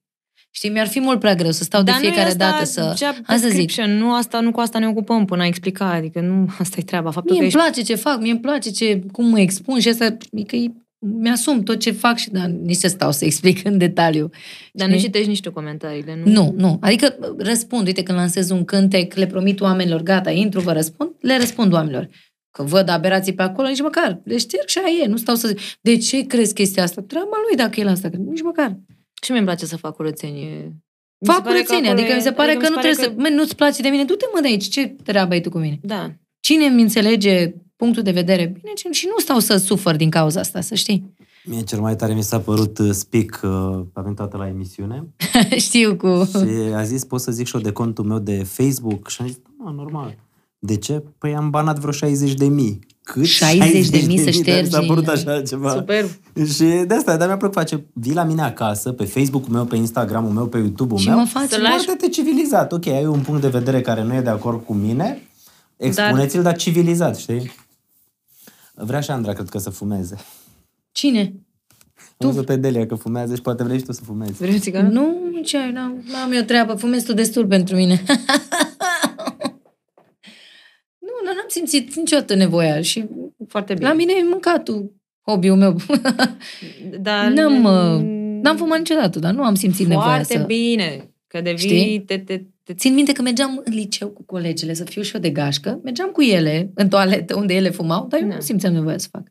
știi, mi-ar fi mult prea greu să stau Dar de fiecare nu e asta dată să... job Hai să zic, description, nu, asta, nu cu asta ne ocupăm până a explica, adică nu, (laughs) asta e treaba. Faptul mie că îmi ești place ce fac, mie îmi place ce, cum mă expun și asta, că e- mi-asum tot ce fac și dar nici să stau să explic în detaliu. Dar nu știi? citești nici tu comentariile, nu? Nu, nu. Adică răspund, uite, când lansez un cântec, le promit oamenilor, gata, intru, vă răspund, le răspund oamenilor. Că văd aberații pe acolo, nici măcar. Le șterg și aia e, nu stau să zic, de ce crezi chestia asta? Treaba lui dacă el asta, nici măcar. Și mie îmi place să fac curățenie. Mi se Fac pare că curățenie, acolo adică e- mi se pare adică că mi nu se trebuie să... Mă, nu-ți place de mine, du-te mă de aici, ce treabă ai tu cu mine? Da. Cine îmi înțelege punctul de vedere bine ce- și nu stau să sufăr din cauza asta, să știi. Mie cel mai tare mi s-a părut uh, Speak, uh, a venit toată la emisiune (laughs) Știu cu... și a zis, pot să zic și eu de contul meu de Facebook? Și am zis, mă, normal. De ce? Păi am banat vreo 60 de mii. Cât? 60 de mii să Dar Mi s-a ștergi. părut așa ceva. Super. Și de asta, dar mi-a plăcut face, vii la mine acasă, pe Facebook-ul meu, pe Instagram-ul meu, pe YouTube-ul Și meu. mă faci... Să lași- Foarte civilizat. Ok, ai un punct de vedere care nu e de acord cu mine, expuneți-l, dar civilizat, știi? Vrea și Andra, cred că, să fumeze. Cine? Tu văzut pe Delia că fumează și poate vrei și tu să fumezi. Vrei o țigară? Nu, ce ai, n-am, n-am eu treabă, fumezi tu destul pentru mine. (laughs) nu, nu, n-am simțit niciodată nevoia și Foarte bine. la mine e mâncatul hobby-ul meu. (laughs) Dar N-am, uh, N-am fumat niciodată, dar nu am simțit nevoia Foarte să... bine. Că devii... Știi? Te, te, te, Țin minte că mergeam în liceu cu colegele, să fiu și eu de gașcă, mergeam cu ele în toaletă unde ele fumau, dar eu Da. nu simțeam nevoia să fac.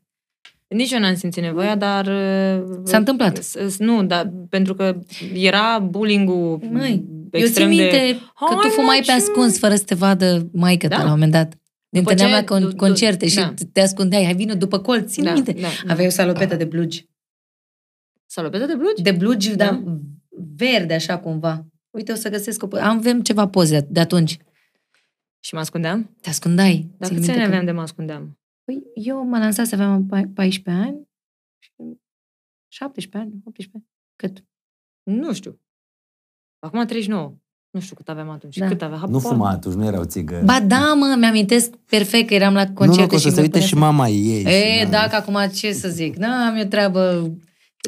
Nici eu n-am simțit nevoia, dar... uh, S-a întâmplat. s- s- Nu, dar pentru că era bullying-ul Măi, eu țin extrem minte de... că tu Hai, fumai mă, pe ce- ascuns fără să te vadă maică ta Da. la un moment dat. Ne După întâlneam ce- la du- con- du- concerte și da. te ascundeai, hai vină după colț, țin Da, minte. da, da. Aveai o salopetă de blugi. Salopetă de blugi? De blugi, Da. dar verde așa cumva. Uite, o să găsesc o... po- Am, avem ceva poze de atunci. Și mă ascundeam? Te ascundai. Dar Țin câți ani minte că- aveam de mă ascundeam? Păi, eu mă lansat să aveam pa- 14 ani. și 17 ani, 18 ani. Cât? Nu știu. Acum 39. Nu știu cât aveam atunci. Da. Cât avea? Nu Habar. fuma atunci, nu erau țigări. Ba da, mă, mi-amintesc perfect că eram la nu, nu, concerte că o să și se mă uite punea și să- mama ei. E, și da, că acum ce să zic? N-am eu treabă...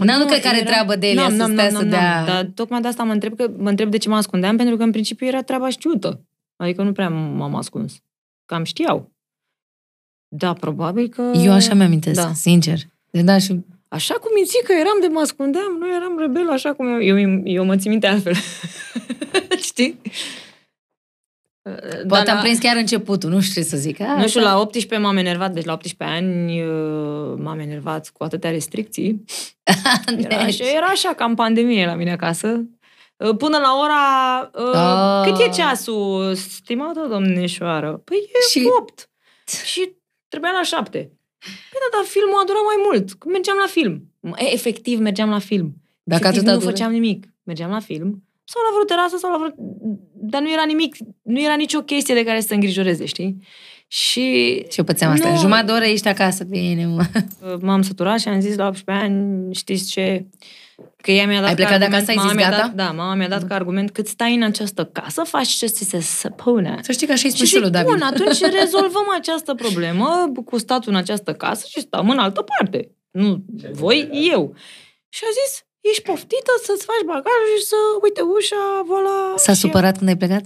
N-am nu, Nu, cred că are era- treabă de Elia N-am, să n-am, stea n-am, să n-am, dea... n-am. Dar tocmai de asta mă întreb, că, mă întreb de ce mă ascundeam, pentru că în principiu era treaba știută. Adică nu prea m-am ascuns. Cam știau. Da, probabil că... Eu așa mi-amintesc, Da. sincer. De da, și Așa cum minți că eram de mă ascundeam, nu eram rebel așa cum eu, eu, eu mă țin minte altfel. (laughs) Știi? Poate Dar am prins chiar începutul, nu știu ce să zic. A, Nu știu, așa. la 18 m-am enervat, deci la 18 ani uh, m-am enervat cu atâtea restricții. (laughs) Era, Deci, așa, era așa, cam pandemie la mine acasă. Uh, Până la ora... Uh, Ah. Cât e ceasul, stimată domnișoară? Păi e Și- și... 8. Și trebuia la 7. Păi da, dar filmul a durat mai mult. Că Mergeam la film. E, efectiv, mergeam la film. Dacă efectiv, atâta nu dură. făceam nimic. Mergeam la film sau la vreo terasă sau la vreo... Dar nu era nimic, nu era nicio chestie de care să te îngrijoreze, știi? Și Și eu pățeam asta. Nu. Jumătate de oră ești acasă, bine, mă. m-am săturat și am zis la 18 ani, știți ce? Că ea mi-a dat Ai ca plecat de argument, acasă, ai mama zis mi-a gata? Dat, da, mama mi-a dat ca argument cât stai în această casă, faci ce ți se spune. Să știi că așa-i spun Și și lui zic, David. bun, atunci (laughs) rezolvăm această problemă cu statul în această casă și stăm în altă parte. Nu voi, eu. Și a zis, ești poftită să-ți faci bagajul și să uite ușa, voilà. S-a Și- supărat când ai plecat?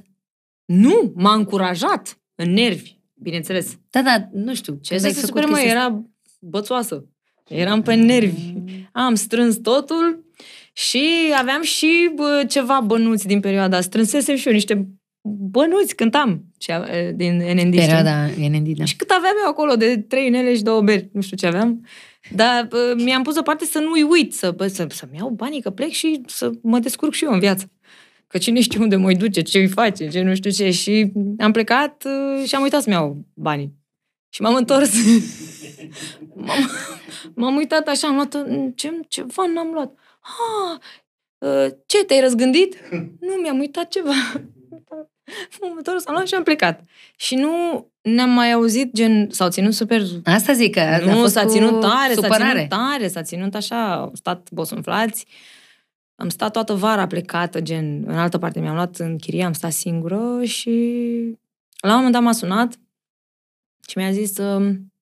Nu, m-a încurajat în nervi, bineînțeles. Da, da, nu știu. Ce când să ai se făcut supere, mă, chestia asta? era bățoasă. Eram pe nervi. Am strâns totul și aveam și bă, ceva bănuți din perioada. asta. Strânsesem și eu niște bănuți, cântam cea- din NND. știi? Perioada NND, da. Și cât aveam eu acolo de trei inele și două beri, nu știu ce aveam. Dar bă, mi-am pus deoparte să nu-i uit, să, bă, să, să-mi iau banii, că plec și să mă descurc și eu în viață. Că cine știe unde mă duce, ce îi face, ce nu știu ce. Și am plecat uh, și am uitat să-mi iau banii. Și m-am întors. (laughs) m-am, m-am uitat așa, am luat, ce, ceva n-am luat. Ah, uh, ce, te-ai răzgândit? (laughs) nu, mi-am uitat ceva. M-am întors, am luat și am plecat. Și nu ne-am mai auzit gen, s-au ținut super... Asta zic că a Nu, fost s-a cu ținut tare, s-a supărare. ținut tare, s-a ținut așa, au stat bosunflați. Am stat toată vara plecată, gen, în altă parte mi-am luat în chirie, am stat singură și la un moment dat m-a sunat și mi-a zis um,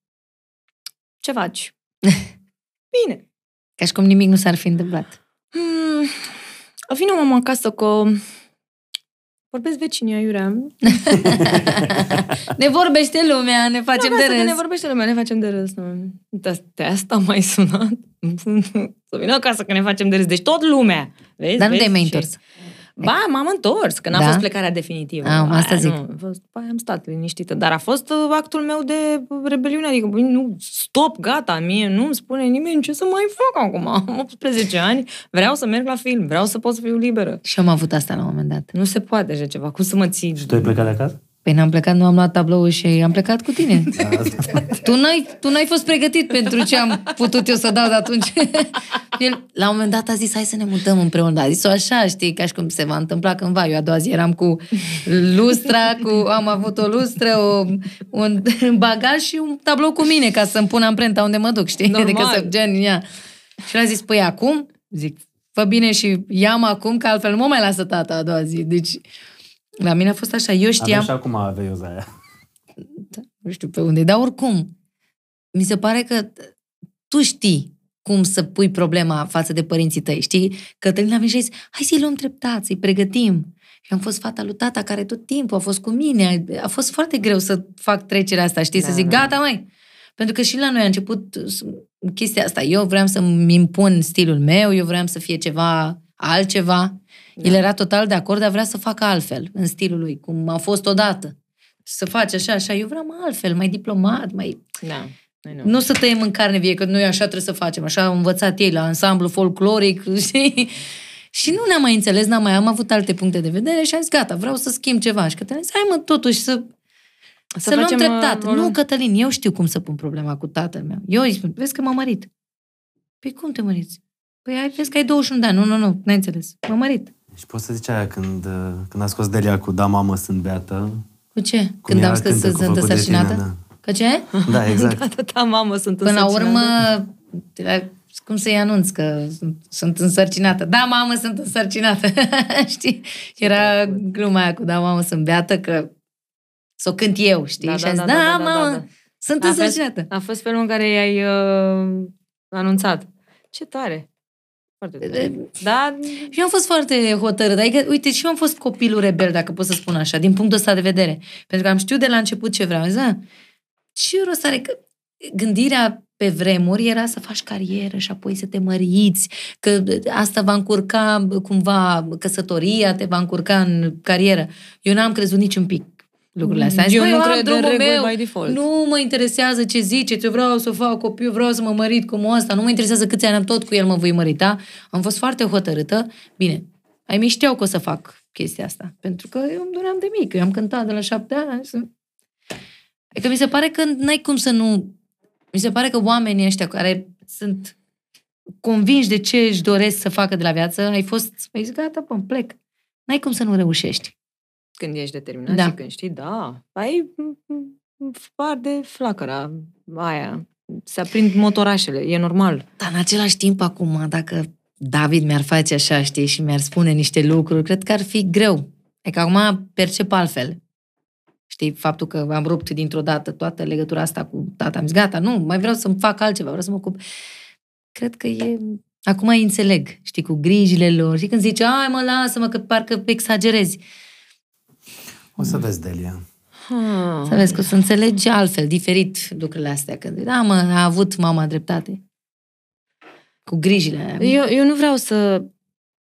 ce faci? (laughs) Bine. Ca și cum nimic nu s-ar fi întâmplat. Hmm, vine mama acasă că vorbesc vecinii aiurea. (laughs) Ne vorbește lumea, ne facem Nu, de asta că râs. ne vorbește lumea, ne facem de râs. Nu. De, de asta am mai sunat. (laughs) Să vină acasă că ne facem de râs. Deci tot lumea. Vezi? Dar nu Vezi? te-ai mai Și- întors. Ba, m-am întors, că n-a Da? fost plecarea definitivă. Am, asta Aia zic. Nu, a fost, ba, am stat liniștită. Dar a fost uh, actul meu de rebeliune. Adică, băi, nu, stop, gata, mie nu-mi spune nimeni ce să mai fac acum. (laughs) Am 18 ani, vreau să merg la film, vreau să pot să fiu liberă. Și eu am avut asta la un moment dat. Nu se poate așa ceva. Cum să mă ții? Și tu ai plecat de acasă? Păi n-am plecat, nu am luat tablou și am plecat cu tine. (laughs) tu, n-ai, tu n-ai fost pregătit pentru ce am putut eu să dau de atunci. (laughs) El, la un moment dat a zis, hai să ne mutăm împreună. A zis-o așa, știi, ca și cum se va întâmpla cândva. Eu a doua zi eram cu lustra, cu, am avut o lustră, o, un (laughs) bagaj și un tablou cu mine ca să-mi pun amprenta unde mă duc, știi? Normal. Adică să gen, ia. Și el a zis, păi acum? Zic, fă bine și ia-mă acum, că altfel nu mă mai lasă tata a doua zi. Deci, la mine a fost așa. Eu Avem știam... și acum aveioza aia. nu știu pe unde, dar oricum, mi se pare că tu știi cum să pui problema față de părinții tăi, știi? Cătălina a venit și a zis, hai să-i luăm treptat, să-i pregătim. Și am fost fata lui tata care tot timpul a fost cu mine. A fost foarte greu să fac trecerea asta, știi? Da, să zic, da. gata, mai. Pentru că și la noi a început s- chestia asta. Eu vreau să-mi impun stilul meu, eu vreau să fie ceva altceva. El era total de acord, dar vrea să facă altfel, în stilul lui, cum a fost odată. Să faci așa, așa. Eu vreau mai altfel, mai diplomat, mai... Da. Noi nu. Nu să tăiem în carne vie, că noi așa trebuie să facem. Așa au învățat ei la ansamblu folcloric, (laughs) știi? Și nu ne-am mai înțeles, n-am mai am avut alte puncte de vedere și am zis, gata, vreau să schimb ceva. Și Cătălin zis, hai mă, totuși, să, să, să luăm facem, treptat. uh, o- Nu, Cătălin, eu știu cum să pun problema cu tatăl meu. Eu îi spun, vezi că m-am mărit. Păi cum te măriți? Păi ai, vezi că ai 21 de ani. Nu, nu, nu, n-ai înțeles. M-am mărit. Și poți să zici aia când, uh, când a scos Delia cu Da, mamă, sunt beată. Cu ce? cum Când era am scris să cântecul sunt făcut de tine, însărcinată? Că ce? Da, da (laughs) exact. Da, da, da, mamă, sunt Până la urmă, însărcinată. cum să-i anunț că sunt, sunt însărcinată? Da, mamă, sunt însărcinată. (laughs) știi? Era gluma aia cu da, mamă, sunt beată, că să o cânt eu, știi? Da, și da, am zis, da, da, da, da, mamă, da, da. sunt A fost- însărcinată. A fost felul în care i-ai uh, anunțat. Ce tare! Foarte tare. Da, Și eu am fost foarte hotărât. Adică, uite, și eu am fost copilul rebel, dacă pot să spun așa, din punctul ăsta de vedere. Pentru că am știut de la început ce vreau. Am zis, "Da, ce rost are că gândirea pe vremuri era să faci carieră și apoi să te măriți, că asta va încurca cumva căsătoria, te va încurca în carieră. Eu n-am crezut niciun pic lucrurile astea. Am zis, Eu "Băi, nu am cred în drumul reguli meu, by default." Nu mă interesează ce ziceți, eu vreau să fac copil, vreau să mă mărit cum ăsta, nu mă interesează câți ani am tot cu el, mă voi mărita. Am fost foarte hotărâtă. Bine, ai mei știau că o să fac chestia asta, pentru că eu îmi doream de mic, eu am cântat de la șapte ani. Să... Adică mi se pare că n-ai cum să nu... Mi se pare că oamenii ăștia care sunt convinși de ce își doresc să facă de la viață, ai fost, ai zis, gata, pă, plec. N-ai cum să nu reușești. Când ești determinat Da. și când știi, da, ai par de flacăra aia. Se aprind motorașele, e normal. Dar în același timp, acum, dacă David mi-ar face așa, știi, și mi-ar spune niște lucruri, cred că ar fi greu. Adică acum percep altfel. Știi, faptul că am rupt dintr-o dată toată legătura asta cu tata. Am zis, gata, nu, mai vreau să-mi fac altceva, vreau să mă ocup. Cred că e... Acum îi înțeleg, știi, cu grijile lor. Și când zice, ai mă, lasă-mă, că parcă exagerezi. O să vezi, Delia. Hmm. Să vezi că o să înțelegi altfel, diferit lucrurile astea. Când, da, mă, a avut mama dreptate. Cu grijile alea. Eu, eu nu vreau să...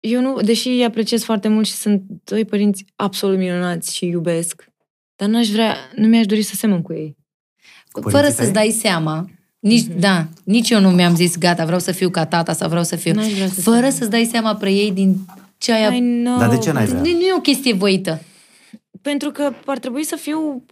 Eu nu, deși îi apreciez foarte mult și sunt doi părinți absolut minunați și iubesc, dar n-aș vrea, nu mi-aș dori să semăn cu ei. Cu Fără părinții să-ți tăi? dai seama, nici, Mhm. da, nici eu nu mi-am zis, gata, vreau să fiu ca tata sau vreau să fiu... N-aș vrea să Fără semăn. să-ți dai seama pre ei din ce ai... I know. Dar de ce n-ai vrea? Nu, nu e o chestie voită. Pentru că ar trebui să fiu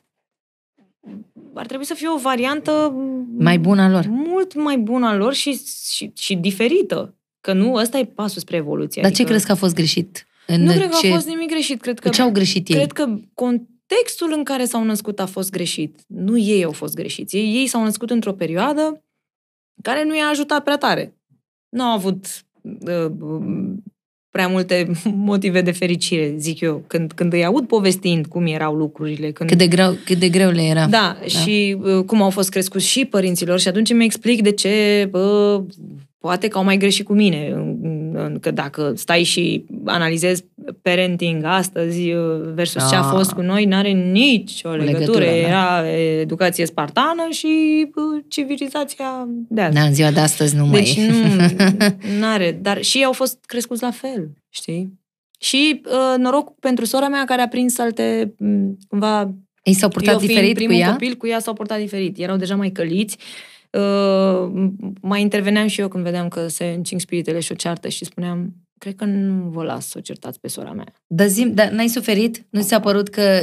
ar trebui să fie o variantă Mai bună a lor. mult mai bună a lor și, și, și diferită. Că nu, ăsta e pasul spre evoluție. Dar ce crezi că a fost greșit? În Nu cred că ce, a fost nimic greșit. Cred că, ce au greșit ei? cred că contextul în care s-au născut a fost greșit. Nu ei au fost greșiți. Ei, ei s-au născut într-o perioadă care nu i-a ajutat prea tare. Nu au avut uh, prea multe motive de fericire, zic eu, când, când îi aud povestind cum erau lucrurile. Când... Cât de greu, cât de greu le era. Da, da, și uh, cum au fost crescuți și părinților și atunci îmi explic de ce bă, poate că au mai greșit cu mine. în- în- Că dacă stai și analizezi parenting astăzi uh, versus ce a Da. fost cu noi, n-are nicio legătură. Legătură, da. Era educație spartană și uh, civilizația de azi. Da, în ziua de astăzi nu mai Deci e. nu (laughs) are. Dar și ei au fost crescuți la fel, știi? Și uh, noroc pentru sora mea care a prins alte, m, cumva, Ei s-au purtat eu fiind diferit cu primul ea? copil, cu ea s-au purtat diferit. Erau deja mai căliți. Uh, mai interveneam și eu când vedeam că se încing spiritele și o ceartă și spuneam, cred că nu vă las să o certați pe sora mea. Dar zim, dar n-ai suferit? Nu ți-a părut că,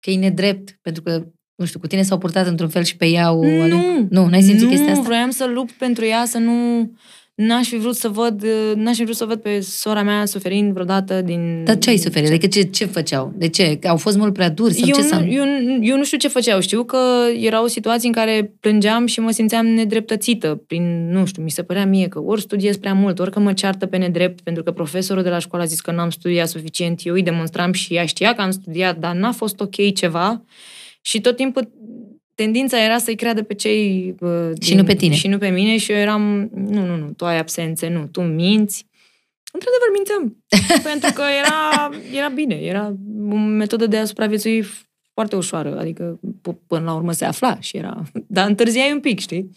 că e nedrept? Pentru că, nu știu, cu tine s-au purtat într-un fel și pe ea o... Nu! Nu, n-ai simțit nu, chestia asta? vroiam să lupt pentru ea, să nu... N-aș fi vrut să văd, uh, n-aș fi vrut să văd pe sora mea suferind vreodată din... Dar ce ai suferit? Adică ce, ce făceau? De ce? Că au fost mult prea duri? Sau Eu ce nu, s-a... eu, eu nu știu ce făceau. Știu că erau situații în care plângeam și mă simțeam nedreptățită. Prin, nu știu, mi se părea mie că ori studiez prea mult, ori că mă ceartă pe nedrept, pentru că profesorul de la școală a zis că n-am studiat suficient. Eu îi demonstram și ea știa că am studiat, dar n-a fost ok ceva. Și tot timpul tendința era să-i creadă pe cei... Uh, Și nu pe tine. Și nu pe mine și eu eram, nu, nu, nu, tu ai absențe, nu, tu minți. Într-adevăr, mințeam. (laughs) pentru că era, era bine, era o metodă de a supraviețui foarte ușoară, adică p- până la urmă se afla și era... (laughs) Dar întârziai un pic, știi?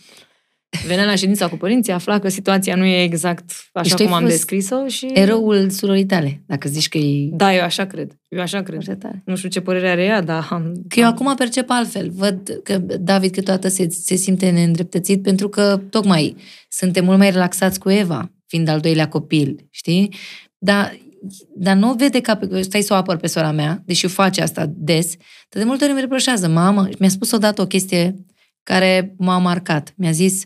Venea la ședința cu părinții, afla că situația nu e exact așa Deci tu ai cum am fost descris-o și... Eroul surorii tale, dacă zici că e... Da, eu așa cred. Eu așa cred. Foarte tare. Nu știu ce părere are ea, dar am... Că eu am- acum percep altfel. Văd că David câteodată se, se simte neîndreptățit pentru că tocmai suntem mult mai relaxați cu Eva, fiind al doilea copil, știi? Dar, dar nu o vede ca pe... Stai să o apăr pe sora mea, deși o face asta des, dar de multe ori îmi reproșează. Mamă, mi-a spus odată o chestie care m-a marcat. Mi-a zis,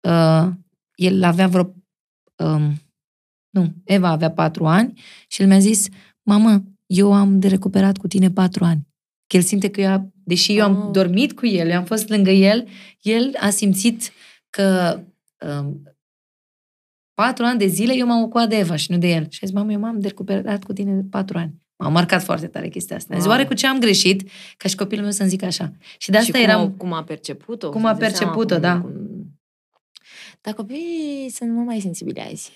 uh, el avea vreo... Um, nu, Eva avea patru ani și el mi-a zis, mamă, eu am de recuperat cu tine patru ani. Că el simte că eu, deși eu am Oh. dormit cu el, eu am fost lângă el, el a simțit că um, patru ani de zile eu m-am ocupat de Eva și nu de el. Și a zis, mamă, eu m-am de recuperat cu tine patru ani. M-a marcat foarte tare chestia asta. Wow. Zis, Wow. oare cu ce am greșit ca și copilul meu să-mi zică așa? Și de asta și cum, eram... cum a perceput-o. Cum a îți dai seama perceput-o, cum- da. cum- Dar copiii sunt mult mai sensibili azi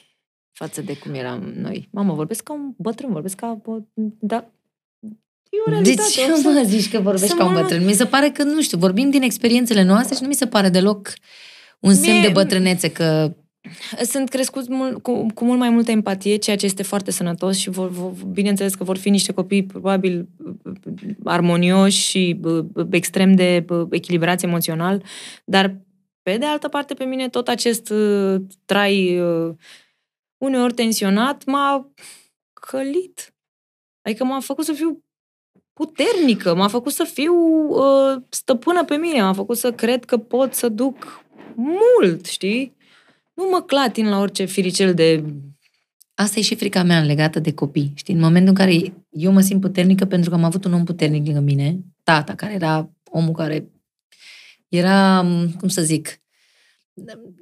față de cum eram noi. Mamă, vorbesc ca un bătrân, vorbesc ca... o- Da, o De realitate. ce (laughs) o să- mă zici că vorbești să ca un mă- bătrân? Mi se pare că, nu știu, vorbim din experiențele noastre și nu mi se pare deloc un semn Mie- de bătrânețe că... Sunt crescuți mult, cu, cu mult mai multă empatie, ceea ce este foarte sănătos și vor, vor, bineînțeles că vor fi niște copii probabil armonioși și bă, bă, extrem de bă, echilibrați emoțional, dar pe de altă parte pe mine tot acest uh, trai uh, uneori tensionat m-a călit. Adică m-a făcut să fiu puternică, m-a făcut să fiu uh, stăpână pe mine, m-a făcut să cred că pot să duc mult, știi? Nu mă clatin la orice firicel de... Asta e și frica mea legată de copii. Știi, în momentul în care eu mă simt puternică pentru că am avut un om puternic lângă mine, tata, care era omul care era, cum să zic,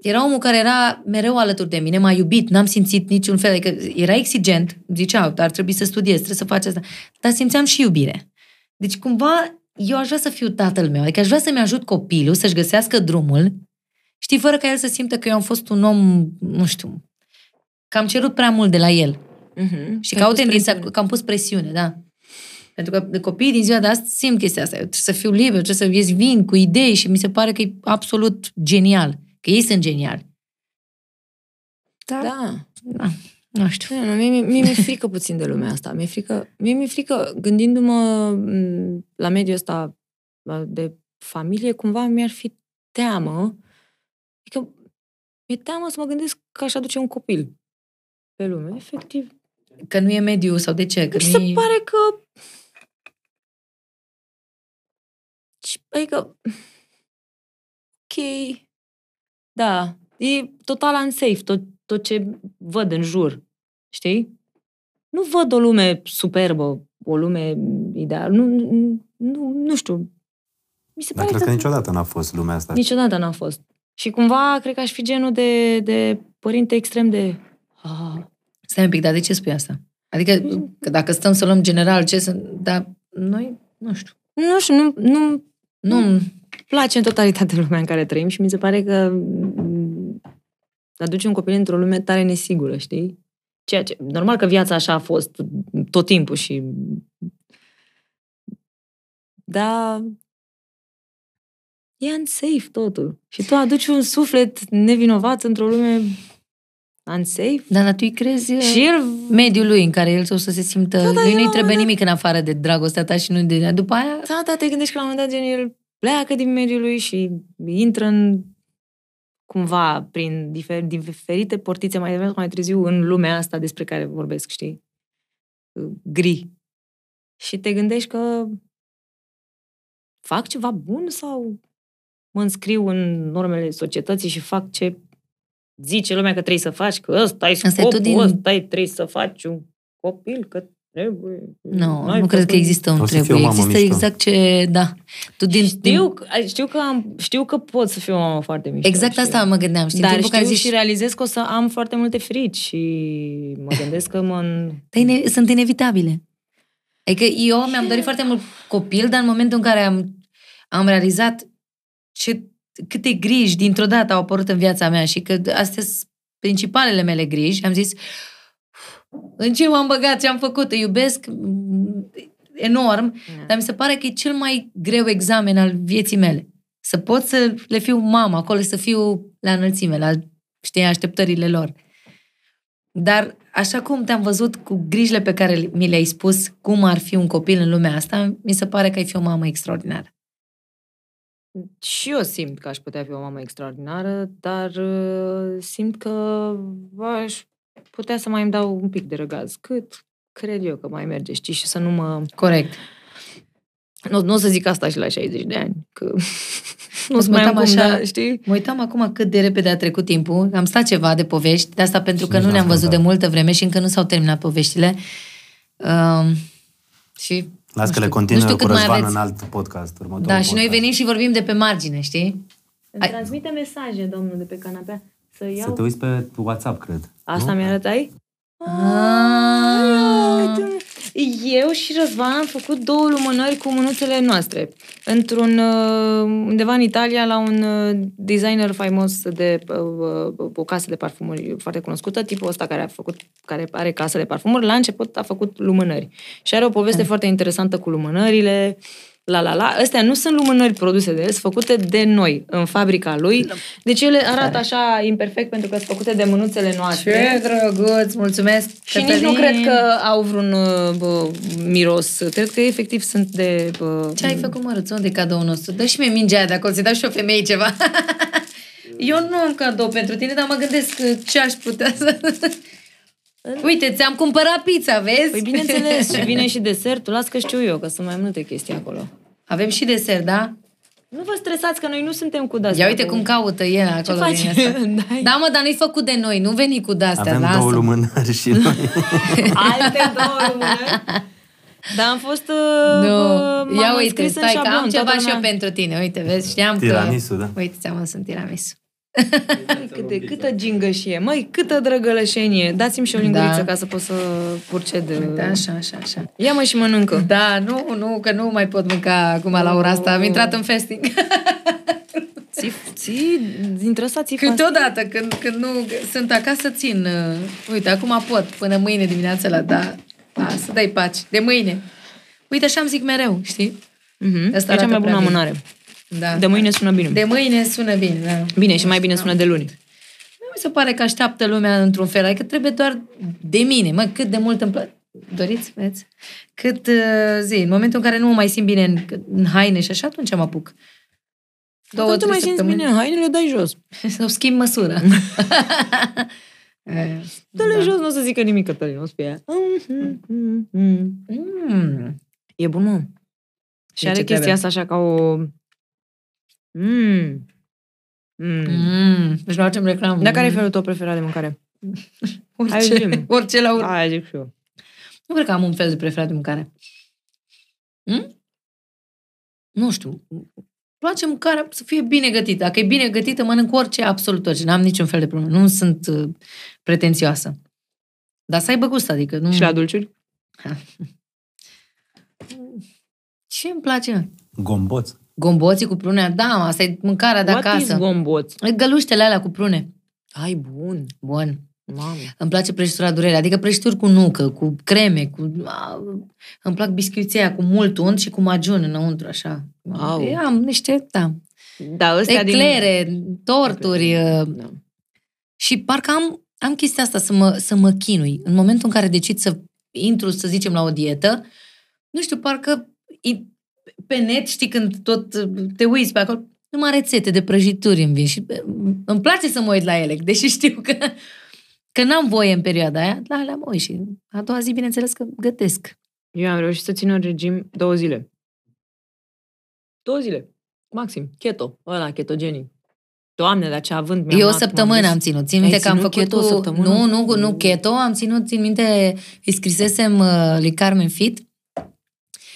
era omul care era mereu alături de mine, m-a iubit, n-am simțit niciun fel, adică era exigent, zicea, ar trebui să studiezi, trebuie să faci asta, dar simțeam și iubire. Deci cumva eu aș vrea să fiu tatăl meu, adică aș vrea să-mi ajut copilul să-și găsească drumul, știi, fără ca el să simtă că eu am fost un om, nu știu, că am cerut prea mult de la el. Uh-huh. Și că au tendința, că am pus presiune, da. Pentru că copiii din ziua de astăzi simt chestia asta. Eu trebuie să fiu liber, trebuie să ies vin cu idei și mi se pare că e absolut genial. Că ei sunt geniali. Da. Da. Nu știu. Nu, nu, mie, mie, mie mi-e frică puțin de lumea asta. Mi-e frică, mie mi-e frică, gândindu-mă m, la mediul ăsta de familie, cumva mi-ar fi teamă. Adică mi-e teamă să mă gândesc că aș aduce un copil pe lume. Efectiv, Că nu e mediu sau de ce? Că mi nu se e... pare că... Și- Adică... Ok. Da. E total unsafe tot, tot ce văd în jur. Știi? Nu văd o lume superbă, o lume ideală. Nu, nu, nu, nu știu. Mi se Dar pare cred că niciodată n-a fost lumea asta. Niciodată n-a fost. Și cumva, cred că aș fi genul de, de părinte extrem de... Ah, Stai un pic, dar de ce spui asta? Adică, că dacă stăm să luăm general ce sunt... Dar noi, nu știu. nu știu, nu, nu, Nu, place în totalitate (laughs) lumea în care trăim și mi se pare că mm, aduce un copil într-o lume tare nesigură, știi? Ceea ce, normal că viața așa a fost tot timpul și... Da, e unsafe totul. Și tu aduci un suflet nevinovat într-o lume unsafe. dar, dar tu îi crezi Și el mediul lui în care el o să se simtă... Da, da, lui eu nu-i la un trebuie moment nimic în afară de dragostea ta și nu de... După aia... Da, da, te gândești că la un moment dat gen, el pleacă din mediul lui și intră în cumva prin difer, diferite portițe mai devreme sau mai târziu în lumea asta despre care vorbesc, știi? Gri. Și te gândești că fac ceva bun sau mă înscriu în normele societății și fac ce zice lumea că trebuie să faci, că ăsta e Asta e scopul, tot din- ăsta e, trebuie să faci un copil, că trebuie. Nu, N-ai nu cred că făcut- există un O să fie o trebuie. mamă Există mișto. exact ce... Da. Tu din, Știu, din, că- știu, că am, știu că pot să fiu o mamă foarte mișto. exact știu. asta mă gândeam. Știi, în Dar timpul știu care și zici, realizez că o să am foarte multe frici și mă gândesc că mă... Dar ine- sunt inevitabile. Adică eu mi-am dorit foarte mult copil, dar în momentul în care am, am realizat ce, câte griji dintr-o dată au apărut în viața mea și că astea sunt principalele mele griji, am zis în ce m-am băgat, ce am făcut, îi iubesc mm, enorm, dar mi se pare că e cel mai greu examen al vieții mele. Să pot să le fiu mamă acolo, să fiu la înălțime, la știi, așteptările lor. Dar așa cum te-am văzut cu grijile pe care mi le-ai spus cum ar fi un copil în lumea asta, mi se pare că ai fi o mamă extraordinară. Și eu simt că aș putea fi o mamă extraordinară, dar uh, simt că aș putea să mai îmi dau un pic de răgaz. Cât cred eu că mai merge, știi? Și să nu mă... Corect. Nu, nu o să zic asta și la 60 de ani, că (laughs) nu o să Mă mai am uitam cum, așa- da, știi? Mă uitam acum cât de repede a trecut timpul. Am stat ceva de povești, de asta pentru Și că nici nu n-am ne-am văzut de contat. multă vreme și încă nu s-au terminat poveștile. Um, și Las nu că le știu- continuă nu știu cu cât mai Răzvan aveți. în alt podcast. Următorul Da, și noi podcast. venim și vorbim de pe margine, știi? Îmi Ai- transmite mesaje, domnul, de pe canapea. Să Să iau... te uiți pe WhatsApp, cred. Asta nu? mi arătai? Ah. Eu și Răzvan am făcut două lumânări cu mânuțele noastre. Într-un, uh, undeva în Italia, la un uh, designer faimos de uh, uh, o casă de parfumuri foarte cunoscută, tipul ăsta care a făcut, care are casă de parfumuri, la început a făcut lumânări. Și are o poveste foarte interesantă cu lumânările. La la la. Astea nu sunt lumânări produse de el, sunt făcute de noi, în fabrica lui. Deci ele arată așa imperfect pentru că sunt făcute de mânuțele noastre. Ce drăguț, mulțumesc! Și nici nu cred că au vreun uh, bă, miros. Cred că efectiv sunt de... Bă, Ce ai făcut, măruț? Unde e cadoul nostru? Dă și mie mingea aia de acolo, să-i dau și o femeie ceva. (laughs) Eu nu am cadou pentru tine, dar mă gândesc că ce aș putea să... Uite, ți-am cumpărat pizza, vezi? Păi bineînțeles, și vine și desertul, las că știu eu, că sunt mai multe chestii acolo. Avem și desert, da? Nu vă stresați că noi nu suntem cu de Ia uite cum caută el acolo. faci? din asta. (laughs) Dai. Da, mă, dar nu-i făcut de noi, nu veni cu de-astea, Avem lasă. două lumânări și noi. (laughs) Alte două lumânări. Dar am fost... Uh, Nu, m-am ia uite, înscris în stai că șablon, am ceva toată și eu lumea- pentru tine. Uite, vezi, știam Tiramisu, că... da. Uite, ți-am adus un tiramisu. Cât de, câtă gingășie, măi, câtă drăgălășenie. Dați-mi și o linguriță Da. ca să pot să purced. Uite, așa, așa, așa. Ia mă și mănâncă. Da, nu, nu, că nu mai pot mânca acum la ora asta. Am intrat în fasting. (laughs) Ții, ții, dintre ăsta ții Câteodată, când, când nu sunt acasă, țin. uh, Uite, acum pot, până mâine dimineața la da. A, să dai paci. De mâine. Uite, așa îmi zic mereu, știi? Mhm. Asta E cea arată mai bună prea bine. Amânare. Da. De mâine sună bine. De mâine sună bine, da. Bine, și mai bine sună de luni. Nu mi se pare că așteaptă lumea într-un fel, adică trebuie doar de mine, mă, cât de mult îmi place. Doriți, vedeți? Cât uh, zi, în momentul în care nu mă mai simt bine în, în haine și așa, atunci mă apuc. Două, Când tu trei mai simți săptămâni. bine, hainele dai jos. (laughs) Să schimb măsura. (laughs) (laughs) Eh, Dă-le jos, nu o să zică nimic, Cătălin, o să fie aia. mm. E bun, mă. Și E are ce chestia trebuie. asta așa ca o... Mm. Mm. Mm. Deci nu facem reclamă. Dar care e felul tău preferat de mâncare? (laughs) Hai, Orice, zi-mi. orice la urmă. Aia zic și eu. Nu cred că am un fel de preferat de mâncare. Hm? Nu știu. Îmi place mâncarea să fie bine gătită. Dacă e bine gătită, mănânc orice, absolut orice. N-am niciun fel de problemă. Nu sunt uh, pretențioasă. Dar să aibă gust, adică nu... Și la dulciuri? (laughs) Ce îmi place? Gomboț. Gomboții cu prune? Da, mă, asta e mâncarea de What is acasă. gomboț? Găluștele alea cu prune. Ai, bun. Bun. Mamă. Îmi place prăjitura durere, adică prăjituri cu nucă, cu creme, cu... A, îmi plac biscuiții aia cu mult unt și cu magiun înăuntru, așa. Au. Eu am niște, da, Da, ăstea din... eclere, torturi uh, Da. și parcă am, am chestia asta să mă, să mă chinui. În momentul în care decid să intru, să zicem, la o dietă, nu știu, parcă i- pe net, știi, când tot uh, te uiți pe acolo, numai rețete de prăjituri îmi vin și uh, îmi place să mă uit la ele, (laughs) deși știu că, că n-am voie în perioada aia, la alea mă uit și a doua zi, bineînțeles că gătesc. Eu am reușit să țin un regim două zile. Două zile. Maxim. Keto. Ăla, ketogenic. Doamne, dar ce având mi-am Eu o luat, m-am săptămână dus. am ținut. Țin Ai minte că am ținut făcut keto o cu... săptămână? Nu, nu, nu keto, am ținut, țin minte, îi scrisesem uh, lui Carmen Fit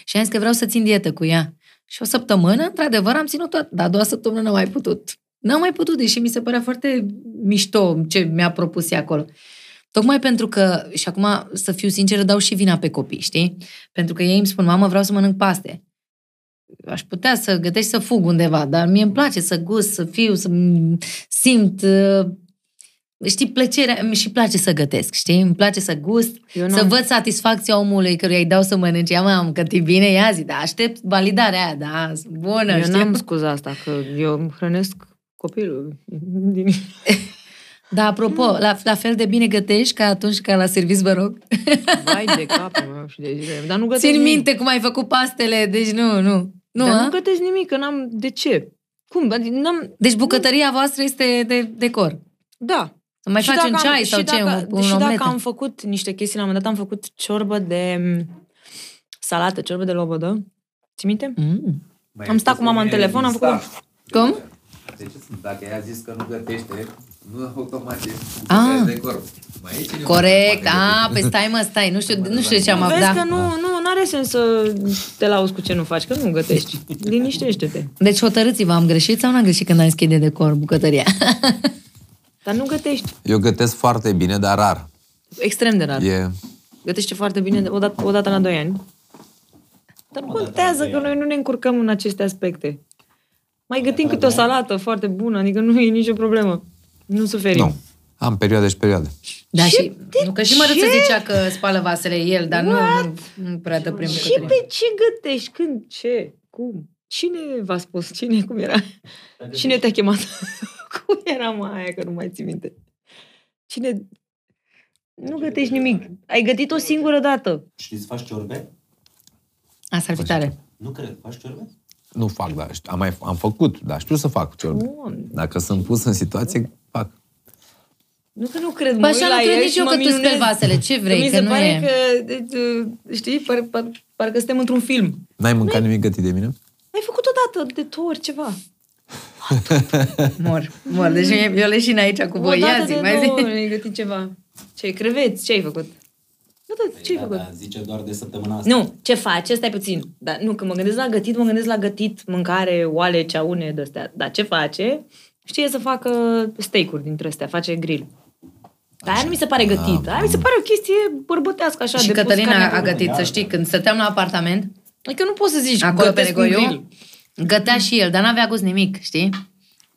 și am zis că vreau să țin dietă cu ea. Și o săptămână, într-adevăr, am ținut tot, dar a doua săptămână n-am mai putut. N-am mai putut, deși mi se părea foarte mișto ce mi-a propus ea acolo. Tocmai pentru că, și acum, să fiu sinceră, dau și vina pe copii, știi? Pentru că ei îmi spun, mamă, vreau să mănânc paste. Aș putea să gătesc și să fug undeva, dar mie îmi place să gust, să fiu, să m- simt, uh, știi, plăcerea, îmi și place să gătesc, știi? Îmi place să gust, Eu să n-am- văd satisfacția omului căruia îi dau să mănânce. Ia, mă, am gătit bine, ia zi, dar aștept validarea aia, da, sunt bună, Eu știi? n-am scuza asta, că eu îmi hrănesc copilul. Din... (laughs) Dar, apropo, la, la fel de bine gătești ca atunci ca la serviciu, vă rog. Vai de capul meu și de zile. Dar nu gătesc Țin nimic. minte cum ai făcut pastele, deci nu, nu. Nu, Dar a? nu gătesc nimic, că n-am... De ce? Cum? Adică N-am... Deci bucătăria voastră este de decor. Da. Să mai Și faci un dacă am- ceai sau și ce, dacă, un, un Și omletă. dacă am făcut niște chestii, la un moment dat am făcut ciorbă de m, salată, ciorbă de lobodă. Ții minte? Mm. Am stat cu mama în telefon, am făcut- Cum? De ce sunt? Dacă ea a zis că nu gătește, nu automat e Ah. de corp. Mai e cineva Corect, care poate a, păi stai mă, stai, nu știu, nu știu ce am avut, Vezi da. că nu, nu are sens să te lauzi cu ce nu faci, că nu gătești. (laughs) Liniștește-te. Deci hotărâți-vă, am greșit sau n-am greșit când am zis că e de decor bucătăria? (laughs) Dar nu gătești. Eu gătesc foarte bine, dar rar. Extrem de rar. E gătește foarte bine odată, odată la 2 ani. Dar nu contează că noi nu ne încurcăm în aceste aspecte. Mai gătim câte o salată foarte bună, adică nu e nicio problemă. Nu suferim. Nu. Am perioade și perioade. Da, Ce? și, De nu, că și ce? Mărâță zicea că spală vasele el, dar nu, nu, nu prea dă primul Și pe ce gătești? Când? Ce? Cum? Cine v-a spus? Cine? Cum era? Cine te-a chemat? (laughs) (laughs) Cum era mai aia, că nu mai ții minte? Cine... Nu gătești nimic. Ai gătit o singură dată. Știi să faci ciorbe? Asta ar fi tare. Nu cred. Faci ciorbe? Nu fac, dar știu- am, mai, am făcut, dar știu să fac ciorbe. Doamne. Dacă sunt pus în situație, fac. Nu că nu cred, Păi mă așa uit nu la cred el nici și eu mă că tu speli minunez. vasele. Ce vrei? (laughs) Mi Că se nu pare e... că, deci, uh, știi, par, par, parcă suntem într-un film. N-ai mâncat nimic gătit de mine? Ai făcut odată de două ori ceva. Mor, mor. Deci eu leșin aici cu voi. o Ia dată zi, de mai două zi. ori ai gătit ceva. Ce, creveți? Ce ai făcut? Nu, da, ce ai făcut? Da, zice doar de săptămâna asta. Nu, ce faci? Stai puțin. Dar nu, când mă gândesc la gătit, mă gândesc la gătit, mâncare, oale, ceaune, de-astea. Dar ce face? Știe să facă steak-uri dintre astea, face grill. Dar aia nu mi se pare gătit. Aia mi se pare o chestie bărbătească așa. Și de pus Cătălina carne a pe- gătit, să știi, când stăteam la apartament, Adică nu poți să zici acolo pe gătesc un Negoiu, grill. Gătea și el, dar n-avea gust nimic, știi?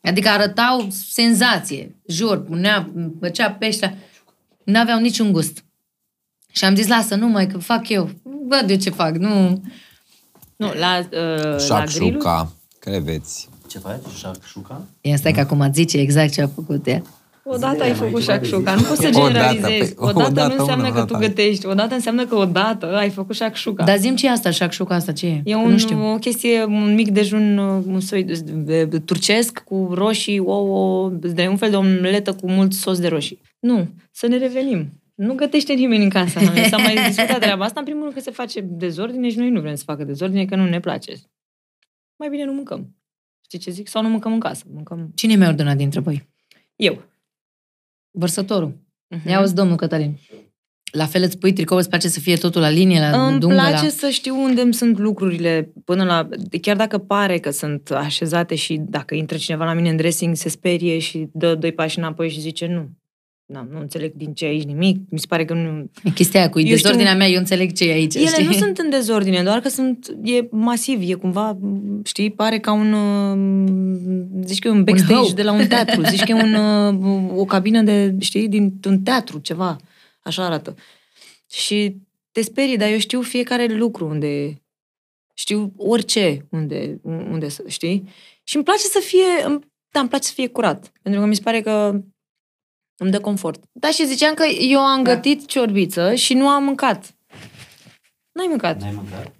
Adică arătau senzație, jur, punea, făcea peștea, n-aveau niciun gust. Și am zis, lasă, nu mai, că fac eu. Văd eu ce fac, nu... Nu, la, uh, la grill Șacșuca, creveți. Ce faci? Șacșuca? Ia stai că acum zice exact ce a făcut ea. Odată ai făcut șacșuca. Nu poți să Odată, generalizezi. pe- Odată odată nu înseamnă una, că tu odată. gătești. Odată înseamnă că odată ai făcut șacșuca. Dar zim ce e asta, șacșuca asta, ce e? E Că un, nu știu. o chestie, un mic dejun uh, un soi de, de, de, turcesc cu roșii, ouă, de un fel de omletă cu mult sos de roșii. Nu, să ne revenim. Nu gătește nimeni în casa mea. S-a mai discutat treaba asta. În primul rând că se face dezordine și noi nu vrem să facă dezordine, că nu ne place. Mai bine nu mâncăm. Știi ce zic? Sau nu mâncăm în casă. Mâncăm Cine mi-a ordonat dintre voi? eu. Vărsătorul. Mhm. Ia auzi, domnul Cătălin. La fel îți pui tricou, îți place să fie totul la linie, la Îmi dungă, place la... să știu unde îmi sunt lucrurile până la... Chiar dacă pare că sunt așezate și dacă intră cineva la mine în dressing, se sperie și dă doi pași înapoi și zice nu. Da, nu înțeleg din ce e aici nimic. Mi se pare că nu... Chestia aia cu Eu știu- dezordinea mea, eu înțeleg ce e aici, Ele știi? nu sunt în dezordine, doar că sunt... E masiv, e cumva, știi, pare ca un... uh, Zici că e un backstage hău. de la un teatru. Zici că e un, uh, o cabină de, știi, dintr-un teatru, ceva. Așa arată. Și te sperii, dar eu știu fiecare lucru unde... Știu orice unde, unde să, știi? Și îmi place să fie... îmi- Da, îmi place să fie curat. Pentru că mi se pare că îmi dă confort. Da, și ziceam că eu am Da. gătit ciorbiță și nu am mâncat. N-ai mâncat. N-ai mâncat?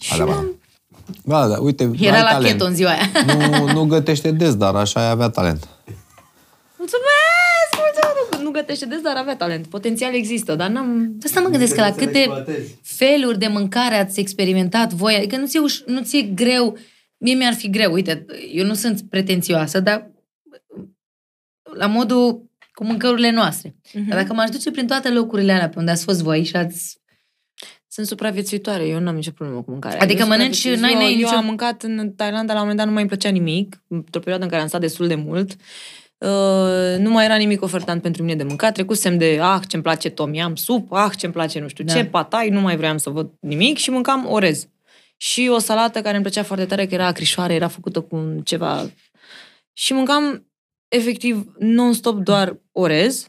Și Alea, nu ba. am... Ba, da, uite, Era ai la talent. keto în ziua aia. Nu, nu gătește des, dar așa ai avea talent. Mulțumesc! Mulțumesc! Nu gătește des, dar avea talent. Potențial există, dar n-am... Asta mă gândesc că la câte feluri de mâncare ați experimentat voi, adică nu ți-e, uș- nu ți-e greu, mie mi-ar fi greu, uite, eu nu sunt pretențioasă, dar la modul cu mâncărurile noastre. Mhm. Dar dacă m-aș duce prin toate locurile alea pe unde ați fost voi și ați... Sunt supraviețuitoare, eu n-am nicio problemă cu mâncarea. Adică Eu mănânci, supraviețuiesc. n-ai- n-ai eu, nicio- eu am mâncat în Thailanda, la un moment dat nu mai îmi plăcea nimic, într-o perioadă în care am stat destul de mult. Uh, nu mai era nimic ofertant pentru mine de mâncat. Trecusem de, ah, ce-mi place tom yam sup, ah, ce-mi place nu știu Da. ce, patai, nu mai vreau să văd nimic și mâncam orez. Și o salată care îmi plăcea foarte tare, că era acrișoare, era făcută cu un ceva... Și mâncam efectiv non-stop doar orez,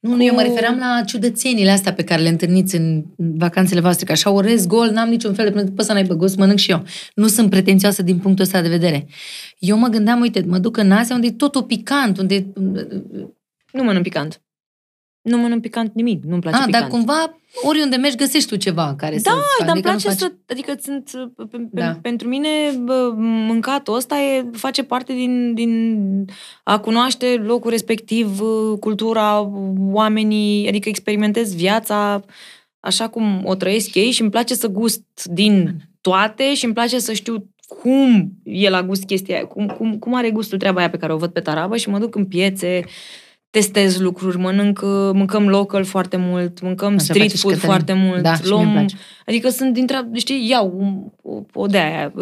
Nu, nu, eu mă referam la ciudățenile astea pe care le întâlniți în vacanțele voastre, că așa orez gol, n-am niciun fel de... După să n-ai gust, mănânc și eu. Nu sunt pretențioasă din punctul ăsta de vedere. Eu mă gândeam, uite, mă duc în Asia unde e totul picant, unde... nu mănânc picant. Nu mănânc picant nimic, nu-mi place Ah, picant. dar cumva, oriunde mergi, găsești tu ceva care să Da, dar îmi adică nu place faci- să... Adică sunt... Pe, pe, Da. Pentru mine bă, mâncatul ăsta e, face parte din, din a cunoaște locul respectiv, cultura, oamenii, adică experimentez viața așa cum o trăiesc ei și îmi place să gust din toate și îmi place să știu cum e la gust chestia aia, cum, cum, cum are gustul treaba aia pe care o văd pe tarabă și mă duc în piețe, testez lucruri, mănânc, uh, mâncăm local foarte mult, mâncăm Așa street face și food Cătălin. foarte mult, Da, și mie îmi luăm, place. adică sunt dintre, știi, iau o, o, o de aia,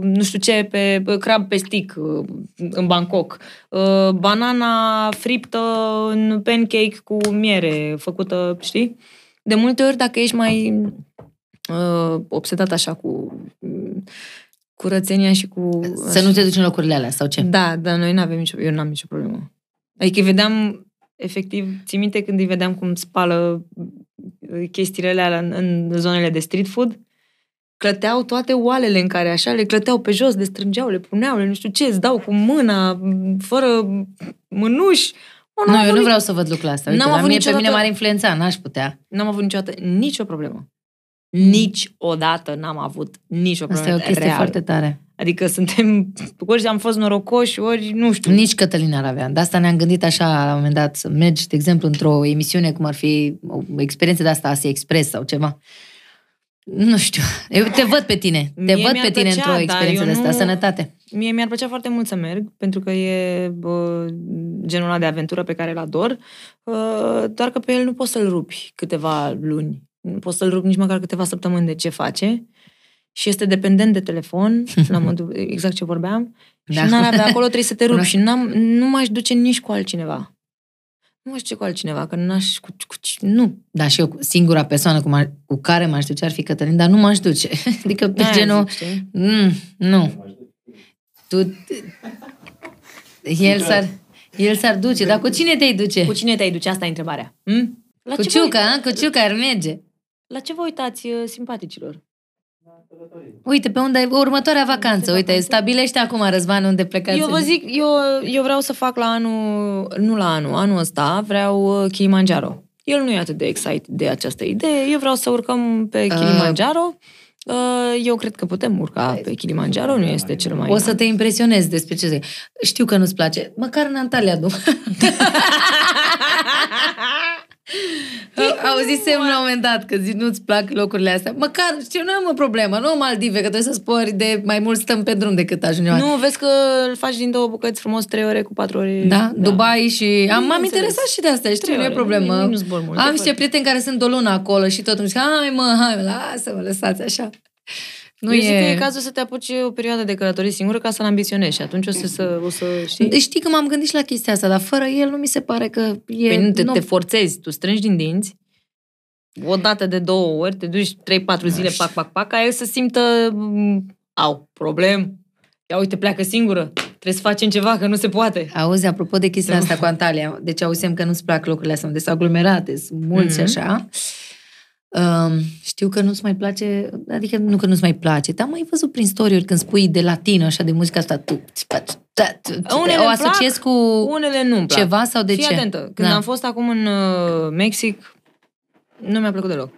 nu știu ce, pe pe crab pe stick uh, în Bangkok, uh, banana friptă în pancake cu miere făcută, știi? De multe ori, dacă ești mai uh, obsedat așa cu mm, curățenia și cu... Să nu te duci în locurile alea, sau ce? Da, dar noi nu avem nicio, eu n-am nicio problemă. Adică îi vedeam, efectiv, ții minte când îi vedeam cum spală uh, chestiile alea în, în zonele de street food? Clăteau toate oalele în care așa, le clăteau pe jos, le strângeau, le puneau, le nu știu ce, îți dau cu mâna, m, fără mânuși. Mă, Nu, am eu avut nu nici- vreau să văd lucrul ăsta. Uite, N-am la avut mine, pe mine niciodată- m-ar influența, n-aș putea. N-am avut niciodată nicio problemă. Niciodată n-am avut nicio Asta problemă. e o chestie reală. foarte tare. Adică suntem, ori am fost norocoși, ori nu știu. Nici Cătălin ar avea. De asta ne-am gândit așa, la un moment dat, să mergi, de exemplu, într-o emisiune, cum ar fi o experiență de asta, Asia Express sau ceva. Nu știu. Eu te văd pe tine. Te Mie văd mi-ar pe tine plăcea, într-o dar experiență eu de asta. nu- Sănătate. Mie mi-ar plăcea foarte mult să merg, pentru că e bă, genul ăla de aventură pe care îl ador, uh, doar că pe el nu poți să-l rupi câteva luni. Nu poți să-l rupi nici măcar câteva săptămâni de ce face. Și este dependent de telefon, (laughs) la modul exact ce vorbeam, și Da. n-ar avea acolo, trebuie să te (laughs) rupi. Cunosc. și n-am, nu m-aș duce nici cu altcineva. Nu m-aș duce cu altcineva, că n-aș... Cu, cu, nu. Da, și eu, singura persoană cu, m- cu care m-aș duce ar fi Cătălin, dar nu m-aș duce. (laughs) Adică pe Aia genul... zic, știi? Mm, nu. Tu... El s-ar, el s-ar duce, dar cu cine te-ai duce? Cu cine te-ai duce? Asta e întrebarea. Hm? La Cu ce vă Ciuca, a? cu Ciuca ar merge. La ce vă uitați, uh, simpaticilor? Uite, pe unde e următoarea vacanță? Uite, stabilește acum, Răzvan, unde plecați. Eu vă zic, eu, eu vreau să fac la anul, nu la anul, anul ăsta vreau uh, Kilimanjaro. El nu e atât de excited de această idee. Eu vreau să urcăm pe Kilimanjaro. Uh, Eu cred că putem urca pe Kilimanjaro, nu este cel mai... O să te impresionezi despre ce zic. Știu că nu-ți place. Măcar în Antalya, nu. (laughs) Auzisem la un moment dat că zi, nu-ți plac locurile astea. Măcar, știu, nu am o problemă. Nu Maldive, că trebuie să spori de mai mult stăm pe drum decât ajungem. Nu, vezi că îl faci din două bucăți frumos, trei ore cu patru ore. Da? Dubai și... Am, m-am Bineînțeles. interesat și de asta, știu, Trei nu e ore, problemă. nici nu zbor mult, e Am niște foarte- prieteni care sunt o lună acolo și tot îmi zic, hai mă, hai, lasă-mă, lăsați așa. Nu Nu Eu e... zic că e cazul să te apuci o perioadă de călătorie singură ca să-l ambiționezi și atunci o să, să, o să știi. Deci știi că m-am gândit și la chestia asta, dar fără el nu mi se pare că e... Păi nu te, nu- te forțezi, tu strângi din dinți, o dată de două ori, te duci 3-4 zile, pac, pac, pac, ca el să simtă, mm, au, problem, ia uite, pleacă singură, trebuie să facem ceva, că nu se poate. Auzi, apropo de chestia asta cu Antalya, deci auzim că nu-ți plac locurile astea unde sunt aglomerate, sunt mulți Mhm. așa. Um, știu că nu-ți mai place, adică nu că nu-ți mai place, te-am mai văzut prin story când spui de latină, așa, de muzica asta, tu, Unele o îmi asociezi cu Unele nu ceva sau de Fii ce? atentă, când Da. am fost acum în uh, Mexic, nu mi-a plăcut deloc.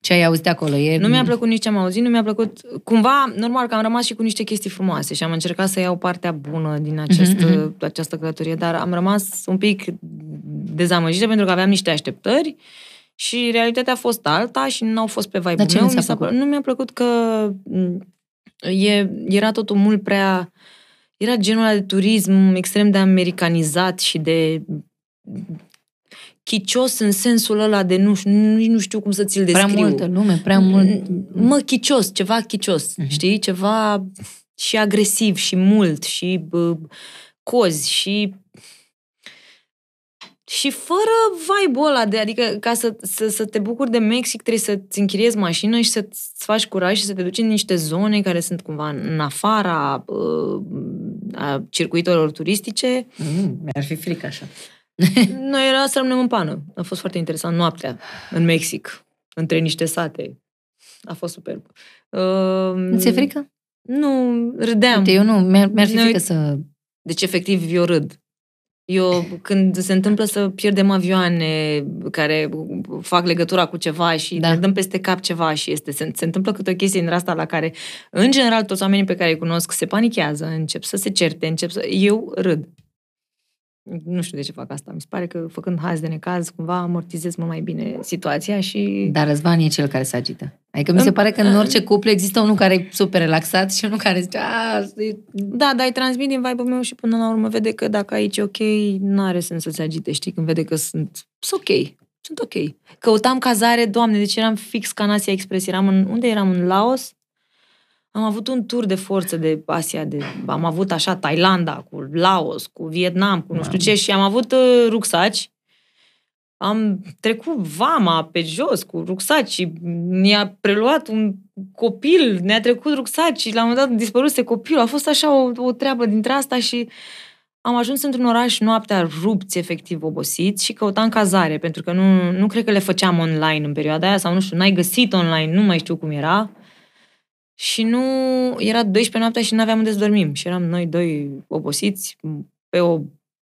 Ce ai auzit de acolo? E... Nu mi-a plăcut nici ce am auzit, nu mi-a plăcut... Cumva, normal că am rămas și cu niște chestii frumoase și am încercat să iau partea bună din acest, Mhm, această călătorie, dar am rămas un pic dezamăgită pentru că aveam niște așteptări și realitatea a fost alta și nu au fost pe vibe-ul Dar ce meu. nu ți-a Mi s-a- plăcut? Nu mi-a plăcut că m, e, era totul mult prea... Era genul ăla de turism extrem de americanizat și de chicios în sensul ăla de nu, nici nu știu cum să ți-l Prea descriu. multă lume, prea mult... Mă, chicios, ceva chicios, Mhm. știi? Ceva și agresiv și mult și bă, cozi și și fără vibe-ul ăla de, adică ca să, să, să te bucuri de Mexic trebuie să-ți închiriezi mașină și să-ți faci curaj și să te duci în niște zone care sunt cumva în afara uh, a circuitelor turistice. Mm, mi-ar fi frică așa. (laughs) Noi era să rămânem în pană. A fost foarte interesant noaptea în Mexic, între niște sate. A fost superb. Uh, Nu ți-e frică? Nu, râdeam. Uite, eu nu, mi-ar, mi-ar fi Noi- frică să... Deci, efectiv, eu râd. Eu, când se întâmplă să pierdem avioane care fac legătura cu ceva și Da. da. ne dăm peste cap ceva și este, se, se întâmplă câte o chestie din asta la care, în general, toți oamenii pe care îi cunosc se panichează, încep să se certe, încep să... Eu râd. Nu știu de ce fac asta. Mi se pare că, făcând haz de necaz, cumva amortizez mult mai bine situația și... Dar Răzvan e cel care se agită. Adică mi se pare că în orice cuplu există unul care e super relaxat și unul care zice, a, e- Da, dar îi transmit din vibe-ul meu și până la urmă vede că dacă aici e ok, nu are sens să se agite, știi? Când vede că sunt, sunt ok. Sunt ok. Căutam cazare, doamne, deci eram fix ca în Asia Express. Eram în, unde eram? În Laos? Am avut un tur de forță de Asia, de, am avut așa Thailanda, cu Laos, cu Vietnam, cu nu știu ce, și am avut uh, rucsaci. Am trecut vama pe jos cu rucsaci și ne-a preluat un copil, ne-a trecut rucsaci și la un moment dat dispăruse copilul. A fost așa o, o treabă dintre asta și am ajuns într-un oraș noaptea rupți, efectiv obosiți și căutam cazare, pentru că nu, nu cred că le făceam online în perioada aia sau nu știu, n-ai găsit online, nu mai știu cum era. Și nu, era 12 noaptea și nu aveam unde să dormim. Și eram noi doi obosiți pe o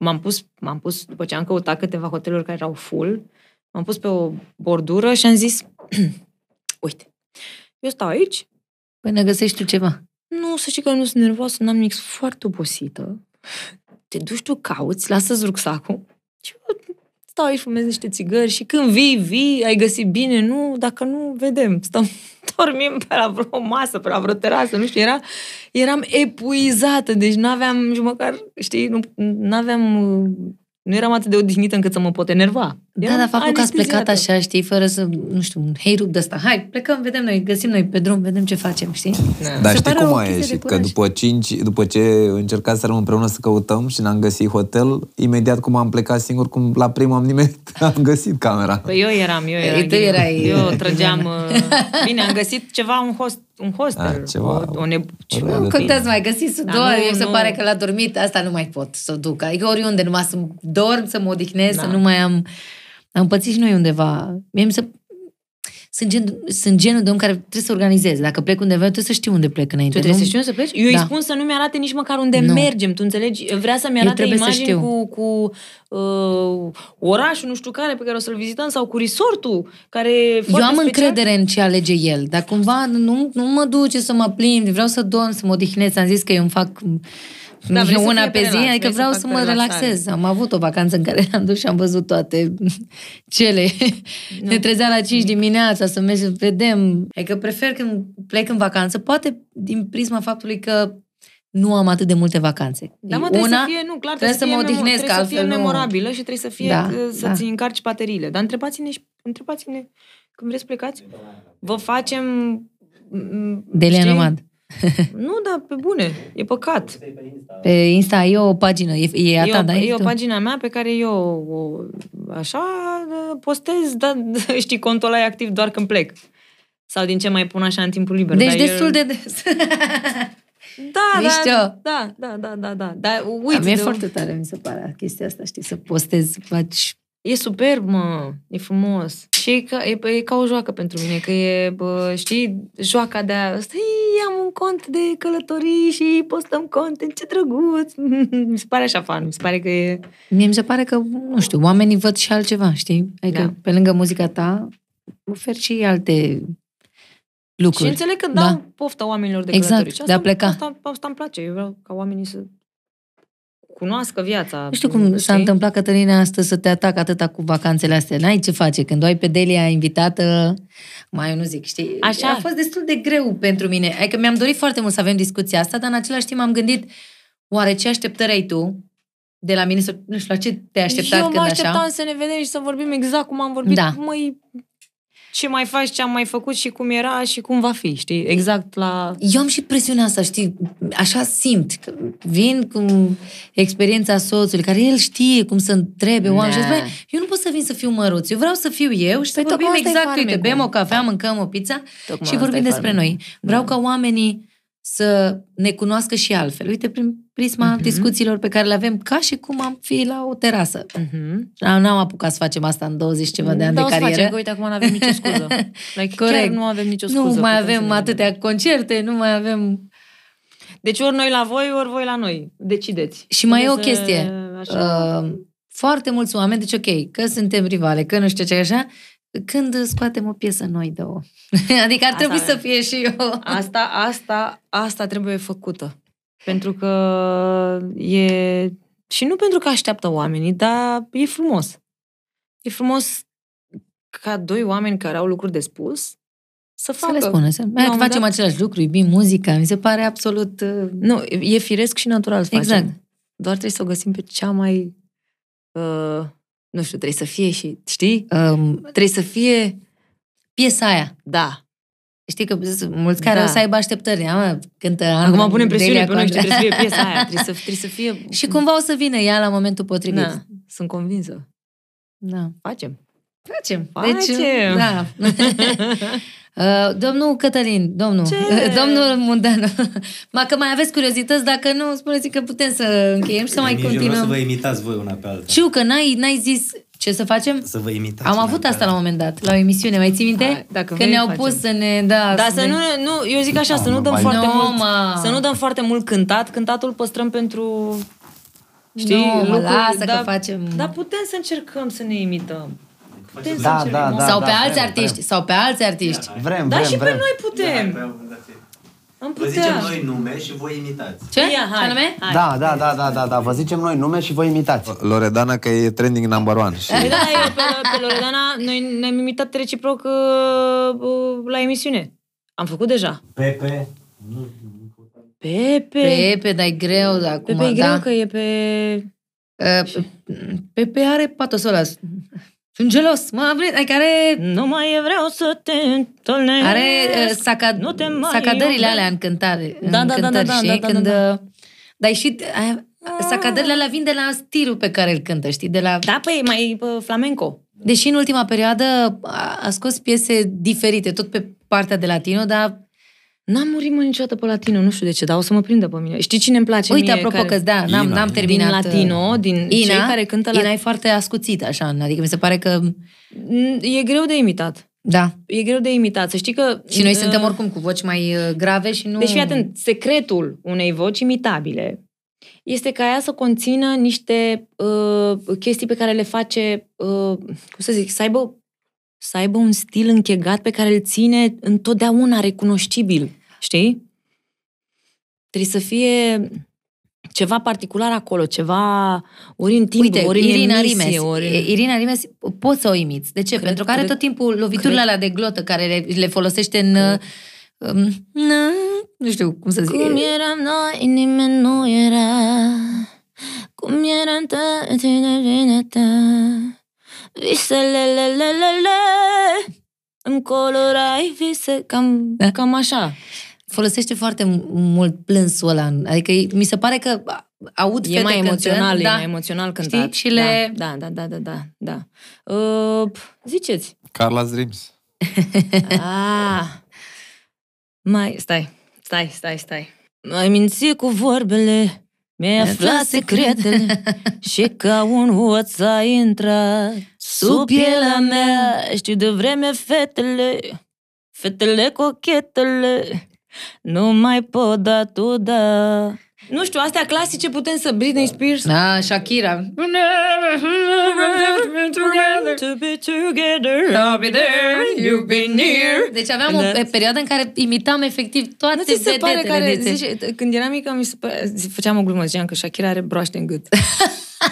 m-am pus, m-am pus, după ce am căutat câteva hoteluri care erau full, m-am pus pe o bordură și am zis, (clears throat) uite, eu stau aici, până găsești tu ceva. nu, să știi că nu sunt nervoasă, n-am nimic, sunt foarte obosită. Te duci tu, cauți, lasă-ți rucsacul și eu stau aici, fumez niște țigări și când vii, vii, ai găsit bine, nu, dacă nu, vedem, stăm, (laughs) dormim pe la vreo masă, pe la vreo terasă, nu știu, era, eram epuizată, deci nu aveam nici măcar, știi, nu, nu aveam, nu eram atât de odihnită încât să mă pot enerva. Da, Eram dar faptul că ați plecat anesteziată. așa, știi, fără să, nu știu, un hei rup de ăsta. Hai, plecăm, vedem noi, găsim noi pe drum, vedem ce facem, știi? Da. Dar Se știi pare cum o a chestie de ieșit? Că curaj. după, cinci, după ce încercaserăm împreună să căutăm și n-am găsit hotel, imediat cum am plecat singur, cum la primul am nimerit, (laughs) am găsit camera. Păi eu eram, eu eram. Ei, tu erai- Eu trăgeam... (laughs) uh, Bine, am găsit ceva, un, host, un hostel. Ah, ceva- O, o ne, ceva. Nu Nu contează mai, găsiți Da, două, nu, mi se nu. pare că l-a dormit, asta nu mai pot să o duc. Adică oriunde, numai să dorm, să mă odihnesc, Da. să nu mai am... Am pățit și noi undeva. Mie mi se... Sunt, gen, sunt genul de om care trebuie să organizeze. Dacă plec undeva, trebuie să știu unde plec Tu înainte. trebuie nu? să știi unde să pleci? Eu îi Da. spun să nu mi-arate nici măcar unde Nu. mergem, tu înțelegi? Vrea să-mi arate trebuie să imagini știu. cu, cu uh, orașul, nu știu care, pe care o să-l vizităm, sau cu resortul, care e Eu foarte am special. încredere în ce alege el, dar cumva nu, nu mă duce să mă plimb, vreau să dorm, să mă odihnesc. Am zis că eu îmi fac Da, vrei să una fie pe pe zi, relax, adică vrei să vreau fac să pe mă relaxare. relaxez. Am avut o vacanță în care am dus și am văzut toate (laughs) cele. Ne trezea la 5 dimineața să mergem să vedem. Adică prefer când plec în vacanță, poate din prisma faptului că nu am atât de multe vacanțe. Da, mă, E trebuie Una, să fie, nu, clar, trebuie să fie mă memo- odihnesc, trebuie să fie altfel nu- memorabilă și trebuie să fie, Da, uh, să-ți da. încarci bateriile. Dar întrebați-ne, și- întrebați-ne când vreți să plecați, vă facem... m, Delia știi? Nomad. (laughs) Nu, dar pe bune, e păcat. Pe Insta e o pagină, e, e a e, ta, o, da? e o tu? pagina mea pe care eu o, așa postez, dar (laughs) știi, contul ăla e activ doar când plec. Sau din ce mai pun așa în timpul liber. Deci dar destul el... de des. (laughs) Da, Mișto. da, da, da, da, da, da. Dar Uite, uite, mie e de- foarte tare, mi se pare chestia asta, știi, să postezi, să faci... E superb, mă, e frumos. Și e ca, e, e ca o joacă pentru mine, că e, bă, știi, joaca de a stai, am un cont de călătorii și postăm content, ce drăguț. (laughs) mi se pare așa fan, mi se pare că e... Mie mi se pare că, nu știu, oamenii văd și altceva, știi? Adică, Da. pe lângă muzica ta, oferi și alte lucruri. Și înțeleg că dau Da. poftă oamenilor de Exact, călătorii. Și de a asta- pleca. Asta, asta îmi place, eu vreau ca oamenii să cunoască viața. Nu știu cum s-a întâmplat, Cătălina, astăzi să te atac atâta cu vacanțele astea. N-ai ce face. Când o ai pe Delia invitată, mai eu nu zic, știi? Așa. A fost destul de greu pentru mine. Adică mi-am dorit foarte mult să avem discuția asta, dar în același timp am gândit, oare ce așteptări ai tu de la mine? Să, nu știu, la ce te-ai așteptat Eu mă când așteptam așa? să ne vedem și să vorbim exact cum am vorbit. Da. Măi, ce mai faci, ce am mai făcut și cum era și cum va fi, știi? Exact la... Eu am și presiunea asta, știi, așa simt. Că vin cu experiența soțului, care el știe cum să întrebe oameni și Da. zic, "Băi, eu nu pot să vin să fiu măruț, eu vreau să fiu eu și să Păi vorbim tocmai asta e exact, uite, farmecul. bem o cafea, mâncăm o pizza Tocmai și asta vorbim e despre farmecul. noi. Vreau ca oamenii să ne cunoască și altfel. Uite, prin prisma Mhm. discuțiilor pe care le avem, ca și cum am fi la o terasă. Mhm. N-am apucat să facem asta în 20 ceva de ani da, de o să carieră. facem, că uite, acum nu avem nicio scuză. (laughs) Like, Chiar Corect. nu avem nicio scuză. nu mai putem să avem ne atâtea vedem. concerte, nu mai avem Deci ori noi la voi, ori voi la noi. Decideți. Și mai e o Trebuie să- chestie. Așa. Uh, foarte mulți oameni, deci ok, că suntem rivale, că nu știu ce așa, când scoatem o piesă noi două. (laughs) adică ar Asta trebui să avem. fie și eu. Asta, asta, asta trebuie făcută. Pentru că e... Și nu pentru că așteaptă oamenii, dar e frumos. E frumos ca doi oameni care au lucruri de spus să Să facă. le spună. Să... La un Mai moment facem dat- același lucru, iubim muzica, mi se pare absolut... uh, Nu, e firesc și natural să Exact. facem. Doar trebuie să o găsim pe cea mai... Uh, nu știu, trebuie să fie și, știi? Um, Trebuie să fie... piesa aia. Da. Știi că sunt mulți care Da. o să aibă așteptări. Da, mă, cântă Acum punem presiune Delia pe noi, știi, Condra. trebuie să fie piesa aia. Trebuie să, trebuie să fie... (laughs) Și cumva o să vină ea la momentul potrivit. Da, sunt convinsă. Da. Facem. Facem. Facem. Deci, da. (laughs) Uh, domnul Cătălin, domnul, Ce? (laughs) domnul Mundanu, ma (laughs) că mai aveți curiozități, dacă nu, spuneți că putem să încheiem și să mai Emil, eu vreau continuăm. să vă imitați voi una pe alta. Știu că n-ai, n-ai zis ce să facem? Să vă imitați Am una avut pe asta la alta. un moment dat, la o emisiune, mai ții minte? Hai, dacă că vrei, ne-au facem. pus să ne... Da, Dar să ne- nu, nu, eu zic așa, să nu nu dăm mai- foarte Nu, mult, mă. să nu dăm foarte mult cântat, cântatul îl păstrăm pentru știi, Nu, mă, lucruri, lasă că dar- facem. Dar putem să încercăm să ne imităm. Putem să Da, încercăm. da, da. sau pe alți vrem, artiști, sau pe alți artiști. Vrem, Dar vrem, și pe vrem. noi putem. Am Vă zicem putea. noi nume și voi imitați. Ce? Ia, Ce hai, anume? hai. Da, da, da, da, da, da. Vă zicem noi nume și voi imitați. Loredana că e trending number one. Și Păi da, eu pe, pe Loredana, noi ne-am imitat reciproc uh, uh, la emisiune. Am făcut deja. Pepe. Pepe. Pepe, dar e greu de acum, Pepe e greu da. că e pe... Uh, Pepe are patosul ăla. Sunt gelos, mă, vreți, adică are, Nu mai vreau să te întâlnesc. are uh, saca, Nu te mai sacadările iubesc. alea în cântare. în Da, da, da, cântări, da, da, știi? da, da, Când, da. uh, Dar e și aia, sacadările alea vin de la stilul pe care îl cântă, știi? De la... Da, păi, mai uh, flamenco. Deși în ultima perioadă a, a scos piese diferite, tot pe partea de latino, dar N-am murit mă niciodată pe latino, nu știu de ce, dar o să mă prindă pe mine. Știi cine îmi place uite, mie? apropo care... că da, n-am, Ina. n-am Din terminat. Din latino, uh, din Ina, cei care cântă la... Ina e foarte ascuțită, așa, adică mi se pare că, Mm, E greu de imitat. da. E greu de imitat. Să știi că... Și noi uh, suntem oricum cu voci mai uh, grave și nu... Deci fii atent, secretul unei voci imitabile este ca ea să conțină niște uh, chestii pe care le face, uh, cum să zic, să aibă, să aibă un stil închegat pe care îl ține întotdeauna recunoștibil, știi? Trebuie să fie ceva particular acolo, ceva ori în timp, Uite, ori în Irina emisie, Rimes, ori... Irina Rimes poți să o imiți. De ce? Cred- Pentru că are cred- tot timpul loviturile cred- alea de glotă care le, le folosește în... Um, na, nu știu cum să zic. Cum eram noi, nimeni nu era Cum eram toate de vină ta Viselelelelele Îmi colorai vise Cam, Da. cam așa Folosește foarte m- mult plânsul ăla. Adică e- mi se pare că aud E fete mai emoțional, cântând, e da. mai emoțional cântat Și le- Da, da, da, da, da, da. Uh, Ziceți Carla's Dreams. (laughs) Ah, mai, stai, stai, stai, stai. Mai minți cu vorbele, mi-ai aflat secretele și ca un hoț a intrat sub pielea mea. Știu de vreme fetele, fetele cochetele, nu mai pot da tu da. Nu știu, astea clasice putem să Britney Spears. Da, Shakira. To be together, I'll be there, you'll be near. Deci aveam o Da. perioadă în care imitam efectiv toate Nu ți se pare vedetele care, de- zice, când eram mică, mi se pare, zi- făceam o glumă, ziceam că Shakira are broaște în gât. (laughs)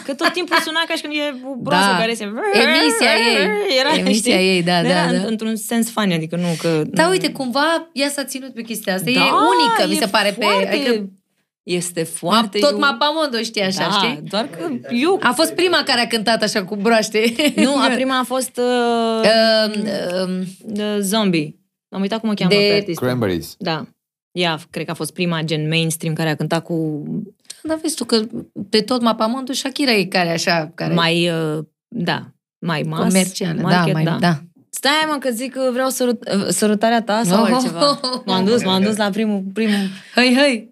Că tot timpul suna ca și când e o broasă Da. care se... Emisia ei. (laughs) Era, Emisia știi? ei, da, da, Era da. într-un sens funny, adică nu că... Da, uite, cumva ea s-a ținut pe chestia asta. e Da, unică, mi e se pare. Pe, foarte- adică, Este ma, foarte... tot Mapamondo știe așa, da, știi? doar că eu... A fost prima care a cântat așa cu broaște. (laughs) Nu, a prima a fost uh, Um, um, uh, Zombie. Am uitat cum o cheamă De- pe artistă. Cranberries. Da. Ea, cred că a fost prima gen mainstream care a cântat cu da, vezi tu că pe tot Mapamondo Shakira e care așa, care mai, uh, da, mai mas, comercială. market, da, mai, da. Stai mă că zic că vreau sărut, uh, sărutarea ta sau Oh. altceva. M-am dus, m-am dus la primul, primul. Hai, hai!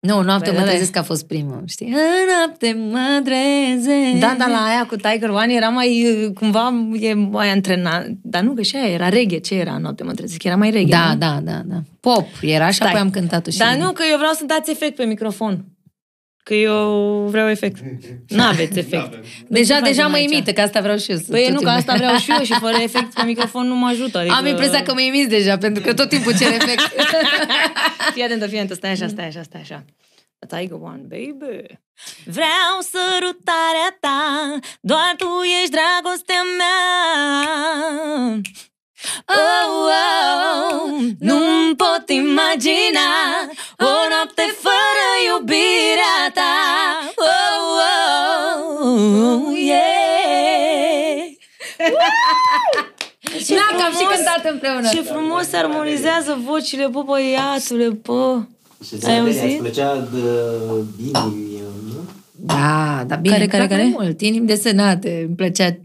Nu, noapte Păi, mă da, trezesc că a fost primul, știi? În noapte mă trezesc. Da, dar la aia cu Tiger One era mai, uh, cumva, e mai antrenat. Dar nu, că și aia era reggae. Ce era în noapte mă trezesc? Era mai reggae, Da, nu? da, da, da. Pop era și Stai. apoi am cântat-o și... Dar nu, că eu vreau să dați efect pe microfon. Că eu vreau efect. (laughs) Nu aveți efect. Deja, Ce deja facem mă aici? imite, că asta vreau și eu. să- Păi tot nu, că timpul. asta vreau și eu și fără (laughs) efect pe microfon nu mă ajută. Adică... Am impresia că mă imiți deja, pentru că tot timpul cer efect. (laughs) Fii atentă, fii atentă, stai așa, stai așa, stai așa. A Tiger One, baby. Vreau sărutarea ta, doar tu ești dragostea mea. Oh, oh, nu-mi pot imagina o noapte fără iubirea ta. Oh, oh, yeah. Ce Na, că am și frumos- cântat împreună. Ce frumos se armonizează vocile, bă, băiatule, bă. Și Ai Ai auzit? Îți plăcea de inimi, nu? Da, dar bine, Care, care, care, care, care? mult. Inimi desenate, îmi plăcea.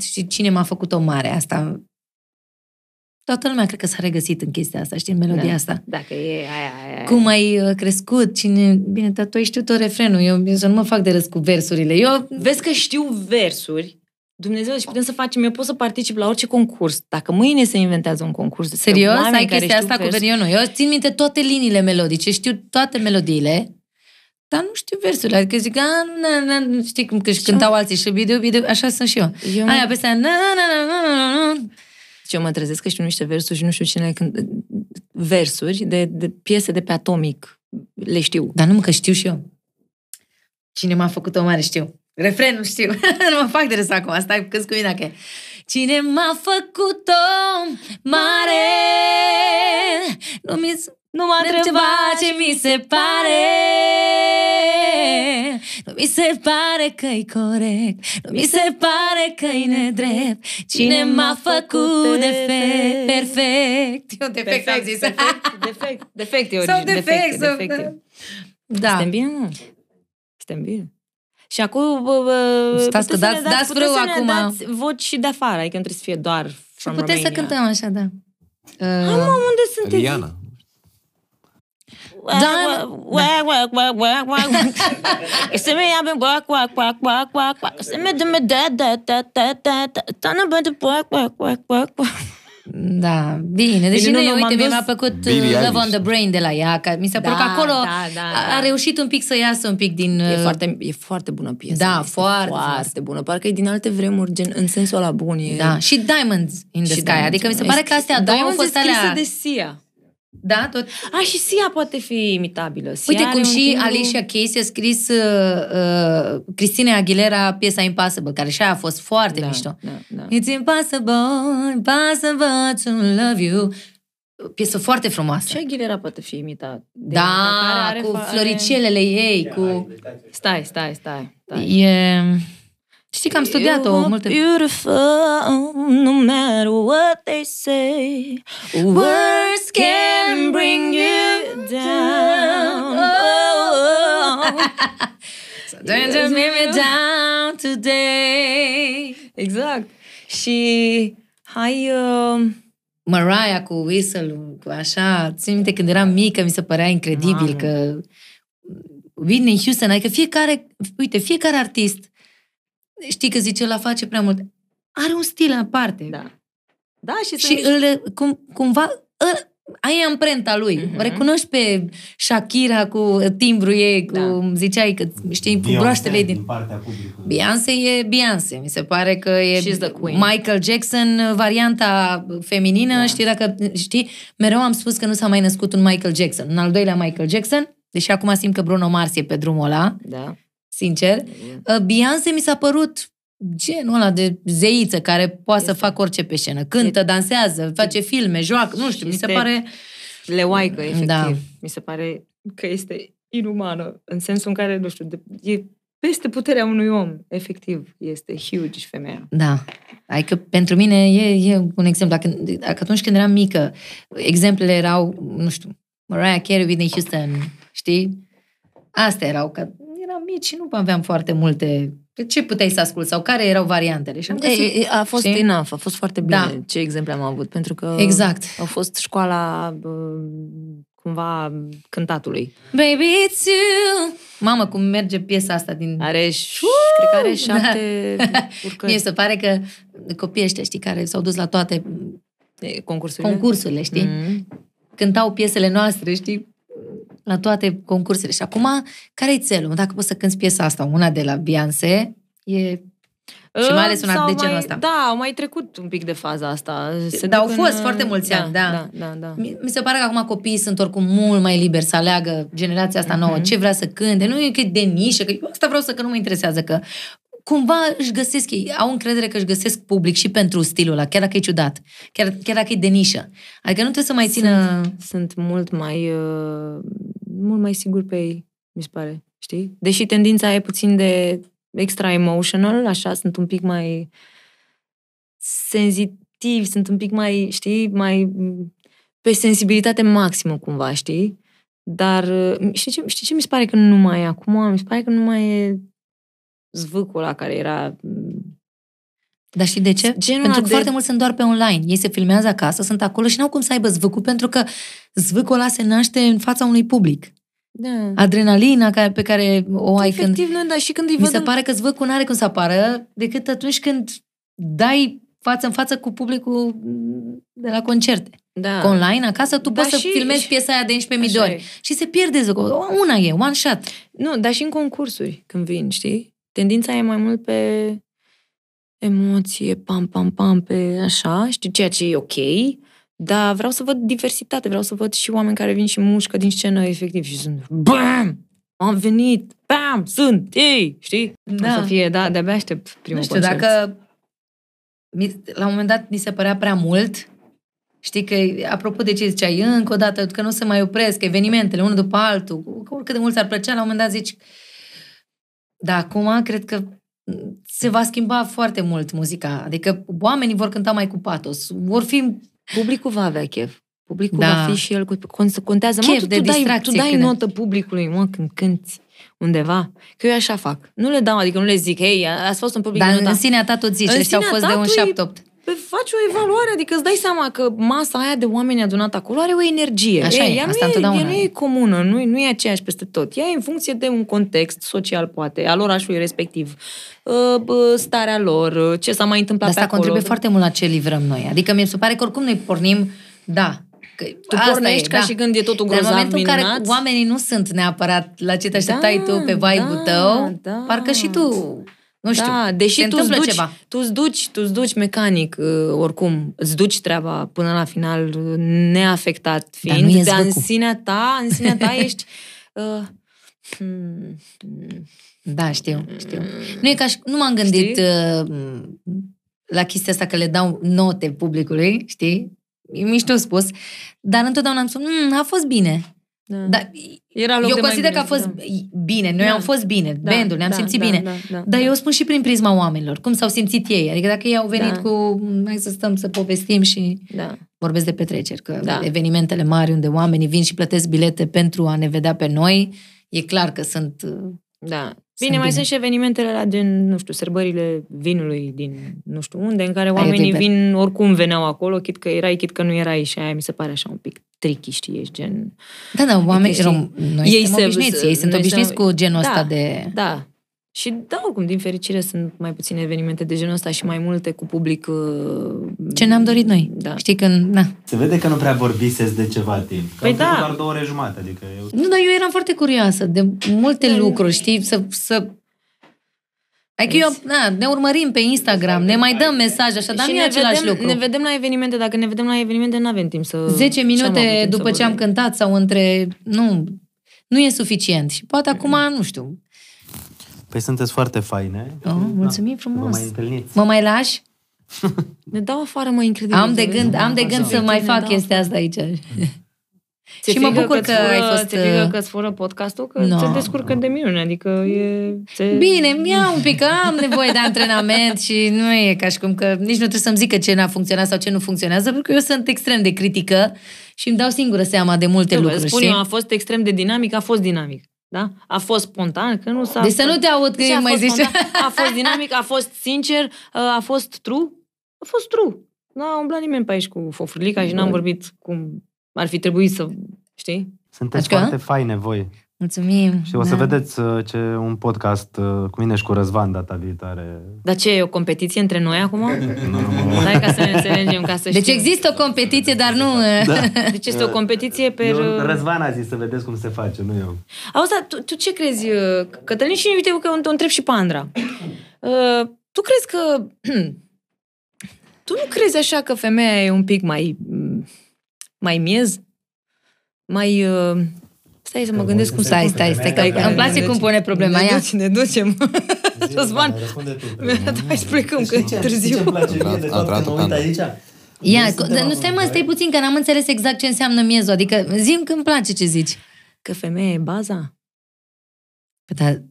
Și cine m-a făcut-o mare asta? Toată lumea cred că s-a regăsit în chestia asta, știi, în melodia Da. asta. Dacă e aia, aia, aia. Cum ai uh, crescut, cine... Bine, dar tu ai știut tot refrenul, eu, eu să nu mă fac de râs cu versurile. Eu... Vezi că știu versuri, Dumnezeu, și putem să facem, eu pot să particip la orice concurs. Dacă mâine se inventează un concurs despre Serios? oameni Ai care chestia știu asta cu versuri. versul? Eu nu. Eu țin minte toate liniile melodice, știu toate melodiile, dar nu știu versurile. Adică zic, a, nu, na, na, știi cum că își cântau alții și video, video, așa sunt și eu. Eu- Aia peste aia, na, na, na, na, na, na. Și eu mă trezesc că știu niște versuri și nu știu cine când... versuri de, de piese de pe Atomic. Le știu. Dar nu mă că știu și eu. Cine m-a făcut-o mare știu. Refrenul știu. (laughs) nu mă fac de râs acum. Stai câți cu mine că e. Cine m-a făcut-o mare Nu mi Nu m-a întrebat ce mi se pare Nu mi se pare că-i corect Nu mi se pare că-i nedrept Cine m-a făcut defect Perfect Eu defect am zis Defect, (laughs) defect, defect e Sau origine, defect, sau... defecte. Da. Suntem bine, nu? Suntem bine. Și acum... Bă, bă, Stați că puteți să dați- ne dați puteți vreo să ne acum. dați voci și de afară, adică nu trebuie să fie doar Și from putem să Romania. cântăm așa, da. Mă, Uh, unde sunteți? Riana. Da, Work, work, work, work, work, work. You see me, I've been work, work, work, work, work, work. You see me, do me da, da, da, da, da, da. Don't know about the work, work, work, work, work. da, bine. Deci Bine, nu, nu, nu, nu, uite, m-am mi-a dus- plăcut Billie uh, Love Eilish. on the Brain de la ea, că mi se pare Da, că acolo da, da, a, a da. reușit un pic să iasă un pic din... E uh, foarte, e foarte bună piesa. Da, este foarte foarte frumos. bună. Parcă e din alte vremuri, gen, în sensul ăla bun. E... Da, și Diamonds in the Și Sky. Diamonds. Adică mi se pare că astea două au Diamonds fost e scrisă alea... de Sia. Da, tot. A, și Sia poate fi imitabilă. Sia Uite are cum un și timbru- Alicia Keys a scris uh, uh, Cristina Aguilera piesa Impossible, care și aia a fost foarte Da, mișto. da, da. It's impossible, impossible to love you. Piesă foarte frumoasă. Și Aguilera poate fi imitat. De Da, care are cu fa- floricelele ei, cu... Stai, stai, stai. stai. E... Știi că am studiat-o You are multe... beautiful, no matter what they say. Words can bring you down. Oh. (laughs) So don't just bring me down today. Exact. Și hai... Uh, Mariah cu whistle cu așa, țin minte când eram mică, mi se părea incredibil Mamă. că Whitney Houston, adică fiecare, uite, fiecare artist, știi că zice, la face prea mult, are un stil aparte. da. Da, și, Și sunt îl, cum, cumva, îl, ai amprenta lui. Mhm. Mm-hmm. O recunoști pe Shakira cu timbru ei, cu, Da. ziceai că, știi, cu broaștele ei din... din partea publicului. Beyoncé e Beyoncé. Mi se pare că e She's the queen. Michael Jackson, varianta feminină. Da. Știi, dacă, știi, mereu am spus că nu s-a mai născut un Michael Jackson. Un al doilea Michael Jackson, deși acum simt că Bruno Mars e pe drumul ăla, Da. Sincer. Uh, Beyoncé mi s-a părut genul ăla de zeiță care poate să Este. facă orice pe scenă. Cântă, dansează, face filme, joacă, nu știu, mi se Este- pare... Leoaică, efectiv. Da. Mi se pare că este inumană, în sensul în care, nu știu, de, e peste puterea unui om, efectiv. Este huge femeia. Da. Adică pentru mine e, e un exemplu. Dacă, dacă atunci când eram mică, exemplele erau, nu știu, Mariah Carey, Whitney Houston, știi? Astea erau, că eram mici și nu aveam foarte multe... Ce puteai să asculti sau care erau variantele? Și am E, găsit... e, a fost știi? enough, a fost foarte bine Da. ce exemple am avut, pentru că Exact. au fost școala bă, cumva cântatului. Baby, it's you! Mamă, cum merge piesa asta din... Are, și, cred că are șapte (laughs) urcări. Mie se pare că copiii ăștia, știi, care s-au dus la toate E, concursurile. concursurile, știi? Mm. cântau piesele noastre, știi? La toate concursurile. Și acum, care-i țelul? Dacă poți să cânti piesa asta, una de la Beyoncé, e... Și mai ales un Sau art de genul mai, ăsta. Da, au mai trecut un pic de faza asta. Se Dar au duc fost în, foarte mulți da, ani, da. Da, da, da. Mi mi se pare că acum copiii sunt oricum mult mai liberi să aleagă generația asta nouă, Mhm. ce vrea să cânte. Nu e că e de nișă, că eu asta vreau să că nu mă interesează, că cumva își găsesc ei, au încredere că își găsesc public și pentru stilul ăla, chiar dacă e ciudat, chiar, chiar dacă e de nișă. Adică nu trebuie să mai țină... Sunt mult mai, uh, mult mai sigur pe ei, mi se pare, știi? Deși tendința e puțin de extra emotional, așa, sunt un pic mai senzitivi, sunt un pic mai, știi, mai pe sensibilitate maximă cumva, știi? Dar uh, știi ce, știi ce mi se pare că nu mai e acum? Mi se pare că nu mai e zvâcul ăla care era... mm, Dar știi de ce? Genul pentru că de- foarte mulți sunt doar pe online. Ei se filmează acasă, sunt acolo și n-au cum să aibă zvâcul, pentru că zvâcul ăla se naște în fața unui public. Da. Adrenalina care, pe care o ai când... Efectiv, nu, dar și când îi Mi văd se în- pare că zvâcul nu are cum să apară decât atunci când dai față în față cu publicul de la concerte. Da. Că online, acasă, tu Da, poți să și- filmezi și- piesa aia de 11.000 de Așa ori. e. Și se pierde zvâcul. Una e, one shot. Nu, dar și în concursuri, când vin, știi? Tendința e mai mult pe emoție, pam, pam, pam, pe așa, știi, ceea ce e ok, dar vreau să văd diversitate, vreau să văd și oameni care vin și mușcă din scenă, efectiv, și sunt BAM! Am venit! BAM! Sunt! Ei! Știi? Da. O să fie, da, de-abia aștept primul Nu știu, concert. dacă mi- la un moment dat mi se părea prea mult, știi că, apropo de ce ziceai, încă o dată, că nu se mai opresc evenimentele, unul după altul, că oricât de mult ar plăcea, la un moment dat zici, da, acum cred că se va schimba foarte mult muzica. Adică oamenii vor cânta mai cu patos, vor fi Publicul va avea chef. Publicul Da. va fi și el cu... con- Contează. Chef mă, tu, de tu dai, distracție, tu dai cât de- notă publicului, mă, când cânti undeva. Că eu așa fac. Nu le dau, adică nu le zic, hei, ați fost un public Dar de în nota. sinea ta tot zici, În ăștia au sinea fost de ta un tu îi- 7-8. Păi faci o evaluare, adică îți dai seama că masa aia de oameni adunată acolo are o energie. Așa Ei, e, ea asta nu e, întotdeauna ea nu e. e comună, nu e, nu e aceeași peste tot. Ea e în funcție de un context social, poate, al orașului respectiv, uh, bă, starea lor, uh, ce s-a mai întâmplat Dar asta pe acolo. contribuie foarte mult la ce livrăm noi. Adică mi se pare că oricum noi pornim, da, că Tu asta pornești e, ca da. și când e totul Dar în grozav, momentul în care minunat. oamenii nu sunt neapărat la ce te așteptai Da, tu pe vibe-ul da, tău, da. parcă și tu, nu știu, da, deși se tu îți întâmplă duci, ceva. tu îți duci, tu îți duci mecanic, uh, oricum, îți duci treaba până la final uh, neafectat Dar fiind, nu e dar în zvâcul. sinea ta, în sinea ta (laughs) ești... Uh, hmm, hmm, Da, știu, știu. Nu e ca și, nu m-am gândit uh, la chestia asta că le dau note publicului, știi? E mișto spus, dar întotdeauna am spus, mm, a fost bine. Da. Dar Era loc eu de mai consider că bine, a fost da. bine, noi Da. am fost bine, Da, bandul, ne-am da, simțit da, bine. da, da, Dar da. eu spun și prin prisma oamenilor, cum s-au simțit ei. Adică dacă ei au venit Da. cu, "Mm, hai să stăm să povestim și Da. vorbesc de petreceri, că Da. evenimentele mari unde oamenii vin și plătesc bilete pentru a ne vedea pe noi, e clar că sunt... uh, Da. Bine, Sunt mai bine. sunt și evenimentele la gen, nu știu, sărbările vinului din nu știu unde, în care Aia e oamenii liber. vin, oricum veneau acolo, chit că erai, chit că nu erai și aia mi se pare așa un pic tricky, știi, ești gen... Da, da, oamenii, știi, rom, noi ei suntem se- obișnuiți, se- ei sunt noi obișnuiți suntem- cu genul Da. ăsta de... Da. Și da, oricum, din fericire sunt mai puține evenimente de genul ăsta și mai multe cu public... uh, Ce ne-am dorit noi. Da. Știi că, na. Se vede că nu prea vorbiseți de ceva timp. Că Păi au trecut da. doar două ore jumate, adică eu... Nu, dar eu eram foarte curioasă de multe Da. lucruri, știi, să... să... Adică eu, na, ne urmărim pe Instagram, ne mai dăm mesaje așa, dar și nu e ne același vedem, lucru. Ne vedem la evenimente, dacă ne vedem la evenimente, nu avem timp să... 10 ce-am avut minute timp să după ce am vorbim? cântat sau între... Nu, nu e suficient. Și poate acum, nu știu, Păi sunteți foarte faine. Oh, mulțumim Vă frumos. mai întâlniți. mă mai lași? Ne dau afară, mă, incredibil. Am de vezi? gând, am de gând să Efectiv, mai ne fac dau chestia afară. asta aici. Ți-e Și mă frică bucur că-ți că ai fură- fost, Ți-e frică uh, că-ți fură podcastul? Că No. te descurcă de minune, adică e... Te... Bine, mi-a un pic, că am nevoie de antrenament și nu e ca și cum că nici nu trebuie să-mi zică ce n-a funcționat sau ce nu funcționează, pentru că eu sunt extrem de critică și îmi dau singură seama de multe Vă lucruri, spun știi? eu, a fost extrem de dinamic, a fost dinamic. Da? A fost spontan, că nu s-a... Deci să nu te aud că Deci a mai fost zici... spontan, A fost dinamic, a fost sincer, a fost true. A fost true. N-a umblat nimeni pe aici cu fofurlica și n-am vorbit cum ar fi trebuit să... Știi? Sunteți Adică? foarte faine voi. Mulțumim. Și o să da. vedeți uh, ce un podcast uh, cu mine și cu Răzvan data viitoare. Dar ce, e o competiție între noi acum? (laughs) Dai ca să ne înțelegem, ca să Deci știm. există o competiție, dar nu... Da. (laughs) Deci este o competiție pe... Eu, Răzvan a zis să vedeți cum se face, nu eu. Auzi, dar tu, tu ce crezi, uh, Cătălin, și uite că o întreb și pe Andra. Uh, tu crezi că... (clears throat) tu nu crezi așa că femeia e un pic mai... m, mai miez? Mai... Uh, stai să mă gândesc cum să... Stai, stai, stai, că Stai, că îmi ne place ducem. cum pune problema ne aia. Duci, ne ducem. (laughs) Răzvan, Răspunde tu. (laughs) hai să plecăm, că e Ce târziu. îmi place mie de Am fapt că tras-o mă uit pe aici? Ia, Noi cu- suntem dar nu stai mă, amândoi. stai puțin, că n-am înțeles exact ce înseamnă miezul. Adică zim că îmi place ce zici. Că femeia e baza? Păi, dar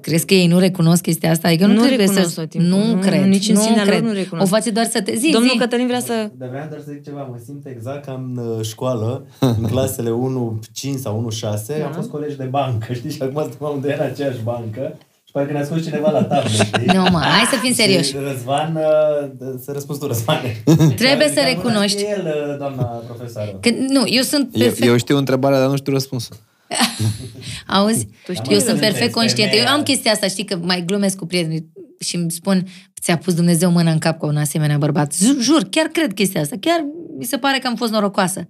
crezi că ei nu recunosc chestia asta? Adică nu, Nu trebuie recunosc să... tot timpul. Nu, Nu, cred, nici în nu sinea lor cred. nu recunosc. O face doar să te... Zi, Domnul zi. Cătălin vrea să... Dar vreau doar să zic ceva, mă simt exact ca în uh, școală, (laughs) în clasele 1-5 sau 1-6, Da. am fost colegi de bancă, (laughs) știi? Și acum suntem amândoi în aceeași bancă și parcă ne-a scos cineva la (laughs) tablă, știi? Nu, mă, hai să fim serioși. Și Răzvan, uh, să răspunzi tu, Răzvane. Trebuie să Cam recunoști. E el, uh, doamna profesoară. Că, nu, eu sunt Eu, perfect... eu știu întrebarea, dar nu știu răspunsul. (laughs) Auzi? Tu știi eu că sunt perfect sunteți conștientă. Eu femeia. am chestia asta, știi, că mai glumesc cu prietenii și îmi spun, ți-a pus Dumnezeu mâna în cap cu un asemenea bărbat. Zu- Jur, chiar cred chestia asta. Chiar mi se pare că am fost norocoasă.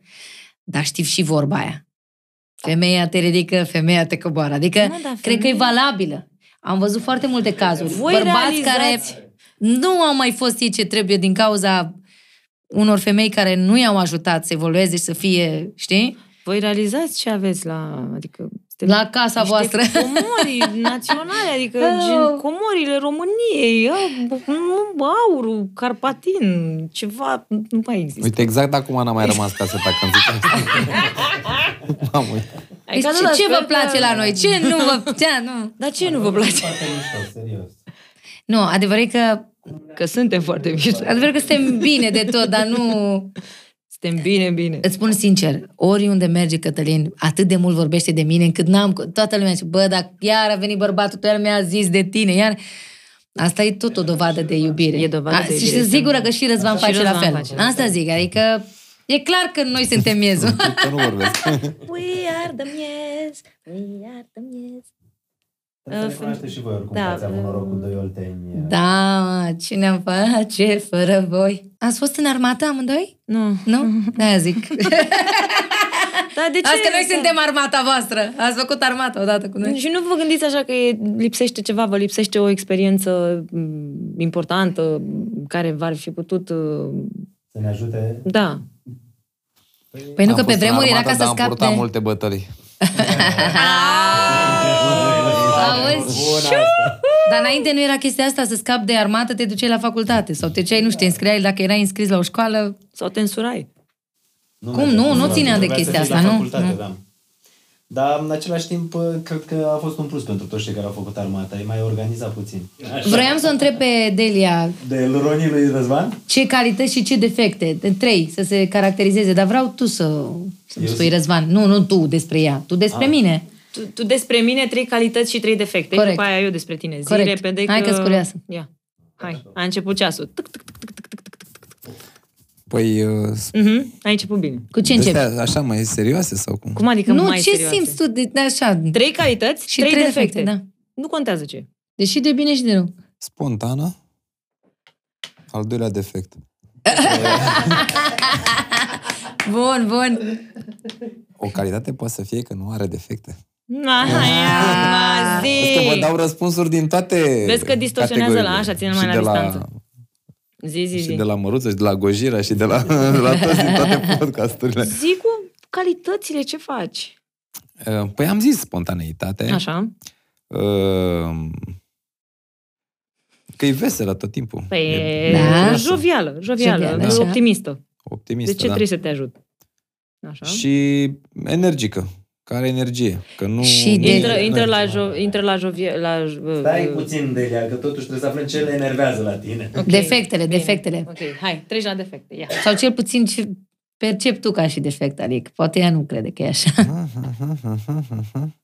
Dar știi și vorba aia. Femeia te ridică, femeia te coboară. Adică, Nu, dar cred că e femeia- valabilă. Am văzut foarte multe cazuri. Voi Bărbați care realizați- nu au mai fost ei ce trebuie din cauza unor femei care nu i-au ajutat să evolueze și să fie, știi? Voi realizați ce aveți la... Adică... suntem La casa niște voastră. (laughs) comori naționale, adică Oh. (laughs) gen comorile României, a, nu, aurul, carpatin, ceva, nu mai există. Uite, exact acum n-a mai rămas caseta când ziceam asta. Mamă, uite. Deci Adică, ce, nu, dar ce sper vă place că- la noi? Ce nu vă... Ce, nu. Dar ce nu vă place? Foarte mișto, serios. nu, adevărul e că, Că suntem foarte mișto. adevărul e că suntem bine de tot, dar nu... Suntem bine, bine. Îți spun sincer, oriunde merge Cătălin, atât de mult vorbește de mine, încât n-am... Toată lumea zice, bă, dar iar a venit bărbatul tău, iar mi-a zis de tine, iar... Asta e tot o dovadă de iubire. E dovadă de Și iubire, sunt sigură că și Răzvan Și face la Răzvan fel. face la Asta zic, adică e clar că noi suntem miezul. (laughs) Că nu vorbesc. (laughs) We are the miez, we are the miez. Să recunoașteți și voi oricum Da, că ați avut uh, noroc cu doi olteni. Da, cine am face fără voi? Ați fost în armată amândoi? Nu. Nu? De-aia zic. (laughs) Dar de ce? Azi că noi suntem armata voastră. Ați făcut armata odată cu noi. Și nu vă gândiți așa că e, lipsește ceva, vă lipsește o experiență m, importantă m, care v-ar fi putut... uh, Să ne ajute. Da. Păi nu Am că pe fost în vremuri era armată, ca să dar Am scape purtat de... multe bătălii. (laughs) (laughs) Auzi? Bună asta. Dar înainte nu era chestia asta, să scapi de armată, te duceai la facultate. Sau te duceai, nu știu, te înscriai, dacă erai înscris la o școală. Sau te însurai. Cum? Nu, nu ținea de Trebuia să chestia fii asta, la nu? facultate, Nu. Da. Dar în același timp, cred că a fost un plus pentru toți cei care au făcut armata. E mai organizat puțin. Așa. Vroiam să o întreb pe Delia De Luronii lui Răzvan? ce calități și ce defecte, de trei, să se caracterizeze, dar vreau tu să, să-mi Eu spui, zic- Răzvan. Nu, nu tu despre ea, tu despre Ah. mine. Tu, tu despre mine trei calități și trei defecte. Corect. Și după aia eu despre tine. Zi Corect. repede Hai că... că-s curioasă. Ia. Hai. A început ceasul. Tuc, tuc, tuc, tuc, tuc, tuc, tuc, tuc. Păi, uh, Mhm. A început bine. Cu ce începi? astea așa mai serioase sau cum? Cum adică Nu, mai ce serioase? simți tu de, de așa? Trei calități Și trei, trei defecte. defecte, da. Nu contează ce. Deși de bine și de rău. Spontană. Al doilea defect. (laughs) Bun, bun. O calitate poate să fie că nu are defecte. Na, ia, Vezi că vă zi. dau răspunsuri din toate Vezi că distorsionează la așa, ține mai Și la de distanță. Zi, zi, Și zi. de la Măruță, și de la Gojira, și de la, de la toți din toate (laughs) podcasturile. Zi cu calitățile ce faci. Uh, Păi am zis spontaneitate. Așa. Uh, Că e veselă tot timpul. Păi E e Da. jovială, jovială, Jovială, așa. optimistă. optimistă, De ce da. trebuie să te ajut? Așa. Și energică. Care energie. Că nu... Și de- Intră, Nu- intră la, jo, intră la jovie, la... Stai uh, puțin, Delia, că totuși trebuie să aflăm ce le enervează la tine. ok. Defectele, Bine. defectele. Ok, hai, treci la defecte, ia. Sau cel puțin ce percep tu ca și defect, adică poate ea nu crede că e așa. (laughs)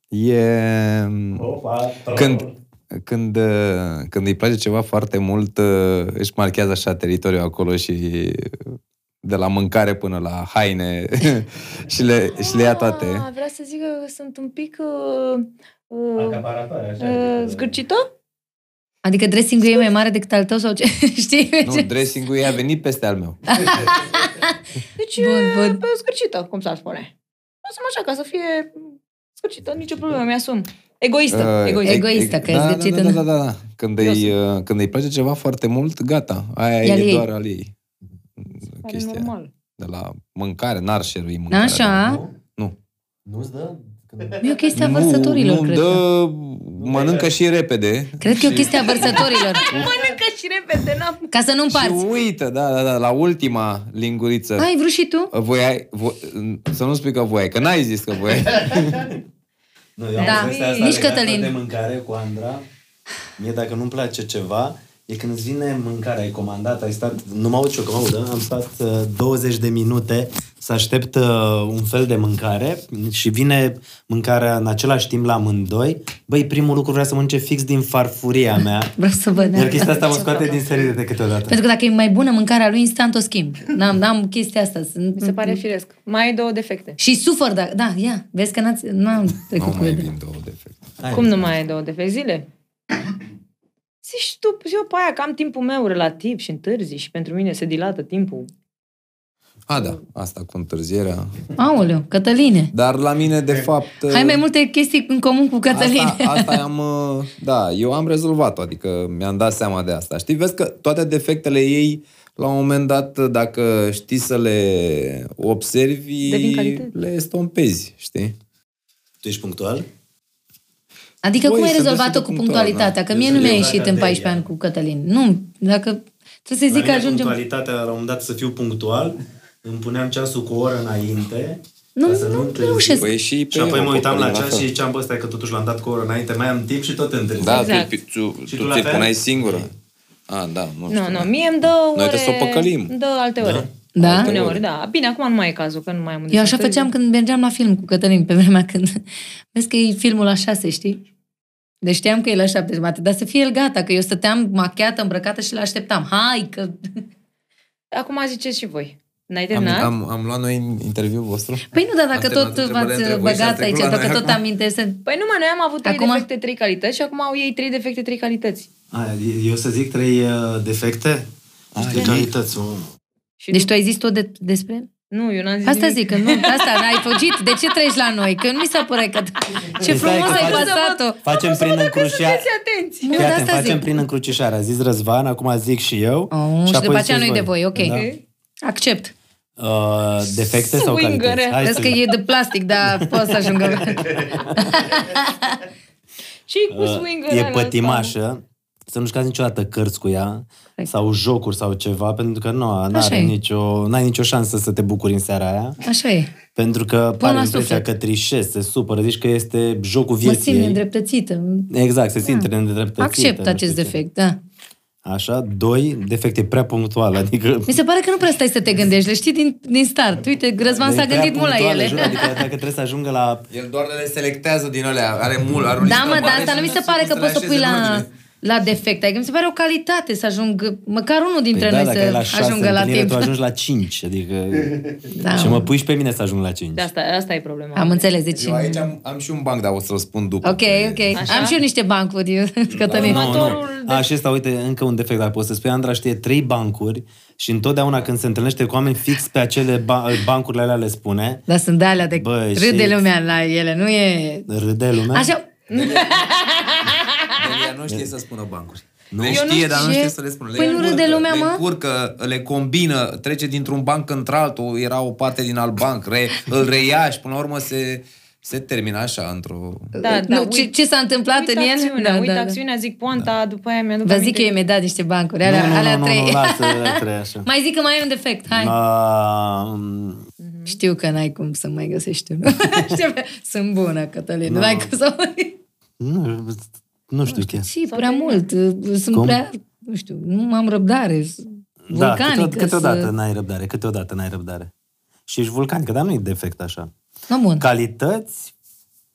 E... Opa, Când, când, uh, când îi place ceva foarte mult, uh, își marchează așa teritoriul acolo și de la mâncare până la haine (laughs) și, le, și le ia toate. Ah, vrea să zic că sunt un pic uh, uh, Acaparatoare, așa. uh, adică- zgârcită? Adică dressing-ul e mai mare decât al tău sau ce? (laughs) Știi? Nu, dressing-ul ei a venit peste al meu. (laughs) Deci Bun, e bun. pe zgârcită, cum s-ar spune. Lăsăm așa, ca să fie zgârcită, nicio problemă, mi-asum. Egoistă, Uh, egoistă. e- Egoistă, că e da, da, zgârcită, da, nu? da, da, da. Când, Eu îi, uh, când îi place ceva foarte mult, gata. Aia E al e ei. doar al ei. Pare Chestia. normal. De la mâncare, n-ar șerui mâncarea. Așa? Nu? Nu. Nu-ți dă E o chestie a Nu, vărsătorilor, nu cred. dă, că. mănâncă și repede. Cred că e o chestie a vărsătorilor. (laughs) Mănâncă și repede, n-am... Ca să nu Și împarți. uită, da, da, da, la ultima linguriță. Ai vrut și tu? Voiai, vo, să nu spui că voiai, că n-ai zis că voiai. (laughs) Nu, eu am Da, povestea asta nici legată Cătălin. de mâncare cu Andra. Mie dacă nu-mi place ceva, e când îți vine mâncarea, ai comandat, ai stat, nu mă aud și eu că mă aud, am stat uh, 20 de minute să aștept uh, un fel de mâncare și vine mâncarea în același timp la amândoi. Băi, primul lucru vrea să mănânce fix din farfuria mea. (laughs) Vreau să văd. Iar chestia asta mă scoate din serie de câteodată. Pentru că dacă e mai bună mâncarea lui, instant o schimb. N-am, n-am chestia asta. Sunt, Mi se pare firesc. Mai ai două defecte. Și sufăr, da, da, ia, vezi că n-ați, n-am trecut Nu cu mai ele. vin două defecte. Hai, Cum nu mai ai două defecte? Zile? Zici tu, eu pe aia că am timpul meu relativ și întârzi și pentru mine se dilată timpul. A, da, asta cu întârzierea. Aoleu, Cătăline. Dar la mine, de fapt... Hai mai multe chestii în comun cu Cătăline. Asta, (laughs) asta am, uh, da, eu am rezolvat-o, adică mi-am dat seama de asta. Știi, vezi că toate defectele ei, la un moment dat, dacă știi să le observi, Devin calități. le estompezi, știi? Tu ești punctual? Adică Băi, cum ai sunt rezolvat-o destul cu de punctual, punctualitatea? da. Că mie nu mi-a Eu ieșit dacă în te 14 ia. ani cu Cătălin. Nu, dacă... Trebuie să zic că La mine ajungem... punctualitatea, la un moment dat, să fiu punctual, îmi puneam ceasul cu o oră înainte, Nu, ca să nu, nu nu întârzi. reușesc. Păi și pe Și apoi eu, mă uitam la Cătălin, ceas fel. și ziceam, bă, stai că totuși l-am dat cu o oră înainte, mai am timp și tot întârzi. Da, Exact. tu, tu, Și tu, tu la ți-l fel? puneai singură. A, da, nu Nu, știu. nu, mie îmi dă ore... Noi trebuie să o păcălim. Îmi dă alte ore. Da? Uneori, da. Bine, acum nu mai e cazul, că nu mai am unde Eu să așa întârzi. făceam când mergeam la film cu Cătălin, pe vremea când... Vezi că e filmul la șase, știi? Deci știam că e la șapte jumate, dar să fie el gata, că eu stăteam machiată, îmbrăcată și l-așteptam. Hai, că... Acum ziceți și voi. N-ai Am, terminat? am, am luat noi interviul vostru? Păi nu, dar dacă Ați tot terminat v-ați întrebările între voi și băgat ați aici, trecut la dacă noi tot acum? am interesat... Păi nu, mă, noi am avut trei Acum- defecte, trei calități și acum au ei trei defecte, trei calități. A, eu să zic trei uh, defecte? Trei calități. Mă. Și Deci nu, tu ai zis tot de, despre? nu, eu n-am zis Asta nimic. zic, că nu, (laughs) asta, ai fugit. De ce treci la noi? Că nu mi s-a părut că... Ce Păi stai frumos că ai facem- pasat-o! Facem prin încrucișare. Sunteți atenți! Nu, Fii de atent, asta facem zic. prin încrucișare. A zis Răzvan, acum zic și eu. Oh, și apoi după aceea ziceți nu-i de voi, ok. Da. Accept. Uh, defecte sau Swingere. calități? Hai Vezi să că e de plastic, dar (laughs) poate să ajungă. (laughs) Și cu swing Uh, e pătimașă, să nu jucați niciodată cărți cu ea sau jocuri sau ceva, pentru că nu Așa are e. nicio, n-ai nicio șansă să te bucuri în seara aia. Așa e. Pentru că pare la impresia suflet. că trișezi, se supără, zici că este jocul Mă vieții simt ei. neîndreptățită. Exact, se simte neîndreptățită. Accept nu acest știu ce. defect, da. Așa, doi, defecte prea punctual, adică... Mi se pare că nu prea stai să te gândești, le știi din, din start. Uite, Răzvan s-a e prea gândit mult la punctuală, ele. jur, Adică dacă trebuie să ajungă la... El doar le selectează din alea, are mult, are o Da, listă mă, dar mare asta și nu mi se știe pare cum că le poți să pui așeze în la, ordine. La defect. Adică mi se pare o calitate să ajung, măcar unul dintre Păi da, noi dacă e la să șase ajungă la întâlnire, timp. tu ajungi la cinci, adică... (laughs) Da, și mă. mă puși și pe mine să ajung la cinci. De asta, asta e problema. Am înțeles, deci... Eu aici am, am și un banc, dar o să-l spun după. Ok, Pe- ok. Așa? Am și eu niște bancuri, eu, Cătălin. Nu, nu. Următorul de- A, și ăsta, uite, încă un defect, dar poți să spui, Andra știe trei bancuri și întotdeauna când se întâlnește cu oameni fix pe acele ba- bancurile alea le spune, Dar sunt de alea de Băi, râde și- lumea la ele, nu e... râde lumea. Așa, (laughs) Delia nu știe să spună bancuri. Nu Eu știe, nu dar nu știu. știe să le spună. Păi Le nu râde încurcă, lumea, le mă? încurcă, le combină, trece dintr-un banc într-altul, era o parte din alt banc, re, îl reia și până la urmă se, se termină așa într-o... Da, da, nu, ce, uit- ce s-a întâmplat Uite în el? acțiunea, Da, uite da, da. acțiunea, zic poanta, după aia mi-aduc Vă aminte. zic eu imediat niște bancuri, alea, nu, nu, alea nu, trei. nu, nu, lasă alea trei așa. (laughs) Mai zic că mai ai un defect, hai. Uh, Știu că n-ai cum să mai găsești unul. (laughs) Știu că sunt bună, Cătălin. No. N-ai cum să mai... nu, nu știu chiar. Și prea mult. Sunt Cum? prea... Nu știu, nu am răbdare. Da, Vulcanică. câte, câteodată să- n-ai răbdare, câteodată n-ai răbdare. Și ești vulcanică, dar nu e defect așa. Nu, bun. Calități,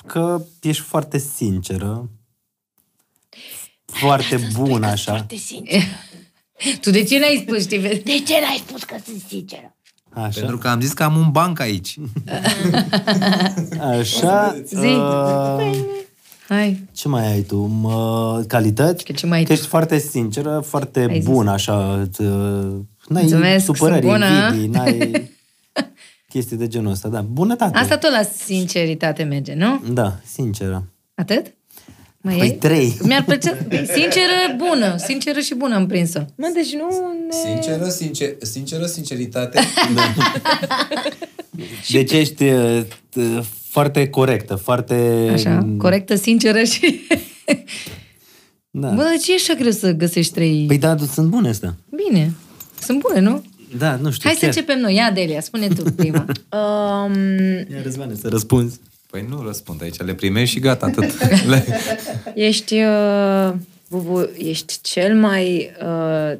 că ești foarte sinceră, foarte bună așa. (laughs) Tu de ce n-ai spus, știi? De ce n-ai spus că sunt sinceră? Așa, Pentru că am zis că am un banc aici. așa Zi. uh, Hai. ce mai ai tu? Mă, calități? Că ce mai ai Că ești foarte sinceră, foarte Ai zis. bună așa. t- N-ai Mulțumesc, supărări, sunt bună. invidii, n-ai (laughs) chestii de genul ăsta. Da, bunătate. Asta tot la sinceritate merge, nu? Da, sinceră. Atât? Mai Păi e? trei. Mi-ar plăcea... (laughs) Sinceră, bună. Sinceră și bună am prins-o. Mă, deci nu ne... Sinceră, sincer, sinceră sinceritate. (laughs) Deci ești uh, t- foarte corectă, foarte... Așa, corectă, sinceră și... Da. Bă, ce e așa greu să găsești trei... Păi da, sunt bune astea. Bine, sunt bune, nu? Da, nu știu, Hai să chiar. începem noi. Ia, Delia, spune tu prima. (laughs) Um, Ia, Răzvane, să răspunzi. Păi nu răspund aici, le primești și gata, atât. (laughs) Le... ești, uh, Bubu, ești cel mai... Uh,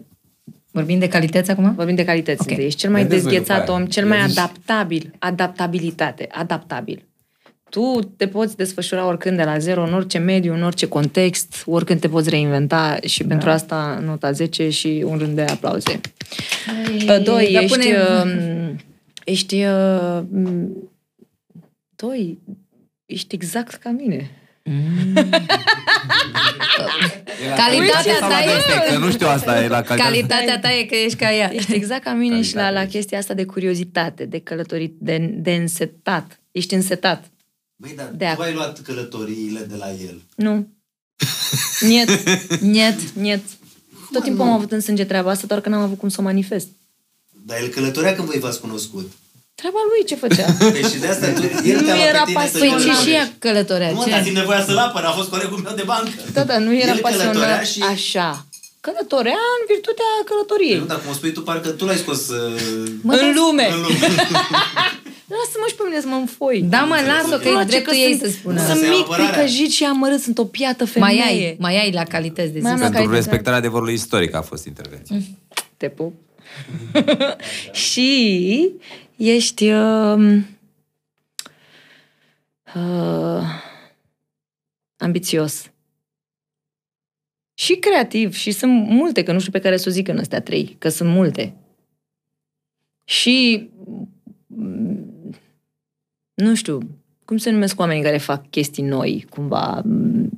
Vorbim de calități acum? vorbim de calități, Ok. okay. ești cel mai Vedeți voi dezghețat după aia. om, cel mai Le zici. adaptabil, adaptabilitate, adaptabil. Tu te poți desfășura oricând de la zero, în orice mediu, în orice context, oricând te poți reinventa și da. pentru asta nota 10 și un rând de aplauze. Uh, Doi, dar ești... pune- um, Ești... uh, m, Doi, ești exact ca mine. (laughs) Calitatea ta e... Că nu știu asta, e la calitate. Calitatea ta e că ești ca ea. Ești exact ca mine și la, la chestia asta de curiozitate, de călătorit, de, de însetat. Ești însetat. Băi, dar De tu ai luat călătoriile de la el. Nu. (laughs) Niet, Niet. niet. Tot timpul am avut în sânge treaba asta, doar că n-am avut cum să o manifest. Dar el călătorea când voi v-ați cunoscut. Treaba lui ce făcea? (laughs) Păi și de asta tu, el Nu te-a luat era pe tine să pasionat. Păi ce călătorești. și ea călătorea? Nu, mă, dar Ce? simt nevoia să-l apăr, a fost colegul meu de bancă. Da, da, nu era El călătorea pasionat și... așa. Călătorea în virtutea călătoriei. Nu, dar cum spui tu, parcă tu l-ai scos uh, în lume. în lume. (laughs) Lasă-mă și pe mine să mă înfoi. Da, mă, lasă-o, că Îmi e place dreptul că ei sunt- să spună. Să Sunt se ia mic, apărarea. pricăjit și amărât, sunt o piată femeie. Mai ai, mai ai la calități de Mai am zis. la Pentru calitate. respectarea adevărului istoric a fost intervenția. Te pup. (laughs) și ești uh, uh, ambițios. Și creativ. Și sunt multe, că nu știu pe care să o zic în astea trei, că sunt multe. Și mm, nu știu, cum se numesc oamenii care fac chestii noi, cumva mm,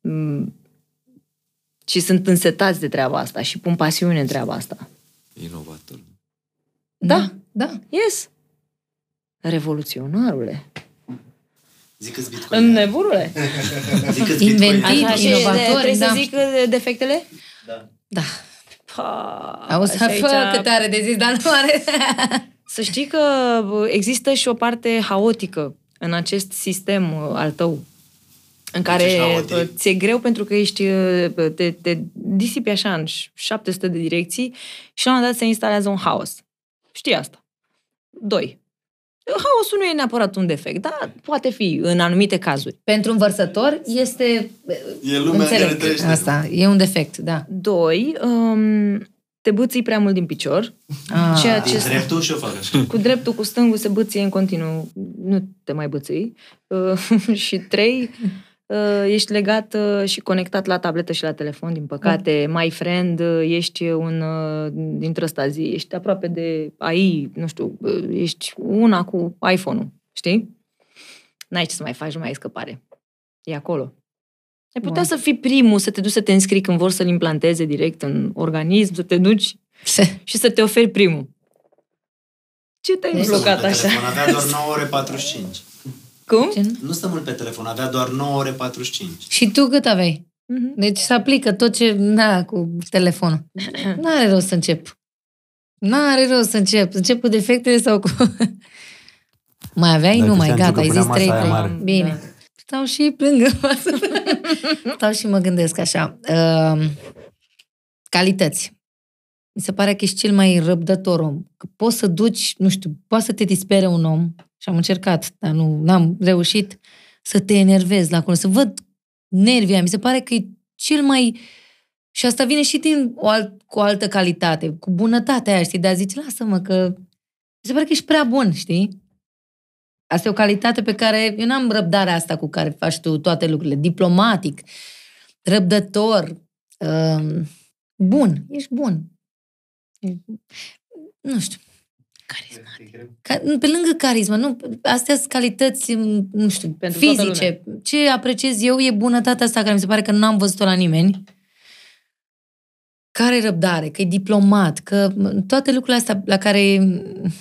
mm, și sunt însetați de treaba asta și pun pasiune în treaba asta. Inovator. Da. Da. Yes. Revoluționarule. Zic-ți bitcoin. Înnebunule. (laughs) Zic-ți Inventiv. bitcoin. Așa, și Inovator, trebuie da. să zic uh, defectele? Da. Pa, Auzi, și aici- fă cât are de zis, dar nu are. (laughs) Să știi că bă, există și o parte haotică în acest sistem uh, al tău. În care Deci ești haotic. bă, ți-e greu pentru că ești, uh, bă, te, te disipi așa în 700 de direcții și la un moment dat se instalează un haos. Știi asta. Doi. Haosul nu e neapărat un defect, dar poate fi în anumite cazuri. Pentru un vărsător este... E lumea în care Înțeleg, trăiește. asta, e un defect, da. Doi, um, te bății prea mult din picior, Ah. ceea Din ce dreptul și o fac așa. cu dreptul, cu stângul se băție în continuu, nu te mai bății. Uh, (laughs) și trei, uh, ești legat uh, și conectat la tabletă și la telefon, din păcate. My friend, uh, ești un uh, dintre ăsta zi, ești aproape de AI, nu știu, uh, ești una cu iPhone-ul, știi? N-ai ce să mai faci, nu mai ai scăpare. E acolo. Ai putea să fii primul, să te duci să te înscrii când vor să-l implanteze direct în organism, să te duci și să te oferi primul. Ce te-ai Deci- blocat Pe așa? telefon avea doar (laughs) 9 ore 45. Cum? Ce? Nu stă mult pe telefon, avea doar 9 ore 45. Și tu cât aveai? Mhm. Deci se aplică tot ce... Da, cu telefonul. (clears throat) N-are rost să încep. N-are rost să încep. Încep cu defectele sau cu... (laughs) Mai aveai? Dacă nu, mai știam gata, ce ai că zis puneam trei. masa aia trei. mare. Bine. Stau și plângă. (laughs) Stau și mă gândesc așa. Uh, calități. Mi se pare că ești cel mai răbdător om. Că poți să duci, nu știu, poate să te dispere un om, și am încercat, dar nu am reușit, să te enervezi la acolo, să văd nervii aia. Mi se pare că e cel mai... Și asta vine și din o alt, cu o altă calitate, cu bunătatea aia, știi? De a zice, lasă-mă că... Mi se pare că ești prea bun, știi? Asta e o calitate pe care... Eu n-am răbdarea asta cu care faci tu toate lucrurile. Diplomatic, răbdător, um, bun. Ești bun. Nu știu. Carismatic. Ca, pe lângă carismă, nu, astea sunt calități, m, nu știu, Pentru toată fizice. Ce apreciez eu e bunătatea asta care mi se pare că n-am văzut-o la nimeni. Care răbdare, că e diplomat, că m, toate lucrurile astea la care, m,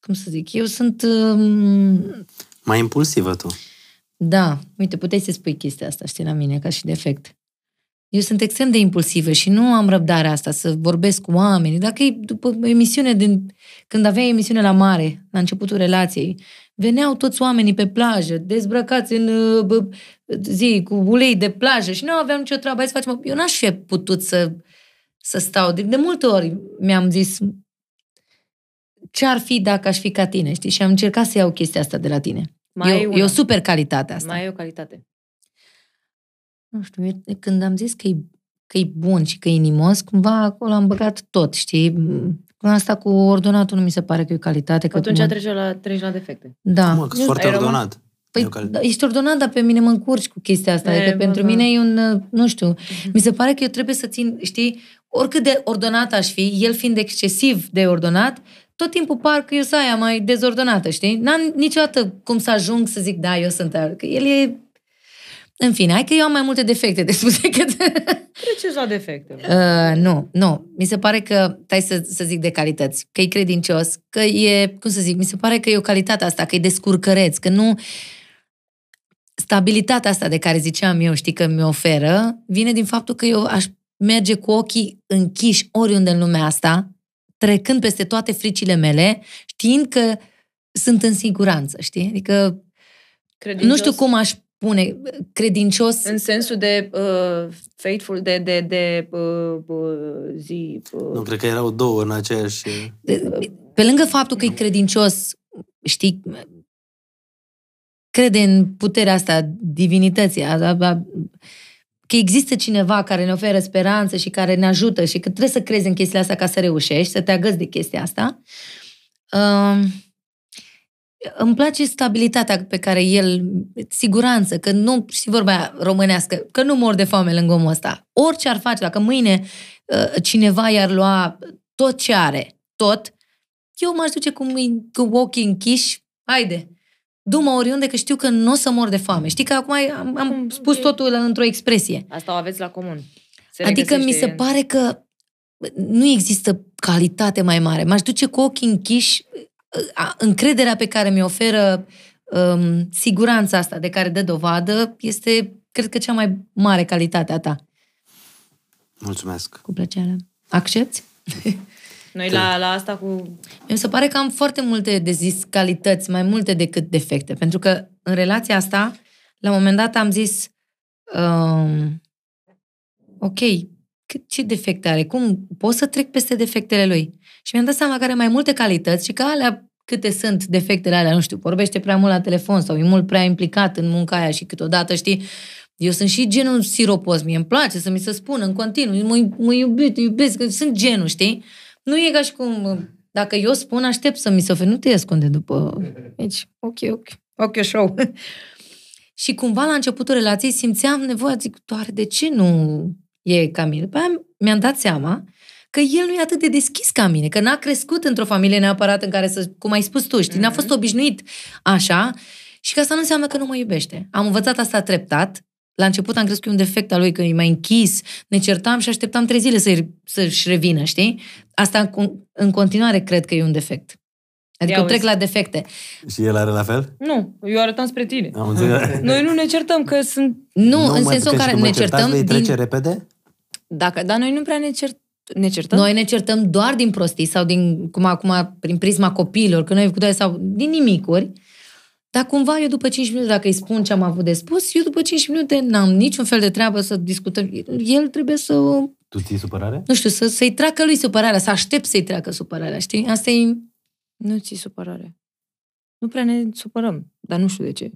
cum să zic, eu sunt, um, Mai impulsivă tu. da, uite, puteai să spui chestia asta, știi, la mine, ca și defect. Eu sunt extrem de impulsivă și nu am răbdarea asta să vorbesc cu oamenii. Dacă e după emisiune, din, când aveai emisiune la mare, la începutul relației, veneau toți oamenii pe plajă, dezbrăcați în uh, bă, zi, cu ulei de plajă și nu aveam nicio treabă. Hai să facem... Eu n-aș fi putut să, să stau. De, de multe ori mi-am zis ce ar fi dacă aș fi ca tine, știi? Și am încercat să iau chestia asta de la tine. Mai e, ai o- una. e o super calitate asta. Mai e o calitate. nu știu, eu- când am zis că e, că e bun și că e inimos, cumva acolo am băgat tot, știi? Asta cu ordonatul nu mi se pare că e o calitate. Că Atunci cum- treci la, treci la defecte. Da. Mă, că sunt foarte ai rămas- ordonat. Păi, Eu care- da, ești ordonat, dar pe mine mă încurci cu chestia asta. E, Adică bă, pentru da. mine e un, uh, nu știu, mi se pare că eu trebuie să țin, știi, oricât de ordonat aș fi, el fiind excesiv de ordonat, tot timpul par că eu sunt aia mai dezordonată, știi? N-am niciodată cum să ajung să zic, da, eu sunt aia. Că el e... În fine, hai că eu am mai multe defecte de spus (laughs) decât... Treceți la defecte. Uh, nu, nu. Mi se pare că, stai să, să zic de calități, că e credincios, că e, cum să zic, mi se pare că e o calitate asta, că e descurcăreț, că nu... Stabilitatea asta de care ziceam eu, știi, că mi oferă, vine din faptul că eu aș merge cu ochii închiși oriunde în lumea asta, trecând peste toate fricile mele, știind că sunt în siguranță, știi? Adică Credincios, nu știu cum aș pune credincios. În sensul de uh, faithful, de, de, de uh, uh, zi... Uh, Nu, cred că erau două în aceeași... pe lângă faptul că e credincios, știi, crede în puterea asta, divinității, a, a, a, că există cineva care ne oferă speranță și care ne ajută și că trebuie să crezi în chestia asta ca să reușești, să te agăți de chestia asta. Uh, îmi place stabilitatea pe care el, siguranță, că nu, știi vorba aia românească, că nu mor de foame lângă omul ăsta. Orice ar face, dacă mâine uh, cineva i-ar lua tot ce are, tot, eu m-aș duce cu, mâini, cu ochii închiși, haide, du-mă oriunde că știu că nu o să mor de foame. Știi că acum am, am Mm, spus ok. totul într-o expresie. Asta o aveți la comun. Se Adică mi regăsește se pare că nu există calitate mai mare. M-aș duce cu ochii închiși, a- încrederea pe care mi oferă um, siguranța asta de care dă dovadă este, cred că, cea mai mare calitate a ta. Mulțumesc. Cu plăcere. Accepti? (laughs) Noi la, la asta cu... Mi se pare că am foarte multe de zis calități, mai multe decât defecte. Pentru că în relația asta, la un moment dat am zis um, ok, cât, ce defecte are? Cum pot să trec peste defectele lui? Și mi-am dat seama că are mai multe calități și că alea câte sunt defectele alea, nu știu, vorbește prea mult la telefon sau e mult prea implicat în munca aia și câteodată, știi, eu sunt și genul siropos, mie îmi place să mi se spună în continuu, mă, mă iubit, te iubesc, că sunt genul, știi? Nu e ca și cum, dacă eu spun, aștept să mi se ofere, nu te ascunde după... (laughs) Deci, ok, ok, ok, show. (laughs) și cumva la începutul relației simțeam nevoia, zic, doar de ce nu e ca mine? După aia mi-am dat seama că el nu e atât de deschis ca mine, că n-a crescut într-o familie neapărat în care să, cum ai spus tu, știi, n-a fost obișnuit așa și că asta nu înseamnă că nu mă iubește. Am învățat asta treptat. La început am crezut că e un defect al lui, că e mai închis, ne certam și așteptam trei zile să să-și revină, știi? Asta în con- în continuare cred că e un defect. Adică Ia eu trec uzi. la defecte. Și el are la fel? Nu, eu arătam spre tine. Am înțeles. (laughs) Noi nu ne certăm, că sunt... Nu, în mă, sensul că în care și când ne vă certați, certăm vei din... trece repede? Dacă, dar noi nu prea ne, cer, ne certăm. Noi ne certăm doar din prostii sau din, cum acum, prin prisma copiilor, că noi cu doi sau din nimicuri, dar cumva eu după 5 minute, dacă îi spun ce am avut de spus, eu după 5 minute n-am niciun fel de treabă să discutăm. El trebuie să, Tu ții supărare? nu știu, să, să-i treacă lui supărarea, să aștept să-i treacă supărarea, știi? Asta e... Nu ți supărare. Nu prea ne supărăm, dar nu știu de ce.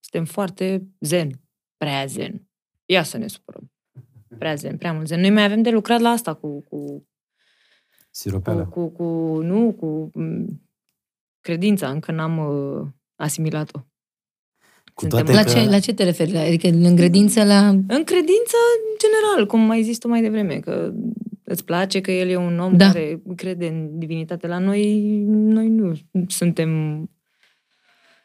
Suntem foarte zen. Prea zen. Ia să ne supărăm. Prea zen, prea mult zen. Noi mai avem de lucrat la asta cu, cu, cu, Siropeală. cu, cu nu, cu m, credința. Încă n-am uh, asimilat-o. Cu Suntem toate La că... ce, la ce te referi? La- Adică în credință la... În credință, în general, cum mai zis tu mai devreme, că îți place că el e un om Da. care crede în divinitate. La noi, noi nu suntem...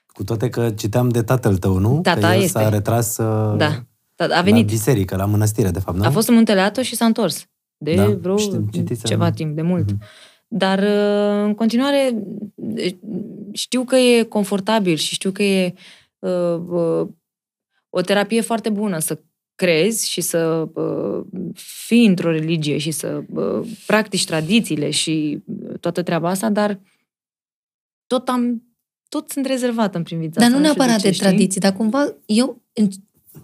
Cu toate că citeam de tatăl tău, nu? Tata că el este. s-a retras uh, Da. Da, A la venit. biserică, la mănăstire, de fapt, nu? A fost în Muntele Atos și s-a întors. De Da, vreo știu, citisem. ceva timp, de mult. Mhm. Dar uh, în continuare știu că e confortabil și știu că e uh, uh, o terapie foarte bună să crezi și să uh, fii într-o religie și să uh, practici tradițiile și uh, toată treaba asta, dar tot am tot sunt rezervată în privința Dar asta. nu știu neapărat de ce, știi? tradiții, dar cumva eu, în-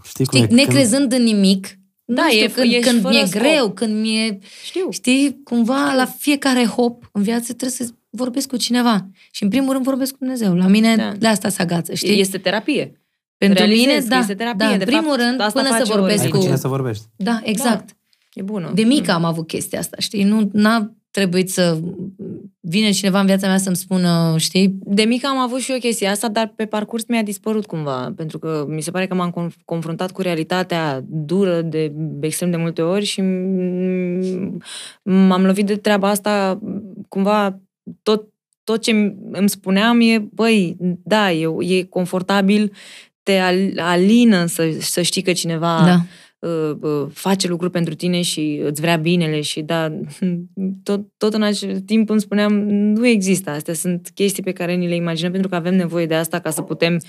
Știi cum știi, e? necrezând în nimic, Da, nu știu, e- când, ești când fără mi-e scop. greu, când mi-e, Știu. știi, cumva la fiecare hop în viață trebuie să vorbesc cu cineva. Și în primul rând vorbesc cu Dumnezeu. La mine Da. de asta se agață, știi? Este terapie. Pentru realizez mine, că da. este terapie. da. De în primul fapt, rând, asta până să face vorbesc Ai cu... cu cine să vorbești. Da, exact. E bună. De mică am avut chestia asta, știi? Nu n-a trebuit să vine cineva în viața mea să-mi spună, știi? De mică am avut și eu chestia asta, dar pe parcurs mi-a dispărut cumva, pentru că mi se pare că m-am conf- confruntat cu realitatea dură de extrem de multe ori și m- m-am lovit de treaba asta, cumva tot, tot ce îmi spuneam e, băi, da, e, e confortabil, te al- alină să, să știi că cineva Da. Uh, uh, face lucruri pentru tine și îți vrea binele și da, (laughs) tot, tot în acel timp îmi spuneam, nu există, astea sunt chestii pe care ni le imaginăm pentru că avem nevoie de asta ca să putem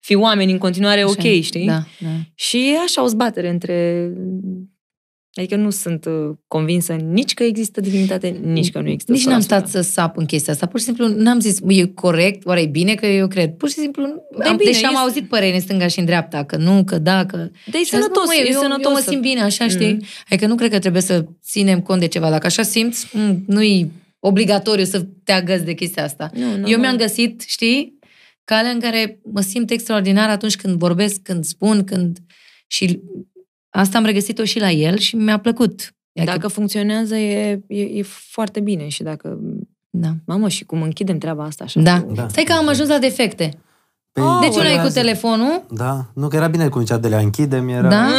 fi oameni în continuare Așa ok, e. știi? Da, da. Și e așa o zbatere între... Adică nu sunt uh, convinsă nici că există divinitate, nici că nu există. Nici n-am 100%. stat să sap în chestia asta. Pur și simplu n-am zis, e corect, oare e bine că eu cred. Pur și simplu, Da, e am, bine, deși am e- auzit păreri în stânga și în dreapta, că nu, că da, că... Dar e Și am zis, sănătos, "Nu, mă, e eu, sănătos. Eu mă să- simt bine, așa, știi? Mhm. Adică nu cred că trebuie să ținem cont de ceva. Dacă așa simți, m, nu-i obligatoriu să te agăți de chestia asta. Nu, nu, Eu nu. mi-am găsit, știi, calea în care mă simt extraordinar atunci când vorbesc, când spun, când... Și asta am regăsit-o și la el și mi-a plăcut. Adică, Dacă funcționează, e, e, e foarte bine și dacă... da. Mamă, și cum închidem treaba asta așa? Da. Da. Stai că am ajuns la defecte. Păi, Deci una e era cu zi- telefonul, Da, nu că era bine cum zicea de la închidem, era... da? (laughs)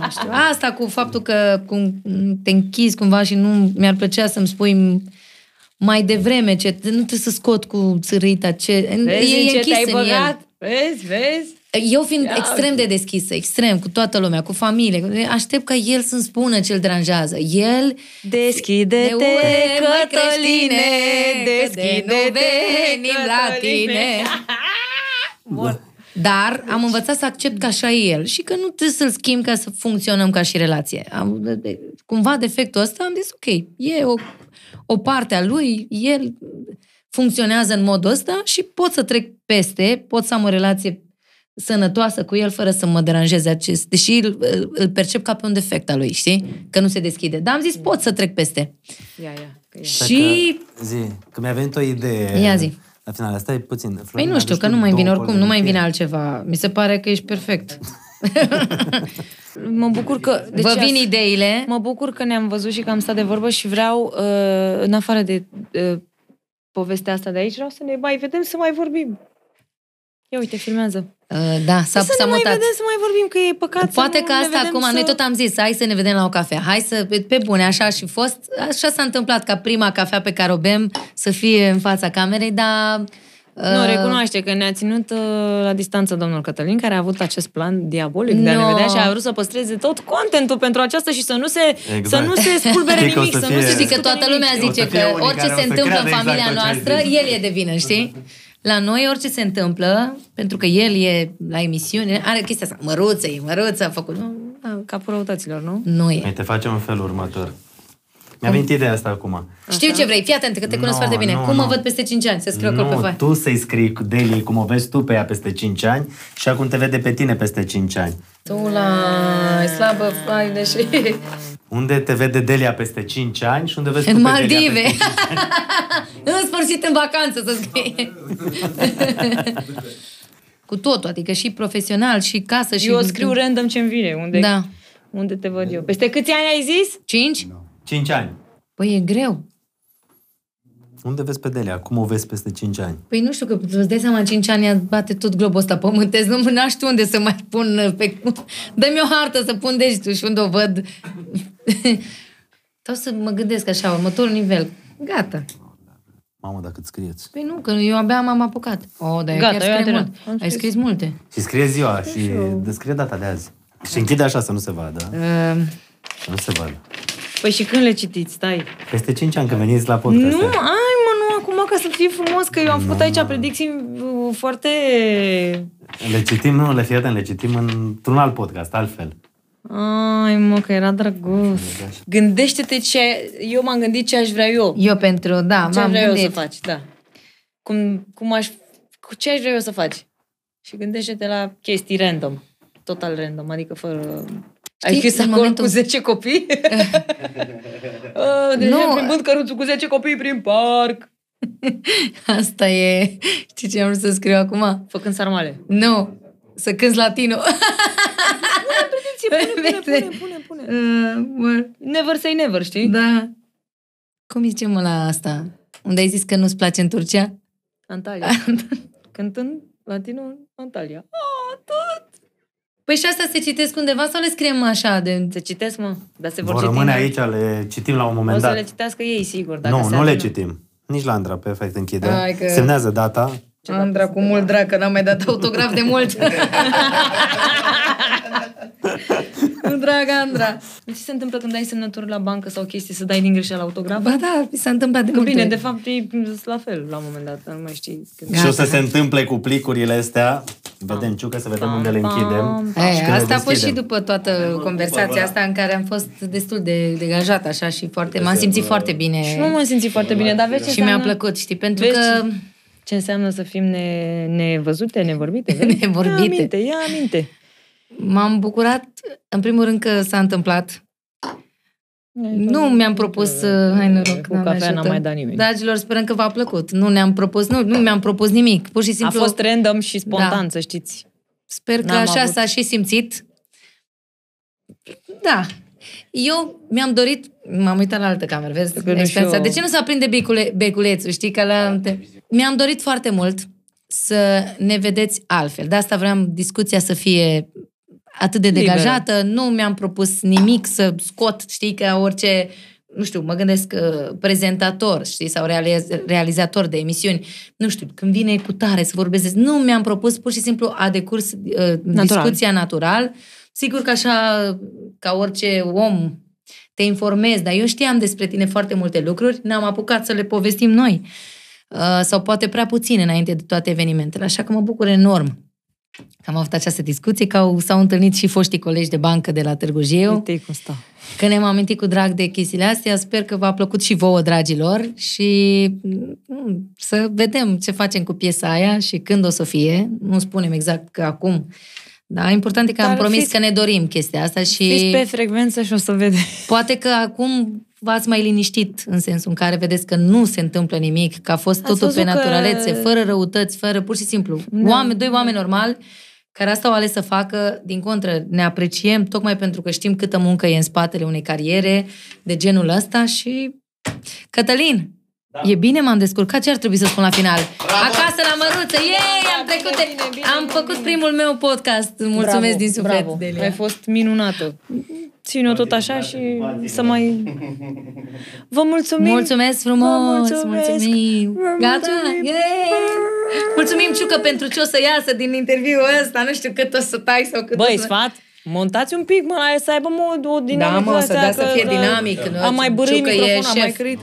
Nu știu. Asta cu faptul că cum te închizi cumva și nu mi-ar plăcea să-mi spui mai devreme ce... Nu trebuie să scot cu țărâita ce... Vezi e în ce închis te-ai în băgat? Vezi, vezi? El. Eu fiind Ia extrem de deschisă, extrem, cu toată lumea, cu familie, aștept ca el să-mi spună ce îl deranjează. El Deschide-te, De UE, măi, Cătăline, creștine, că de nu venim la tine. (laughs) Dar am învățat să accept că așa e el și că nu trebuie să-l schimb ca să funcționăm ca și relație. Am, de- de- cumva defectul ăsta am zis, ok, e o, o parte a lui, el funcționează în modul ăsta și pot să trec peste, pot să am o relație sănătoasă cu el fără să mă deranjeze acest, deși îl, îl- îl percep ca pe un defect al lui, știi? Că nu se deschide. Dar am zis, pot să trec peste. Ia, ia, că ia. Stai Și Că, zi, că mi-a venit o idee. Ia zi. La final, stai puțin. Păi Florina, nu știu, deci că tu nu mai vine două oricum, nu mai polemike. vine altceva. Mi se pare că ești perfect. (laughs) Mă bucur că... Deci Vă vin as- ideile. Mă bucur că ne-am văzut și că am stat de vorbă și vreau, uh, în afară de uh, povestea asta de aici, vreau să ne mai vedem să mai vorbim. Ia uite, filmează. Uh, da, s-a, să s-a ne mai mutat. vedem să mai vorbim, că e păcat Poate să că nu ne asta vedem acum, să... noi tot am zis, hai să ne vedem la o cafea, hai să, pe, pe bune, așa și fost, așa s-a întâmplat ca prima cafea pe care o bem să fie în fața camerei, dar... Nu, uh, recunoaște că ne-a ținut uh, la distanță domnul Cătălin, care a avut acest plan diabolic de a ne No. vedea și a vrut să păstreze tot contentul pentru aceasta și să nu se, Exact. să nu se spulbere Știi că o nimic, să să, nu fie- se Știi că discute toată nimic. lumea O să zice fie că unii orice care o se să întâmplă în creadă exact familia tot ce ai noastră, zis. el e de vină, știi? La noi orice se întâmplă, pentru că el e la emisiune, are chestia asta, măruță, e măruță, a făcut... Nu, da, Capul răutăților, nu? nu e. Hai, te facem în felul următor. Mi-a venit ideea asta acum. Știu ce vrei, fii atent, că te cunosc Nu, foarte bine. nu, Cum mă nu. văd peste 5 ani? Să scriu acolo pe Nu, foaie. tu să-i scrii cu Deli cum o vezi tu pe ea peste 5 ani și acum te vede pe tine peste 5 ani. Tu la e slabă, ai deși... Unde te vede Delia peste 5 ani și unde vezi tu În pe Delia Maldive. peste 5 (laughs) în sfârșit în vacanță să scrie. (laughs) Cu totul, adică și profesional, și casă, și... Eu scriu random ce-mi vine, unde, Da. unde te văd eu. Peste câți ani ai zis? 5? 5 ani. Păi e greu. Unde vezi pe Delia? Cum o vezi peste 5 ani? Păi nu știu, că îți dai seama, în 5 ani bate tot globul ăsta pământesc, nu mă știu unde să mai pun pe... Dă-mi o hartă să pun degetul și unde o văd. (laughs) Sau să mă gândesc așa, următorul nivel. Gata. Mamă, dacă îți scrieți. Păi nu, că eu abia m-am apucat. O, dar eu Gata, chiar eu am scrie terminat. mult. Am Ai scris. scris multe. Și scrie ziua și descrie data de azi. Și închide așa să nu se vadă. Uh, Să nu se vadă. Păi și când le citiți? Stai. Peste 5 ani când veniți la podcast. Nu, ai mă, nu acum ca să fie frumos, că eu am făcut aici predicții uh, foarte... Le citim, nu, le fii atent, le citim într-un alt podcast, altfel. Ai, mă, că era drăguț. Gândește-te ce... Eu m-am gândit ce aș vrea eu. Eu pentru, da, Ce aș m-am vrea eu să gândit. faci, da. Cum, cum aș... Cu ce aș vrea eu să faci? Și gândește-te la chestii random. Total random, adică fără... Ai Știi, scris în acolo momentul- cu 10 copii? uh, (laughs) de Nu. nu. plimbând căruțul cu 10 copii prin parc. (laughs) Asta e... Știi ce am vrut să scriu acum? Făcând sarmale. Nu, să cânti latino. (laughs) Pune, pune, pune, pune, pune. Uh, mă, Never say never, știi? da. Cum zice mă la asta? Unde ai zis că nu-ți place în Turcia? Antalya. (laughs) Cântând latino în Antalya. Oh, tot! Păi și asta se citesc undeva sau le scriem așa de... Se citesc, mă, dar se vor Vor citi. rămâne în- aici, le citim la un O moment să dat. le citească ei, sigur. Dacă Nu, se nu le adună. citim. Nici la Andra, perfect, închide. Hai că- Semnează data. Andra cu mult drag, că n-am mai dat autograf de mult. (laughs) Cu drag, Andra. Nu ți se întâmplă când ai semnături la bancă sau chestii să dai din greșeală autograf? Ba da, mi s-a întâmplat de Că multe bine, ori. de fapt e la fel la un moment dat, dar nu mai știi. Când... Și o să se întâmple cu plicurile astea. Vedem, Ciucă, să vedem unde le închidem. E, și când le asta a fost și deschidem. după toată conversația asta în care am fost destul de degajat așa și foarte, m-am simțit foarte bine Și nu m-am simțit foarte bine, dar vezi ce și mi-a înseamnă- plăcut, știi, pentru Vezi că Ce înseamnă să fim ne, (laughs) nevorbite, nevorbite? vezi? Nevorbite. Ia aminte, ia aminte. m-am bucurat, în primul rând că s-a întâmplat. Nu mi-am propus, uh, hai noroc, Cu Doamne cafea n-a ajută. mai dat nimeni. Dragilor, sperăm că v-a plăcut. Nu ne-am propus, nu, nu mi-am propus nimic. Pur și A simplu fost random și spontan, Da. să știți. Sper că N-am așa avut- s-a și simțit. Da. Eu mi-am dorit, m-am uitat la altă cameră, vezi, Că nu experiența. și eu- De ce nu se aprinde becule, beculețul, știi, că la... Mi-am dorit foarte mult să ne vedeți altfel. De asta vreau discuția să fie atât de Liberă. degajată. Nu mi-am propus nimic să scot, știi, ca orice nu știu, mă gândesc uh, prezentator, știi, sau realiz- realizator de emisiuni, nu știu, când vine cu tare să vorbesc, nu mi-am propus, pur și simplu a decurs uh, discuția natural. Sigur că așa, ca orice om, te informezi, dar eu știam despre tine foarte multe lucruri, ne-am apucat să le povestim noi. Uh, sau poate prea puțin înainte de toate evenimentele, așa că mă bucur enorm că am avut această discuție, că au, s-au întâlnit și foștii colegi de bancă de la Târgu Jiu. Uite cum stau. Că ne-am amintit cu drag de chestiile astea, sper că v-a plăcut și vouă, dragilor, și mm, să vedem ce facem cu piesa aia și când o să fie. Nu spunem exact că acum. Da, important e că am Dar promis fiți- că ne dorim chestia asta și Fiți pe frecvență și o să vedeți. poate că acum v-ați mai liniștit în sensul în care vedeți că nu se întâmplă nimic, că a fost Ați totul pe văzut că- naturalețe, fără răutăți, fără pur și simplu. Da. Oameni, doi oameni normali care asta au ales să facă, din contră, ne apreciem tocmai pentru că știm câtă muncă e în spatele unei cariere de genul ăsta și... Cătălin, da. e bine, m-am descurcat, ce ar trebui să spun la final? Bravo! Acasă la măruță, yay, am bine, trecut, bine, bine, am bine, făcut bine. primul meu podcast, mulțumesc bravo, din suflet, bravo. Delia. Ai fost minunată. Ține-o tot așa și să mai... Vă mulțumim! Mulțumesc frumos! Vă mulțumesc! Mulțumim! Vă Gata! mulțumim! Yay! Mulțumim, Ciucă, pentru ce o să iasă din interviul ăsta. Nu știu cât o să tai sau cât Băi, o să... sfat, montați un pic, mă, să aibă mod, o dinamică Da, mă, să astea, da, să că- fie că- dinamic. Am mai bărâi Ciucă e microfonul, am mai șef. cărit.